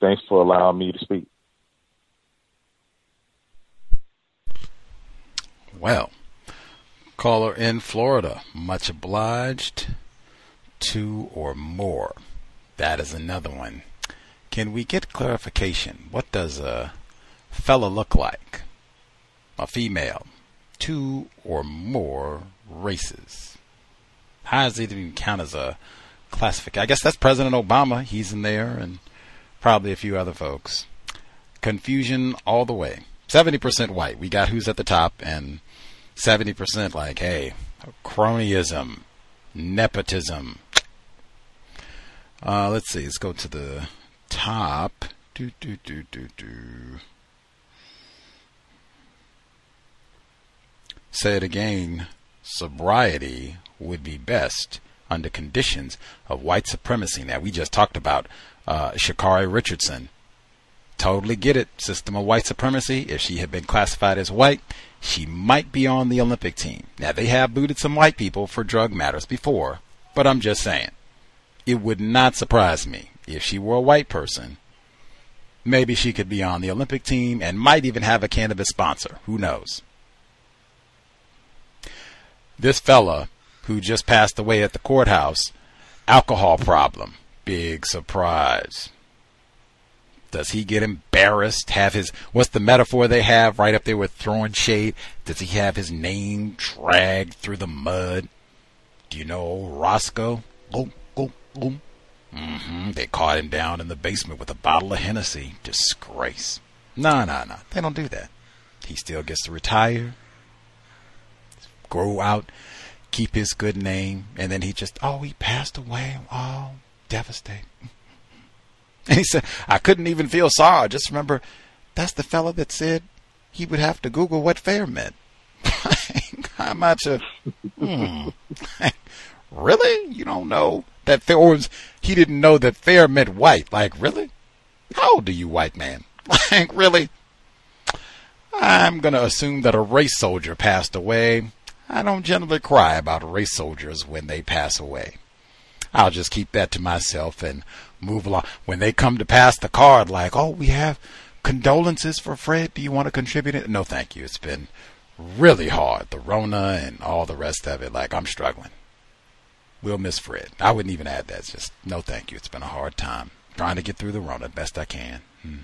Thanks for allowing me to speak. Well, caller in Florida, much obliged. Two or more. That is another one. Can we get clarification? What does a fella look like? A female. Two or more races. How does it even count as a classification? I guess that's President Obama. He's in there, and probably a few other folks. Confusion all the way. 70% white. We got who's at the top, and 70% like, hey, cronyism, nepotism. Uh, let's see. Let's go to the top. Do, do, do, do, do. Say it again. Sobriety would be best under conditions of white supremacy. Now, we just talked about uh, Sha'Carri Richardson. Totally get it. System of white supremacy. If she had been classified as white, she might be on the Olympic team. Now, they have booted some white people for drug matters before, but I'm just saying. It would not surprise me if she were a white person. Maybe she could be on the Olympic team and might even have a cannabis sponsor. Who knows? This fella who just passed away at the courthouse, alcohol problem. Big surprise. Does he get embarrassed? Have his what's the metaphor they have right up there with throwing shade? Does he have his name dragged through the mud? Do you know old Roscoe? Boom, boom, boom. Mm-hmm. They caught him down in the basement with a bottle of Hennessy. Disgrace. No, no, no. They don't do that. He still gets to retire, grow out, keep his good name, and then he just, oh, he passed away. Oh, devastating. And he said, I couldn't even feel sorry. Just remember, that's the fellow that said he would have to Google what fair meant. How much of, really? You don't know that fair, or he didn't know that fair meant white. Like, really? How old are you, white man? Like, really? I'm going to assume that a race soldier passed away. I don't generally cry about race soldiers when they pass away. I'll just keep that to myself and move along. When they come to pass the card, like, oh, we have condolences for Fred. Do you want to contribute it? No, thank you. It's been really hard. The Rona and all the rest of it. Like, I'm struggling. We'll miss Fred. I wouldn't even add that. It's just, no, thank you. It's been a hard time. Trying to get through the Rona best I can. Hmm.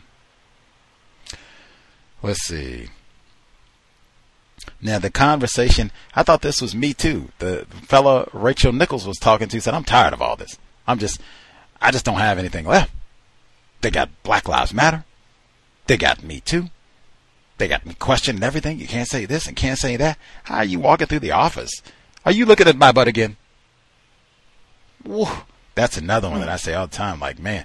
Let's see. Now the conversation, I thought this was me too. The fellow Rachel Nichols was talking to said, "I'm tired of all this. I'm just, I just don't have anything left. They got Black Lives Matter. They got me too. They got me questioning everything. You can't say this and can't say that. How are you walking through the office? Are you looking at my butt again? That's another one that I say all the time. Like, man,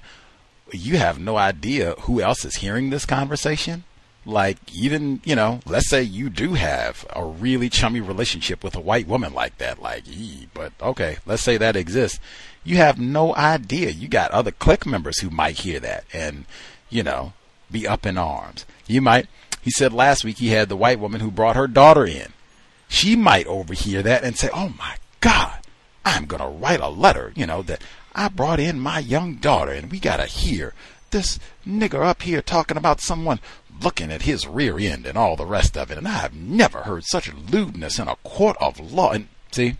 you have no idea who else is hearing this conversation. Like, even, you know, let's say you do have a really chummy relationship with a white woman like that. Like, ee, but okay, let's say that exists. You have no idea. You got other clique members who might hear that and, you know, be up in arms. You might, he said last week he had the white woman who brought her daughter in. She might overhear that and say, oh my God, I'm going to write a letter, you know, that I brought in my young daughter and we got to hear this nigger up here talking about someone looking at his rear end and all the rest of it. And I have never heard such lewdness in a court of law. And see,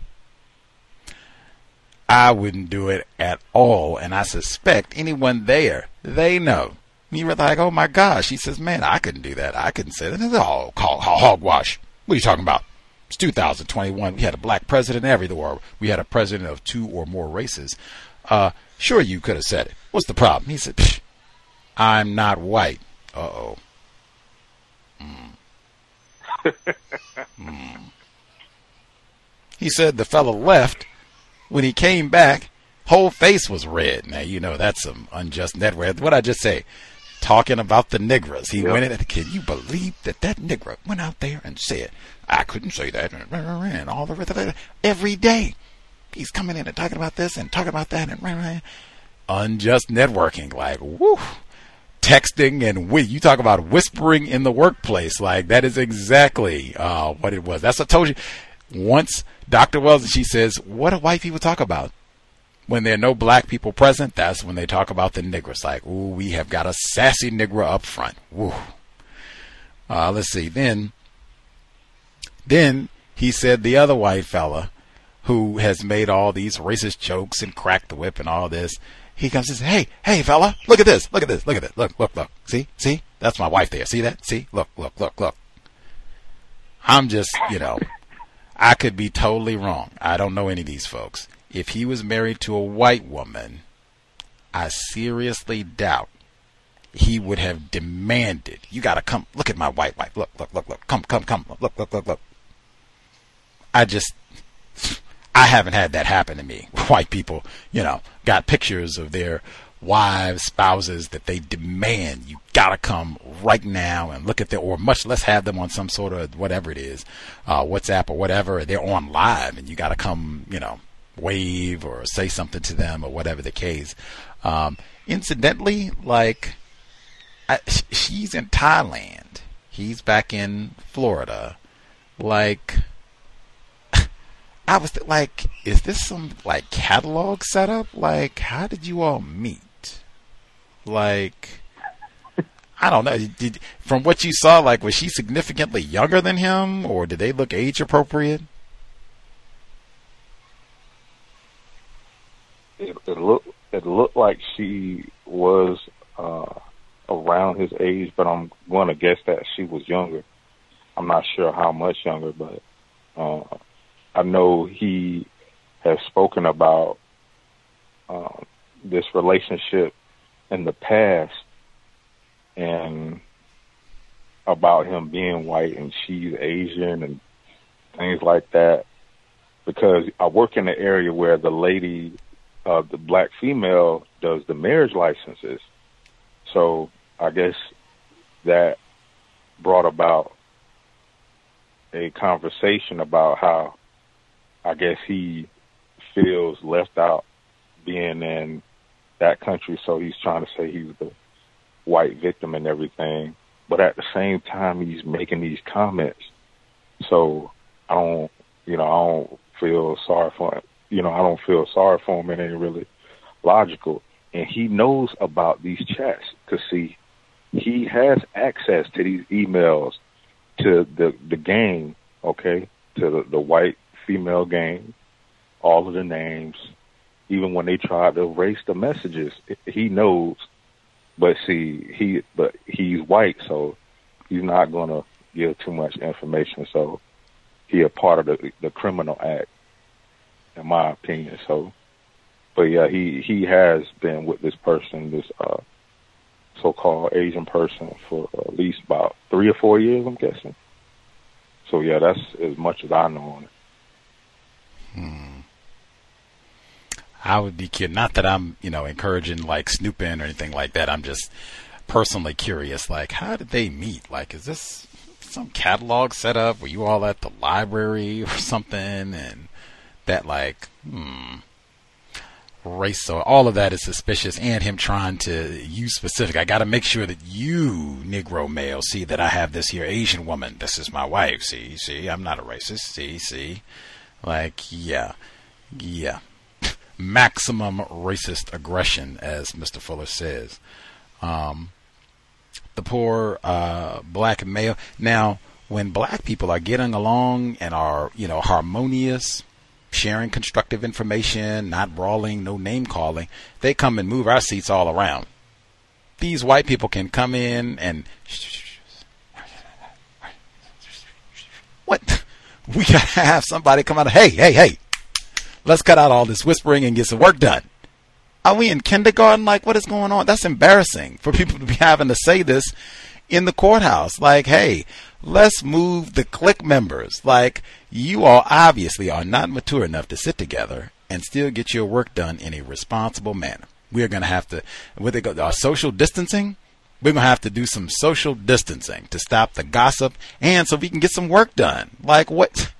I wouldn't do it at all. And I suspect anyone there, they know. You were like, oh my gosh. He says, man, I couldn't do that. I couldn't say that. It's all hogwash. What are you talking about? It's 2021. We had a black president Every everywhere. We had a president of two or more races. Uh, sure, you could have said it. What's the problem? He said, I'm not white. Uh oh. Mm. mm. He said the fellow left. When he came back, whole face was red. Now you know that's some unjust network. What I just say, talking about the niggers. He yep. went in. Can you believe that that nigger went out there and said, "I couldn't say that," and all the rest of it every day he's coming in and talking about this and talking about that and unjust networking. Like, woo, texting and we. You talk about whispering in the workplace. Like that is exactly uh, what it was. That's what I told you. Once Dr. Welsing she says, "What do white people talk about?" When there are no black people present, that's when they talk about the niggers. Like, ooh, we have got a sassy nigger up front. Woo. Uh, let's see. Then, then he said the other white fella who has made all these racist jokes and cracked the whip and all this. He comes and says, "Hey, hey, fella, look at this, look at this, look at this, look, look, look. See, see, that's my wife there. See that? See, look, look, look, look." I'm just, you know, I could be totally wrong. I don't know any of these folks. If he was married to a white woman, I seriously doubt he would have demanded, "You got to come. Look at my white wife. Look, look, look, look. Come, come, come. Look, look, look, look." I just I haven't had that happen to me. White people, you know, got pictures of their wives, spouses that they demand you gotta come right now and look at their, or much less have them on some sort of whatever it is, uh, WhatsApp or whatever. They're on live and you gotta come, you know, wave or say something to them or whatever the case. Um, incidentally, like, I, she's in Thailand. He's back in Florida. Like, I was like, is this some like catalog setup? Like, how did you all meet? Like, I don't know. Did, from what you saw, like, was she significantly younger than him, or did they look age appropriate? It, it looked it looked like she was uh, around his age, but I'm going to guess that she was younger. I'm not sure how much younger, but uh, I know he has spoken about um, this relationship in the past and about him being white and she's Asian and things like that. Because I work in the area where the lady, uh, the black female, does the marriage licenses. So I guess that brought about a conversation about how I guess he feels left out being in that country, so he's trying to say he's the white victim and everything. But at the same time, he's making these comments. So I don't, you know, I don't feel sorry for him. You know, I don't feel sorry for him. It ain't really logical. And he knows about these chats because see, he has access to these emails to the the game, okay, to the, the white female game, all of the names, even when they tried to erase the messages, he knows. But see, he but he's white, so he's not going to give too much information. So he a part of the the criminal act, in my opinion. So but yeah, he he has been with this person, this uh, so-called Asian person, for at least about three or four years. I'm guessing. So yeah, that's as much as I know on it. Hmm. I would be curious. Not that I'm, you know, encouraging like snooping or anything like that. I'm just personally curious. Like, how did they meet? Like, is this some catalog set up? Were you all at the library or something? And that, like, hmm, race. So all of that is suspicious, and him trying to use specific. I got to make sure that you, Negro male, see that I have this here Asian woman. This is my wife. See, see, I'm not a racist. See, see, like, yeah, yeah maximum racist aggression, as Mr. Fuller says. Um, the poor uh, black male. Now, when black people are getting along and are, you know, harmonious, sharing constructive information, not brawling, no name calling, they come and move our seats all around. These white people can come in and. What? We gotta have somebody come out. of, Hey, hey, hey! Let's cut out all this whispering and get some work done. Are we in kindergarten? Like, what is going on? That's embarrassing for people to be having to say this in the courthouse. Like, hey, let's move the clique members. Like, you all obviously are not mature enough to sit together and still get your work done in a responsible manner. We are going to have to, with our social distancing, we're going to have to do some social distancing to stop the gossip and so we can get some work done. Like, what?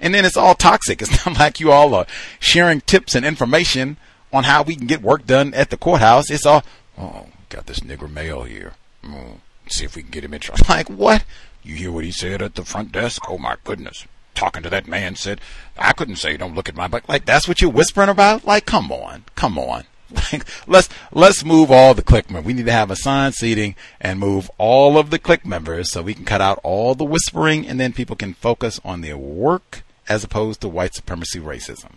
And then it's all toxic. It's not like you all are sharing tips and information on how we can get work done at the courthouse. It's all, oh, got this nigger male here. Oh, see if we can get him in trouble. Like, what? You hear what he said at the front desk? Oh my goodness. Talking to that man said, I couldn't say don't look at my butt. Like, that's what you're whispering about? Like, come on. Come on. Let's let's move all the clique members. We need to have assigned seating and move all of the clique members so we can cut out all the whispering and then people can focus on their work as opposed to white supremacy racism.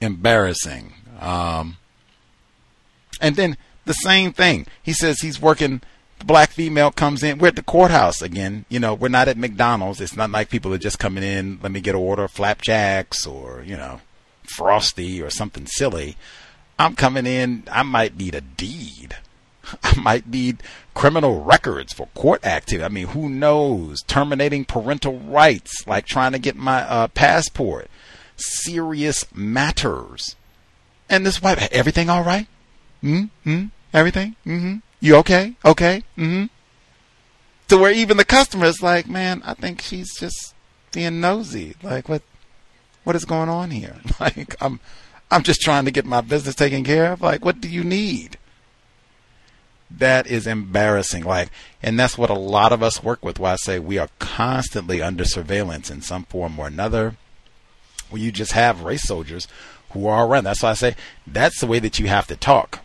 Embarrassing. Um, and then the same thing. He says he's working. The black female comes in. We're at the courthouse again. You know, we're not at McDonald's. It's not like people are just coming in. Let me get an order of flapjacks or you know, frosty or something silly. I'm coming in. I might need a deed. I might need criminal records for court activity. I mean, who knows? Terminating parental rights, like trying to get my uh, passport. Serious matters. And this wife, everything all right? Mm-hmm. Everything? Mm-hmm. You okay? Okay? Mm-hmm. To where even the customer is like, man, I think she's just being nosy. Like, what? What is going on here? Like, I'm, I'm just trying to get my business taken care of. Like, what do you need? that is embarrassing. Like, and that's what a lot of us work with. Why I say we are constantly under surveillance in some form or another. Where you just have race soldiers who are around. That's why I say that's the way that you have to talk.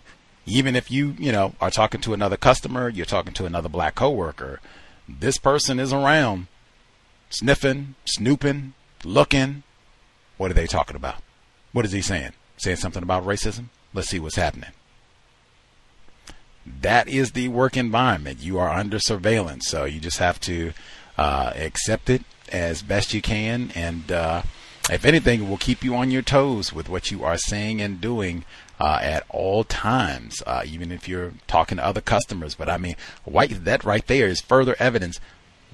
Even if you, you know, are talking to another customer, you're talking to another black coworker. This person is around, sniffing, snooping, looking. What are they talking about? What is he saying? Saying something about racism? Let's see what's happening that is the work environment. You are under surveillance, so you just have to uh, accept it as best you can. And uh, if anything, it will keep you on your toes with what you are saying and doing uh, at all times, uh, even if you're talking to other customers. But I mean, white that right there is further evidence.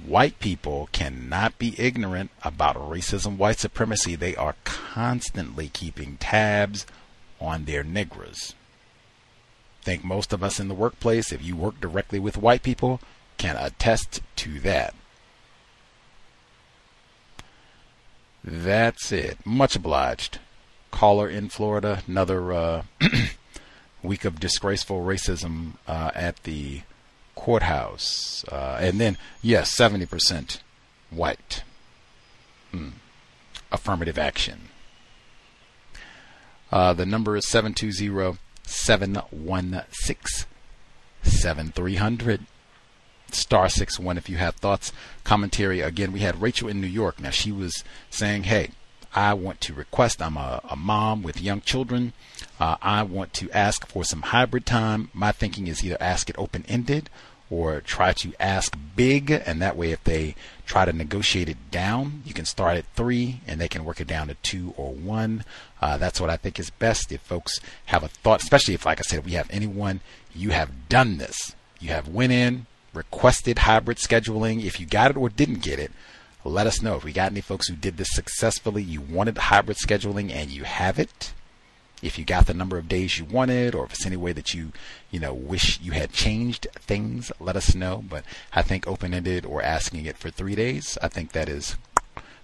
White people cannot be ignorant about racism, white supremacy. They are constantly keeping tabs on their niggers think most of us in the workplace, if you work directly with white people, can attest to that. That's it. Much obliged. Caller in Florida, another uh, week of disgraceful racism uh, at the courthouse. Uh, and then, yes, 70% white. Hmm. Affirmative action. Uh, the number is 720 716 7300 star 61 if you have thoughts commentary again we had rachel in new york now she was saying hey i want to request i'm a, a mom with young children uh, i want to ask for some hybrid time my thinking is either ask it open-ended or try to ask big, and that way, if they try to negotiate it down, you can start at three and they can work it down to two or one. Uh, that's what I think is best. If folks have a thought, especially if, like I said, we have anyone, you have done this, you have went in, requested hybrid scheduling. If you got it or didn't get it, let us know. If we got any folks who did this successfully, you wanted hybrid scheduling and you have it, if you got the number of days you wanted or if it's any way that you you know wish you had changed things let us know. But i think open-ended or asking it for three days i think that is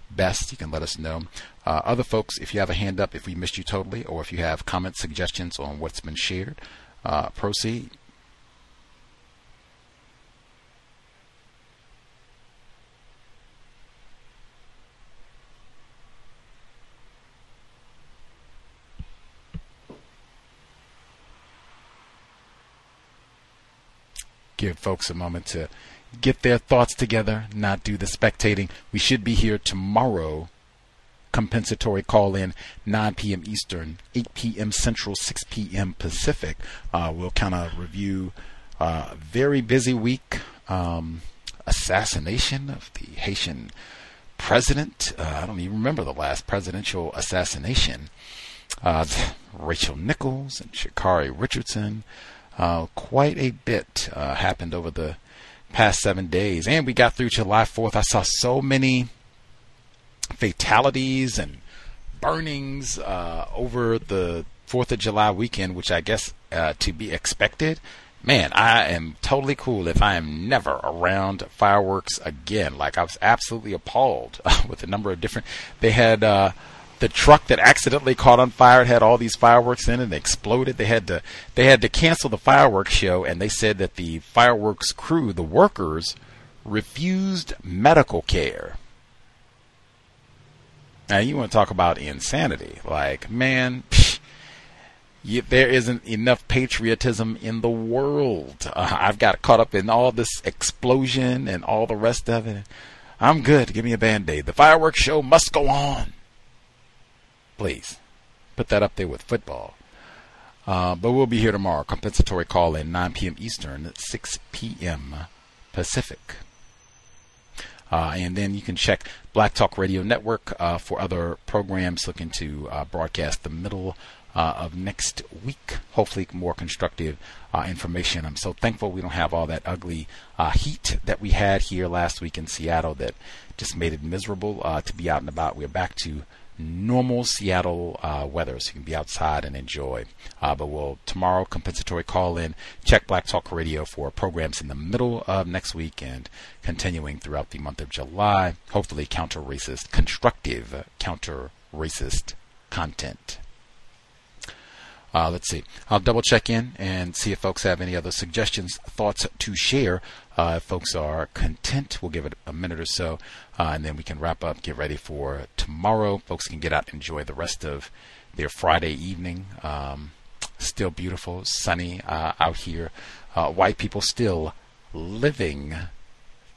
best. You can let us know. Uh, other folks if you have a hand up if we missed you totally or if you have comments suggestions on what's been shared uh, proceed give folks a moment to get their thoughts together, not do the spectating. We should be here tomorrow. Compensatory call in 9 p.m. Eastern, 8 p.m. Central, 6 p.m. Pacific. Uh, we'll kind of review a uh, very busy week. Um, assassination of the Haitian president. Uh, I don't even remember the last presidential assassination. Uh, Rachel Nichols and Sha'Carri Richardson. Uh, quite a bit uh, happened over the past seven days. And we got through July 4th. I saw so many fatalities and burnings uh, over the 4th of July weekend, which I guess uh, to be expected. Man, I am totally cool if I am never around fireworks again. Like I was absolutely appalled with the number of different. They had uh, the truck that accidentally caught on fire had all these fireworks in it and exploded. They had to they had to cancel the fireworks show and they said that the fireworks crew, the workers, refused medical care. Now you want to talk about insanity? Like, man, psh, you, there isn't enough patriotism in the world. Uh, I've got caught up in all this explosion and all the rest of it. I'm good. Give me a band aid. The fireworks show must go on please. Put that up there with football. Uh, but we'll be here tomorrow. Compensatory call in 9 p.m. Eastern, 6 p.m. Pacific. Uh, and then you can check Black Talk Radio Network uh, for other programs looking to uh, broadcast the middle uh, of next week. Hopefully, more constructive uh, information. I'm so thankful we don't have all that ugly heat that we had here last week in Seattle that just made it miserable to be out and about. We're back to normal Seattle uh, weather, so you can be outside and enjoy. Uh, but we'll tomorrow compensatory call in. Check Black Talk Radio for programs in the middle of next week and continuing throughout the month of July. Hopefully, counter racist, constructive counter racist content. Uh, let's see. I'll double check in and see if folks have any other suggestions, thoughts to share. Uh, if folks are content, we'll give it a minute or so, uh, and then we can wrap up, get ready for tomorrow. Folks can get out and enjoy the rest of their Friday evening. Um, still beautiful, sunny uh, out here. Uh, white people still living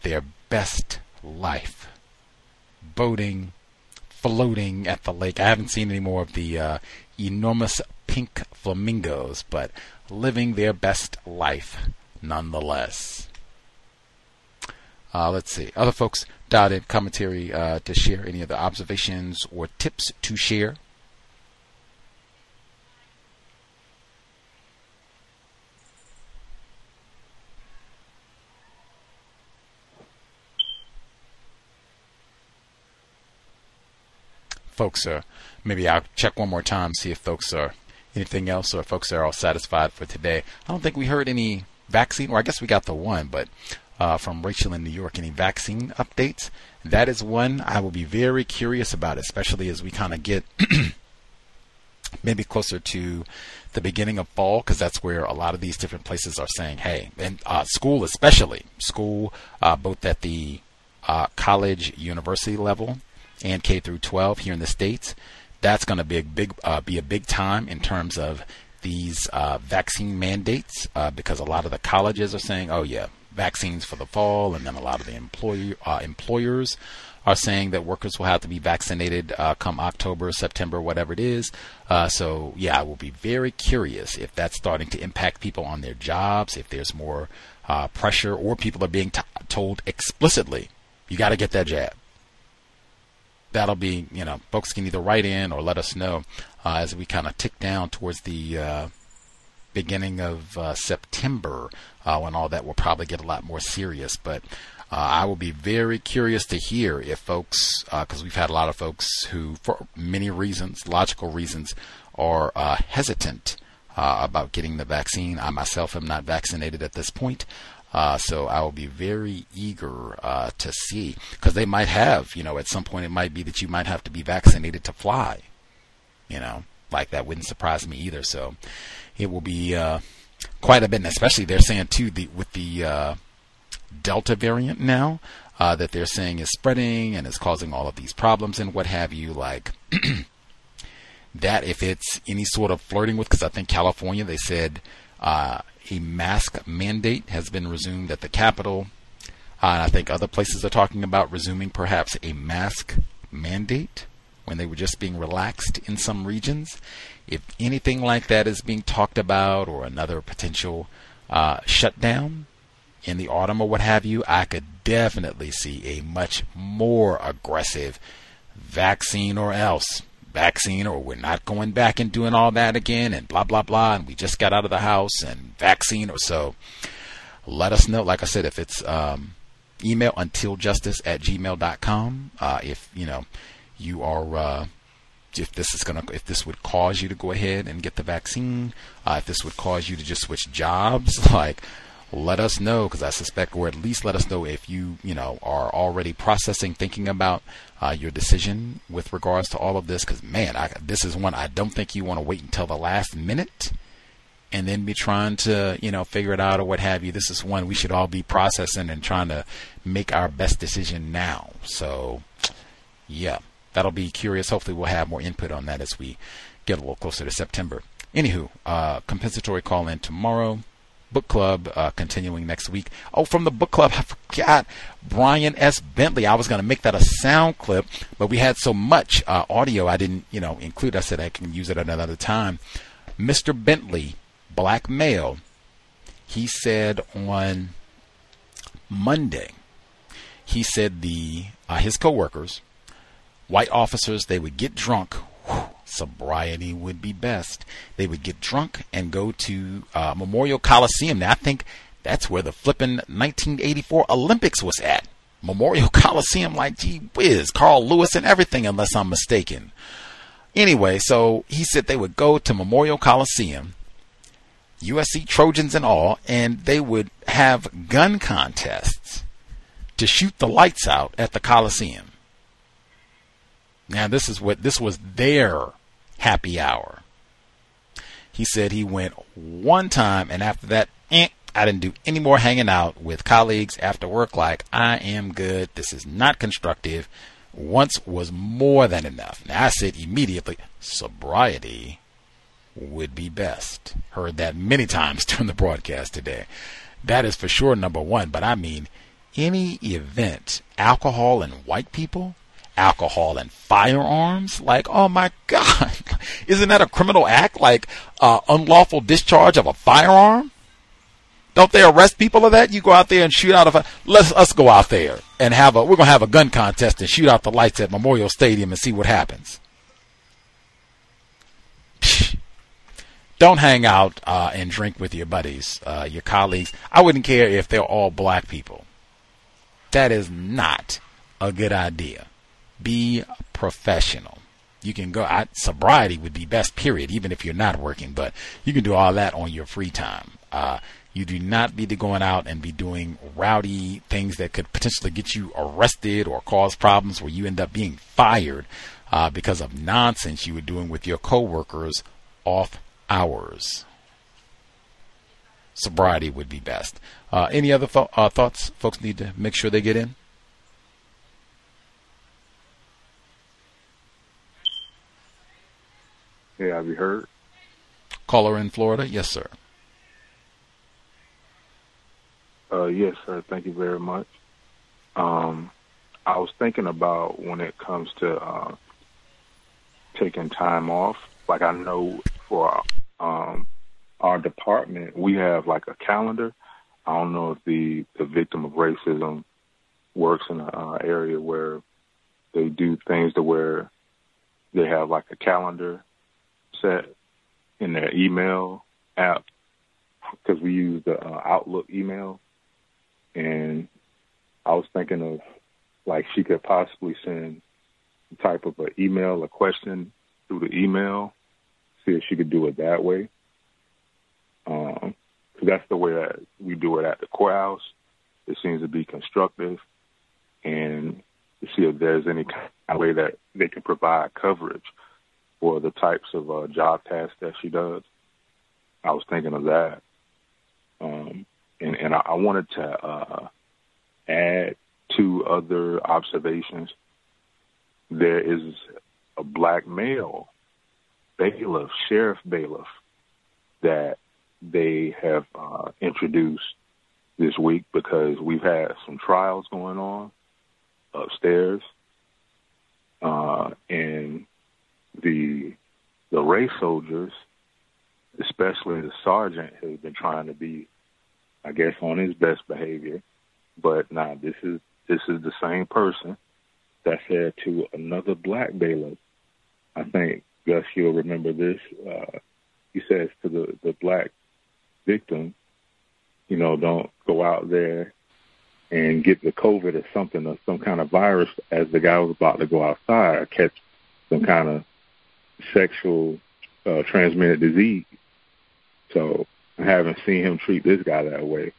their best life, boating, floating at the lake. I haven't seen any more of the uh, enormous pink flamingos, but living their best life nonetheless. Uh, let's see. Other folks dialed in commentary uh, to share any other observations or tips to share. Folks are, maybe I'll check one more time, see if folks are anything else or folks are all satisfied for today. I don't think we heard any vaccine, or I guess we got the one, but uh, from Rachel in New York. Any vaccine updates? That is one I will be very curious about, especially as we kind of get maybe closer to the beginning of fall, because that's where a lot of these different places are saying, hey, and uh, school especially, school uh, both at the uh, college, university level, and K through 12 here in the states. That's going to be a big uh, be a big time in terms of these uh, vaccine mandates, because a lot of the colleges are saying, oh yeah, vaccines for the fall, and then a lot of the employer, uh, employers are saying that workers will have to be vaccinated uh, come October, September, whatever it is. Uh, so, yeah, I will be very curious if that's starting to impact people on their jobs, if there's more uh, pressure or people are being t- told explicitly, you got to get that jab. That'll be, you know, folks can either write in or let us know uh, as we kind of tick down towards the uh, beginning of uh, September uh, when all that will probably get a lot more serious. But uh, I will be very curious to hear if folks, because we've had a lot of folks who, for many reasons, logical reasons, are hesitant uh, about getting the vaccine. I myself am not vaccinated at this point. Uh, so I will be very eager uh, to see because they might have, you know, at some point it might be that you might have to be vaccinated to fly. You know, like that wouldn't surprise me either. So it will be uh, quite a bit, and especially they're saying too the with the uh, Delta variant now uh, that they're saying is spreading and is causing all of these problems and what have you. Like that if it's any sort of flirting with, because I think California, they said uh, a mask mandate has been resumed at the Capitol. Uh, and I think other places are talking about resuming perhaps a mask mandate when they were just being relaxed in some regions. If anything like that is being talked about or another potential uh, shutdown in the autumn or what have you, I could definitely see a much more aggressive vaccine or else vaccine or we're not going back and doing all that again and blah blah blah and we just got out of the house and vaccine or so. Let us know. Like i said if it's um, email untiljustice at gmail.com uh, if you know you are uh, if this is gonna if this would cause you to go ahead and get the vaccine uh, if this would cause you to just switch jobs like let us know because I suspect, or at least let us know if you, you know, are already processing, thinking about uh, your decision with regards to all of this. Because man, I, this is one I don't think you want to wait until the last minute and then be trying to, you know, figure it out or what have you. This is one we should all be processing and trying to make our best decision now. So, yeah, that'll be curious. Hopefully, we'll have more input on that as we get a little closer to September. Anywho, uh, compensatory call in tomorrow book club uh, continuing next week. Oh, from the book club, I forgot Brian S. Bentley. I was going to make that a sound clip, but we had so much uh, audio I didn't, you know, include. I said I can use it at another time. Mr. Bentley, black male, he said on Monday, he said the uh, his coworkers, white officers, they would get drunk. Whew, sobriety would be best. They would get drunk and go to uh, Memorial Coliseum. Now, I think that's where the flippin' 1984 Olympics was at. Memorial Coliseum, like, gee whiz, Carl Lewis and everything, unless I'm mistaken. Anyway, so he said they would go to Memorial Coliseum, USC Trojans and all, and they would have gun contests to shoot the lights out at the Coliseum. Now this is what this was their happy hour. He said he went one time, and after that, eh, I didn't do any more hanging out with colleagues after work. Like, I am good. This is not constructive. Once was more than enough. Now, I said immediately, sobriety would be best. Heard that many times during the broadcast today. That is for sure number one. But I mean, any event, alcohol and white people, alcohol and firearms. Like, oh my God, isn't that a criminal act? Like, uh, unlawful discharge of a firearm? Don't they arrest people of that? You go out there and shoot out of a. Let's us go out there and have a. We're gonna have a gun contest and shoot out the lights at Memorial Stadium and see what happens. Don't hang out uh, and drink with your buddies, uh, your colleagues. I wouldn't care if they're all black people. That is not a good idea be professional. You can go out sobriety would be best period, even if you're not working, but you can do all that on your free time. Uh, you do not need be going out and be doing rowdy things that could potentially get you arrested or cause problems where you end up being fired uh, because of nonsense you were doing with your coworkers off hours. Sobriety would be best. Uh, any other th- uh, thoughts folks need to make sure they get in? Yeah, have you heard? Caller in Florida? Yes, sir. Uh, yes, sir. Thank you very much. Um, I was thinking about when it comes to uh, taking time off. Like I know for um, our department, we have like a calendar. I don't know if the the victim of racism works in an uh, area where they do things to where they have like a calendar set in their email app because we use the uh, Outlook email, and I was thinking of like she could possibly send type of an email, a question through the email, see if she could do it that way. Um, cause that's the way that we do it at the courthouse. It seems to be constructive, and to see if there's any kind of way that they can provide coverage for the types of uh, job tasks that she does. I was thinking of that. Um, and, and I, wanted to uh, add two other observations. There is a black male bailiff, sheriff bailiff, that they have uh, introduced this week because we've had some trials going on upstairs, uh, and the the race soldiers, especially the sergeant, who's been trying to be, I guess, on his best behavior. But now this is this is the same person that said to another black bailiff. I think Gus, you'll remember this. Uh, he says to the the black victim, you know, don't go out there and get the COVID or something or some kind of virus as the guy was about to go outside or catch some kind of sexual uh, transmitted disease. So I haven't seen him treat this guy that way.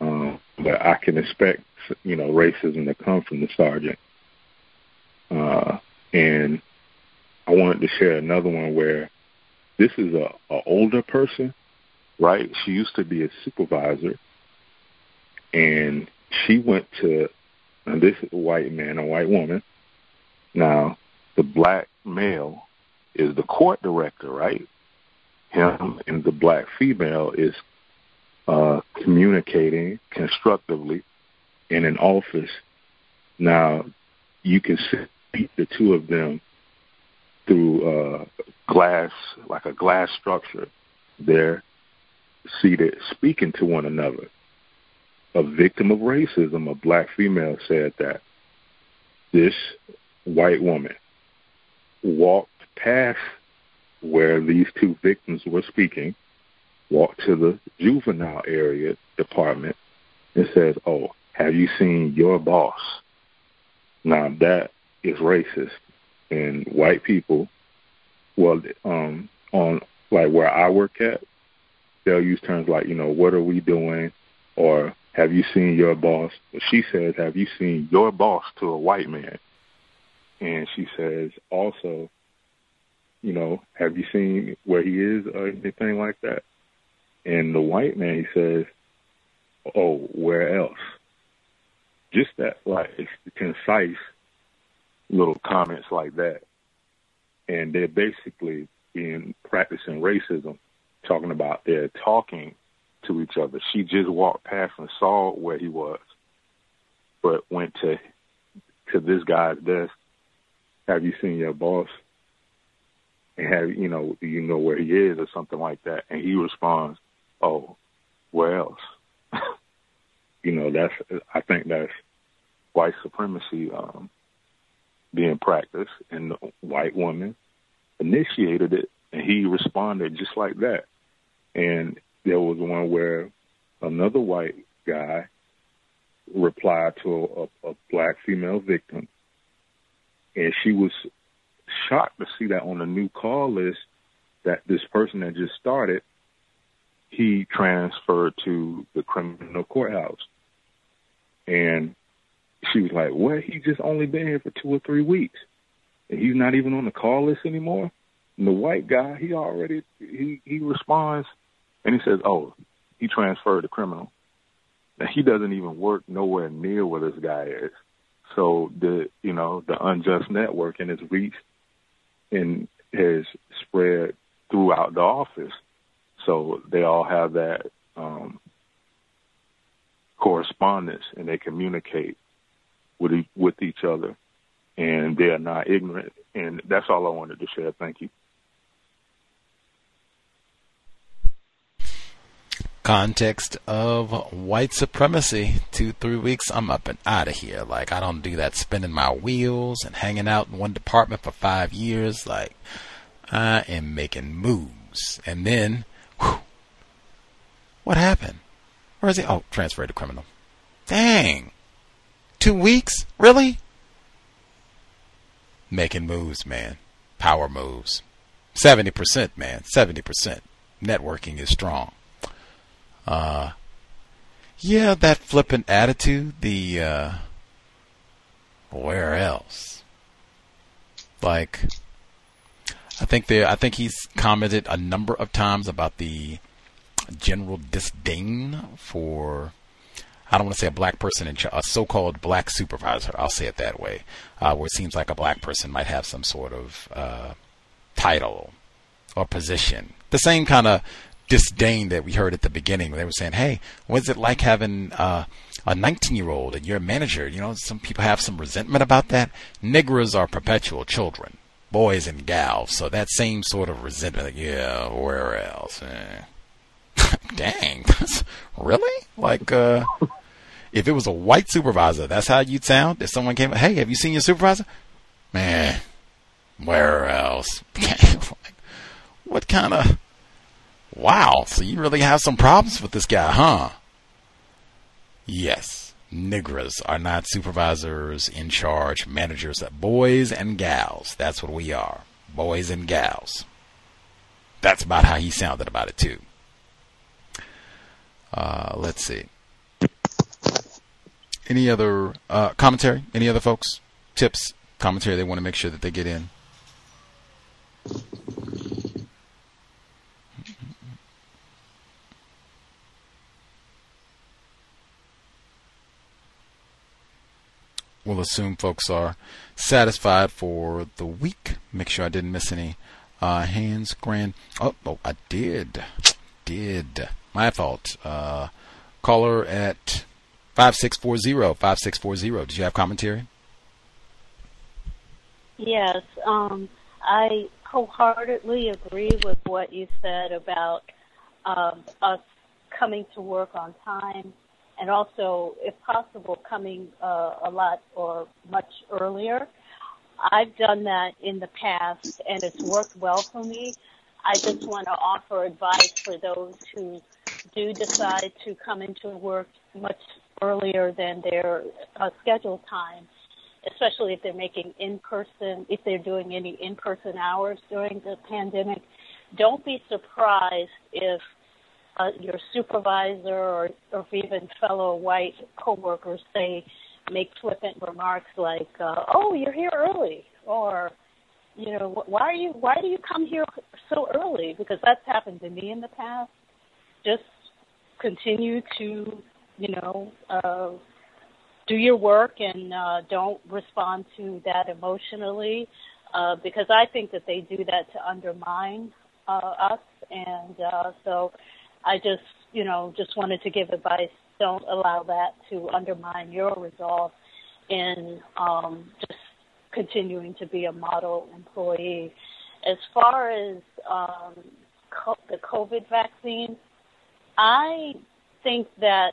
Um, but I can expect, you know, racism to come from the sergeant. Uh, and I wanted to share another one where this is a, a older person, right? She used to be a supervisor, and she went to. And this is a white man, a white woman. Now, the black male is the court director, right? Him and the black female is uh, communicating constructively in an office. Now, you can see the two of them through uh, glass, like a glass structure. They're seated speaking to one another. A victim of racism, a black female, said that this white woman walked past where these two victims were speaking, walked to the juvenile area department, and says, Oh, have you seen your boss? Now that is racist. And white people, well, um, on like where I work at, they'll use terms like, you know, what are we doing? Or have you seen your boss? She says, have you seen your boss to a white man? And she says also, you know, have you seen where he is or anything like that? And the white man, he says, oh, where else? Just that, like, concise little comments like that. And they're basically being practicing racism, talking about they're talking to each other. She just walked past and saw where he was, but went to to this guy's desk. Have you seen your boss? And have you know, do you know where he is or something like that? And he responds, Oh, where else? you know, that's I think that's white supremacy um being practiced, and the white woman initiated it, and he responded just like that. And there was one where another white guy replied to a, a black female victim, and she was shocked to see that on the new call list that this person that just started, he transferred to the criminal courthouse. And she was like, "What? He just only been here for two or three weeks, and he's not even on the call list anymore." And the white guy, he already he he responds, and he says, "Oh, he transferred to criminal." Now he doesn't even work nowhere near where this guy is. So the you know the unjust networking has reached and has spread throughout the office. So they all have that um, correspondence and they communicate with e- with each other, and they are not ignorant. And that's all I wanted to share. Thank you. Context of white supremacy. Two, three weeks, I'm up and out of here. Like, I don't do that spinning my wheels and hanging out in one department for five years. Like, I am making moves. And then, whew, what happened? Where is he? Oh, transferred to criminal. Dang. Two weeks? Really? Making moves, man. Power moves. 70%, man. 70%. Networking is strong. Uh, yeah, that flippant attitude, the, uh, where else? Like, I think there, I think he's commented a number of times about the general disdain for I don't want to say a black person in a so-called black supervisor. I'll say it that way, uh, where it seems like a black person might have some sort of uh, title or position. The same kind of disdain that we heard at the beginning, they were saying, "Hey, what's it like having uh, a 19-year-old and you're a manager?" You know, some people have some resentment about that. Negras are perpetual children, boys and gals, so that same sort of resentment. Like, yeah, where else? Eh. Dang, really? Like, uh, if it was a white supervisor, that's how you'd sound. If someone came, hey, have you seen your supervisor? Man, where else? what kind of? Wow, so you really have some problems with this guy, huh? Yes, nigras are not supervisors in charge, managers, boys and gals. That's what we are, boys and gals. That's about how he sounded about it too. Uh, let's see. Any other uh, commentary? Any other folks? Tips, commentary they want to make sure that they get in? We'll assume folks are satisfied for the week. Make sure I didn't miss any uh, hands. Grand. Oh, oh, I did. Did. My fault. Uh, caller at 5640. 5640. Did you have commentary? Yes. Um, I wholeheartedly agree with what you said about um, us coming to work on time and also, if possible, coming uh, a lot or much earlier. I've done that in the past and it's worked well for me. I just want to offer advice for those who do decide to come into work much earlier than their uh, scheduled time, especially if they're making in-person, if they're doing any in-person hours during the pandemic, don't be surprised if uh, your supervisor or, or even fellow white coworkers say make flippant remarks like, uh, "Oh, you're here early," or you know, why are you why do you come here so early? Because that's happened to me in the past. Just continue to, you know, uh, do your work and uh, don't respond to that emotionally, uh, because I think that they do that to undermine uh, us, and uh, so I just, you know, just wanted to give advice. Don't allow that to undermine your resolve in um, just continuing to be a model employee. As far as um, co- the COVID vaccine, I think that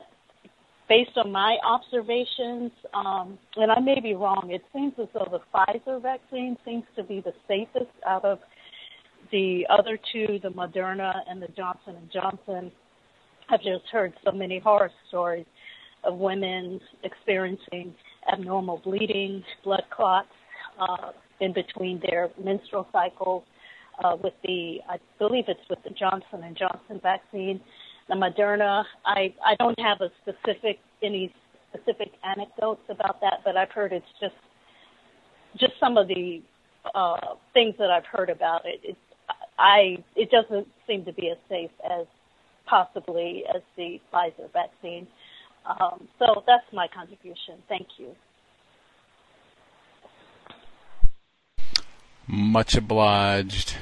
based on my observations, um, and I may be wrong, it seems as though the Pfizer vaccine seems to be the safest out of the other two, the Moderna and the Johnson and Johnson. I've just heard so many horror stories of women experiencing abnormal bleeding, blood clots uh, in between their menstrual cycles. Uh, with the, I believe it's with the Johnson and Johnson vaccine, the Moderna. I I don't have a specific any specific anecdotes about that, but I've heard it's just just some of the uh, things that I've heard about it. It I it doesn't seem to be as safe as possibly as the Pfizer vaccine. Um, so that's my contribution. Thank you. Much obliged.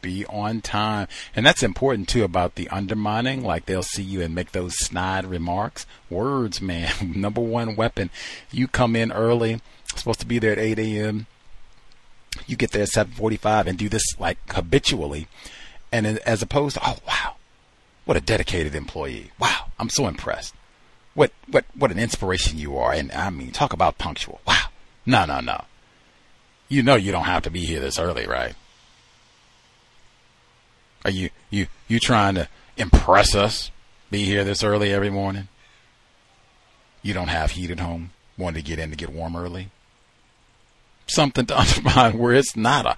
Be on time. And that's important too about the undermining. Like they'll see you and make those snide remarks. Words, man. Number one weapon. You come in early, supposed to be there at 8 a.m. You get there at 7:45 and do this like habitually, and as opposed to, oh wow, what a dedicated employee. Wow, I'm so impressed. What what what an inspiration you are. And I mean, talk about punctual. Wow. No, no, no. You know you don't have to be here this early, right? Are you you you trying to impress us? Be here this early every morning? You don't have heat at home? Want to get in to get warm early? Something to undermine where it's not a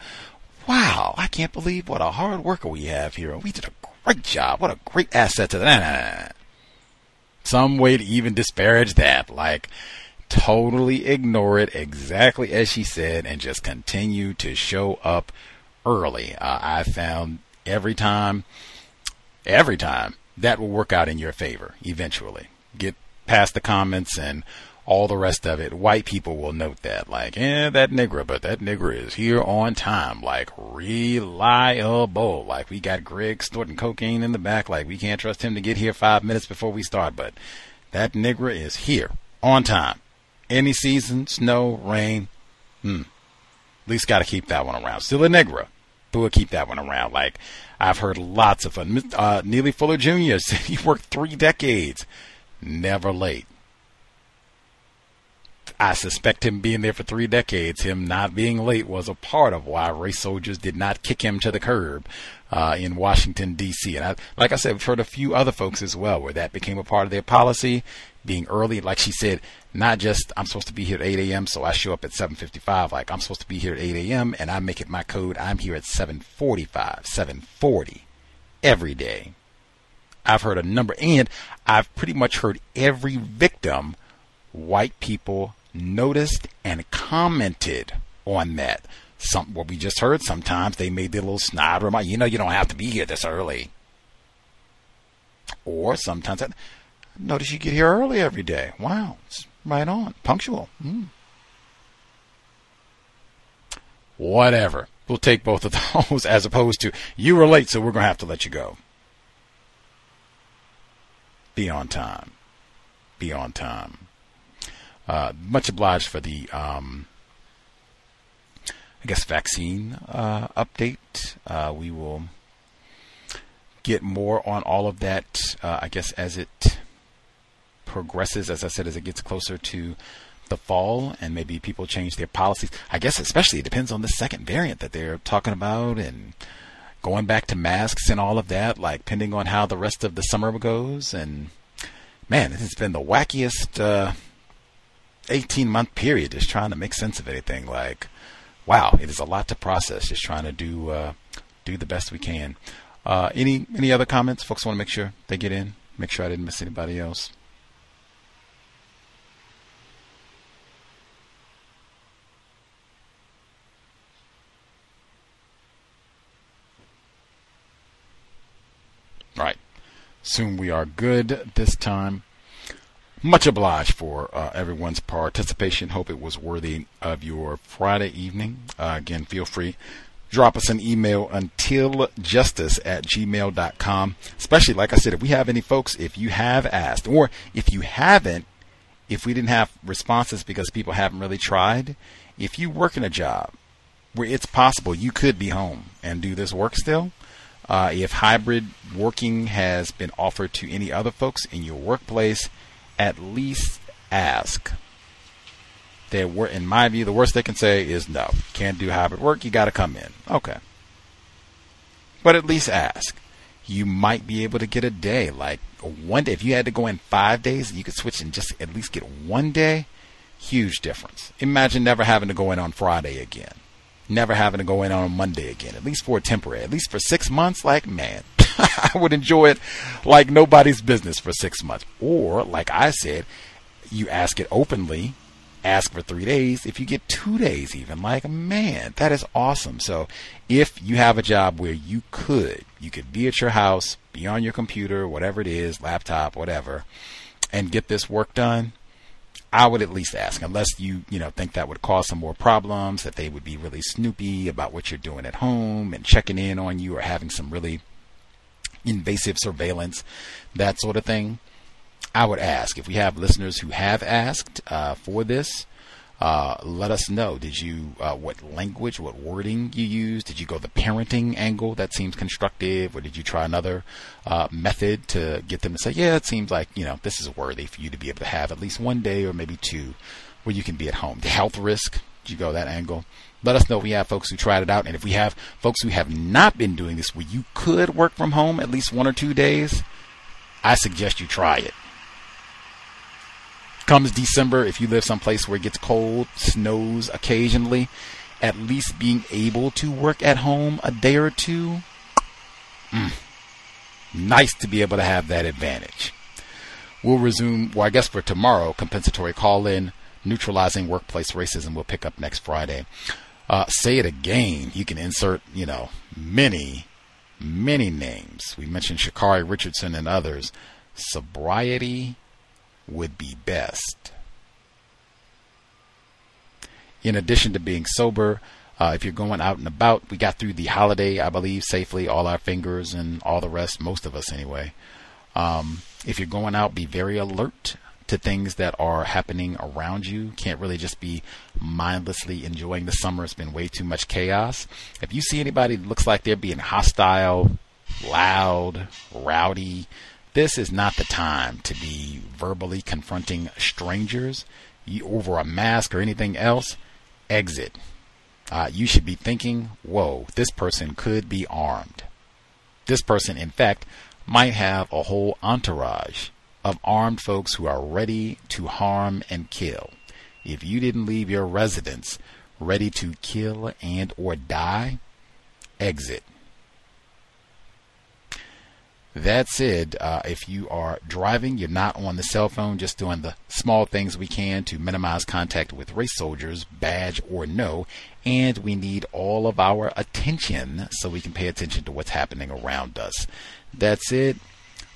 wow, I can't believe what a hard worker we have here. We did a great job. What a great asset to the some way to even disparage that. Like, totally ignore it exactly as she said and just continue to show up early. Uh, I found every time, every time, that will work out in your favor eventually. Get past the comments and all the rest of it, white people will note that. Like, eh, that nigger, but that nigger is here on time. Like, reliable. Like, we got Greg snorting cocaine in the back. Like, we can't trust him to get here five minutes before we start. But that nigger is here on time. Any season, snow, rain, hmm. At least got to keep that one around. Still a Negra, but we'll keep that one around. Like, I've heard lots of fun. Uh, Neely Fuller Jr. said he worked three decades. Never late I suspect him being there for three decades, him not being late, was a part of why race soldiers did not kick him to the curb uh, in Washington D.C. And I, like I said, we've heard a few other folks as well where that became a part of their policy, being early. Like she said, not just I'm supposed to be here at 8 a.m., so I show up at 7:55. Like I'm supposed to be here at 8 a.m. and I make it my code. I'm here at 7:45, 7:40 every day. I've heard a number, and I've pretty much heard every victim, white people noticed and commented on that. Some what we just heard. Sometimes they made their little snide remark. You know, you don't have to be here this early. Or sometimes I notice you get here early every day. Wow, it's right on, punctual. Mm. Whatever. We'll take both of those as opposed to you were late, so we're gonna have to let you go. Be on time. Be on time. Uh, much obliged for the, um, I guess, vaccine uh, update. Uh, we will get more on all of that, uh, I guess, as it progresses. As I said, as it gets closer to the fall and maybe people change their policies. I guess, especially, it depends on the second variant that they're talking about and going back to masks and all of that, like, depending on how the rest of the summer goes. And man, it's been the wackiest uh, 18 month period just trying to make sense of anything. Like, wow, it is a lot to process. Just trying to do uh, do the best we can. Uh, any any other comments? Folks want to make sure they get in. Make sure I didn't miss anybody else. Right. Soon we are good this time. Much obliged for uh, everyone's participation. Hope it was worthy of your Friday evening. Uh, again, feel free. Drop us an email until justice at gmail.com. Especially, like I said, if we have any folks, if you have asked, or if you haven't, if we didn't have responses because people haven't really tried, if you work in a job where it's possible you could be home and do this work still, uh, if hybrid working has been offered to any other folks in your workplace, at least ask. They were, in my view, the worst they can say is no, can't do hybrid work. You got to come in. Okay, but at least ask. You might be able to get a day, like one day. If you had to go in five days, you could switch and just at least get one day. Huge difference. Imagine never having to go in on Friday again, never having to go in on Monday again. At least for a temporary, at least for six months. Like man, I would enjoy it like nobody's business for six months. Or, like I said, you ask it openly, ask for three days. If you get two days, even, like, man, that is awesome. So, if you have a job where you could, you could be at your house, be on your computer, whatever it is, laptop, whatever, and get this work done, I would at least ask, unless you, you know, think that would cause some more problems, that they would be really snoopy about what you're doing at home and checking in on you or having some really invasive surveillance, that sort of thing. I would ask if we have listeners who have asked uh, for this. Uh, let us know. Did you uh, what language, what wording you used? Did you go the parenting angle that seems constructive, or did you try another uh, method to get them to say, "Yeah, it seems like you know this is worthy for you to be able to have at least one day or maybe two where you can be at home." The health risk. Did you go that angle? Let us know if we have folks who tried it out, and if we have folks who have not been doing this, where you could work from home at least one or two days. I suggest you try it comes December, if you live someplace where it gets cold, snows occasionally, at least being able to work at home a day or two, mm, nice to be able to have that advantage. We'll resume, well, I guess for tomorrow, compensatory call in, neutralizing workplace racism will pick up next Friday. Uh, say it again. You can insert, you know, many, many names. We mentioned Sha'Carri Richardson and others. Sobriety would be best. In addition to being sober, uh, if you're going out and about, we got through the holiday, I believe, safely, all our fingers and all the rest, most of us anyway. Um, if you're going out, be very alert to things that are happening around you. Can't really just be mindlessly enjoying the summer. It's been way too much chaos. If you see anybody that looks like they're being hostile, loud, rowdy, this is not the time to be verbally confronting strangers over a mask or anything else. Exit. Uh, you should be thinking, whoa, this person could be armed. This person, in fact, might have a whole entourage of armed folks who are ready to harm and kill. If you didn't leave your residence ready to kill and or die, exit. That said, uh, if you are driving, you're not on the cell phone, just doing the small things we can to minimize contact with race soldiers, badge or no, and we need all of our attention so we can pay attention to what's happening around us. That's it.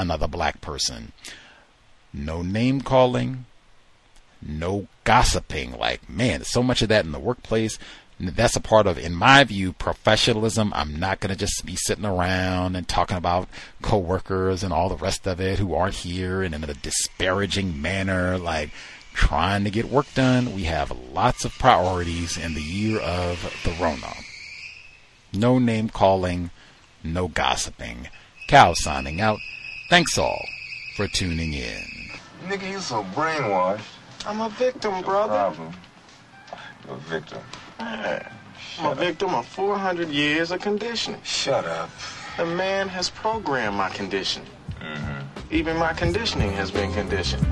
another black person. No name calling, no gossiping. Like, man, so much of that in the workplace that's a part of, in my view, professionalism. I'm not going to just be sitting around and talking about coworkers and all the rest of it who aren't here and in a disparaging manner, like trying to get work done. We have lots of priorities in the year of the Rona. No name calling, no gossiping. Cal signing out. Thanks all for tuning in. Nigga, you so brainwashed. I'm a victim, brother. Problem. You're a victim. I'm a victim of 400 years of conditioning. Shut up. The man has programmed my condition. Mm-hmm. Even my conditioning has been conditioned.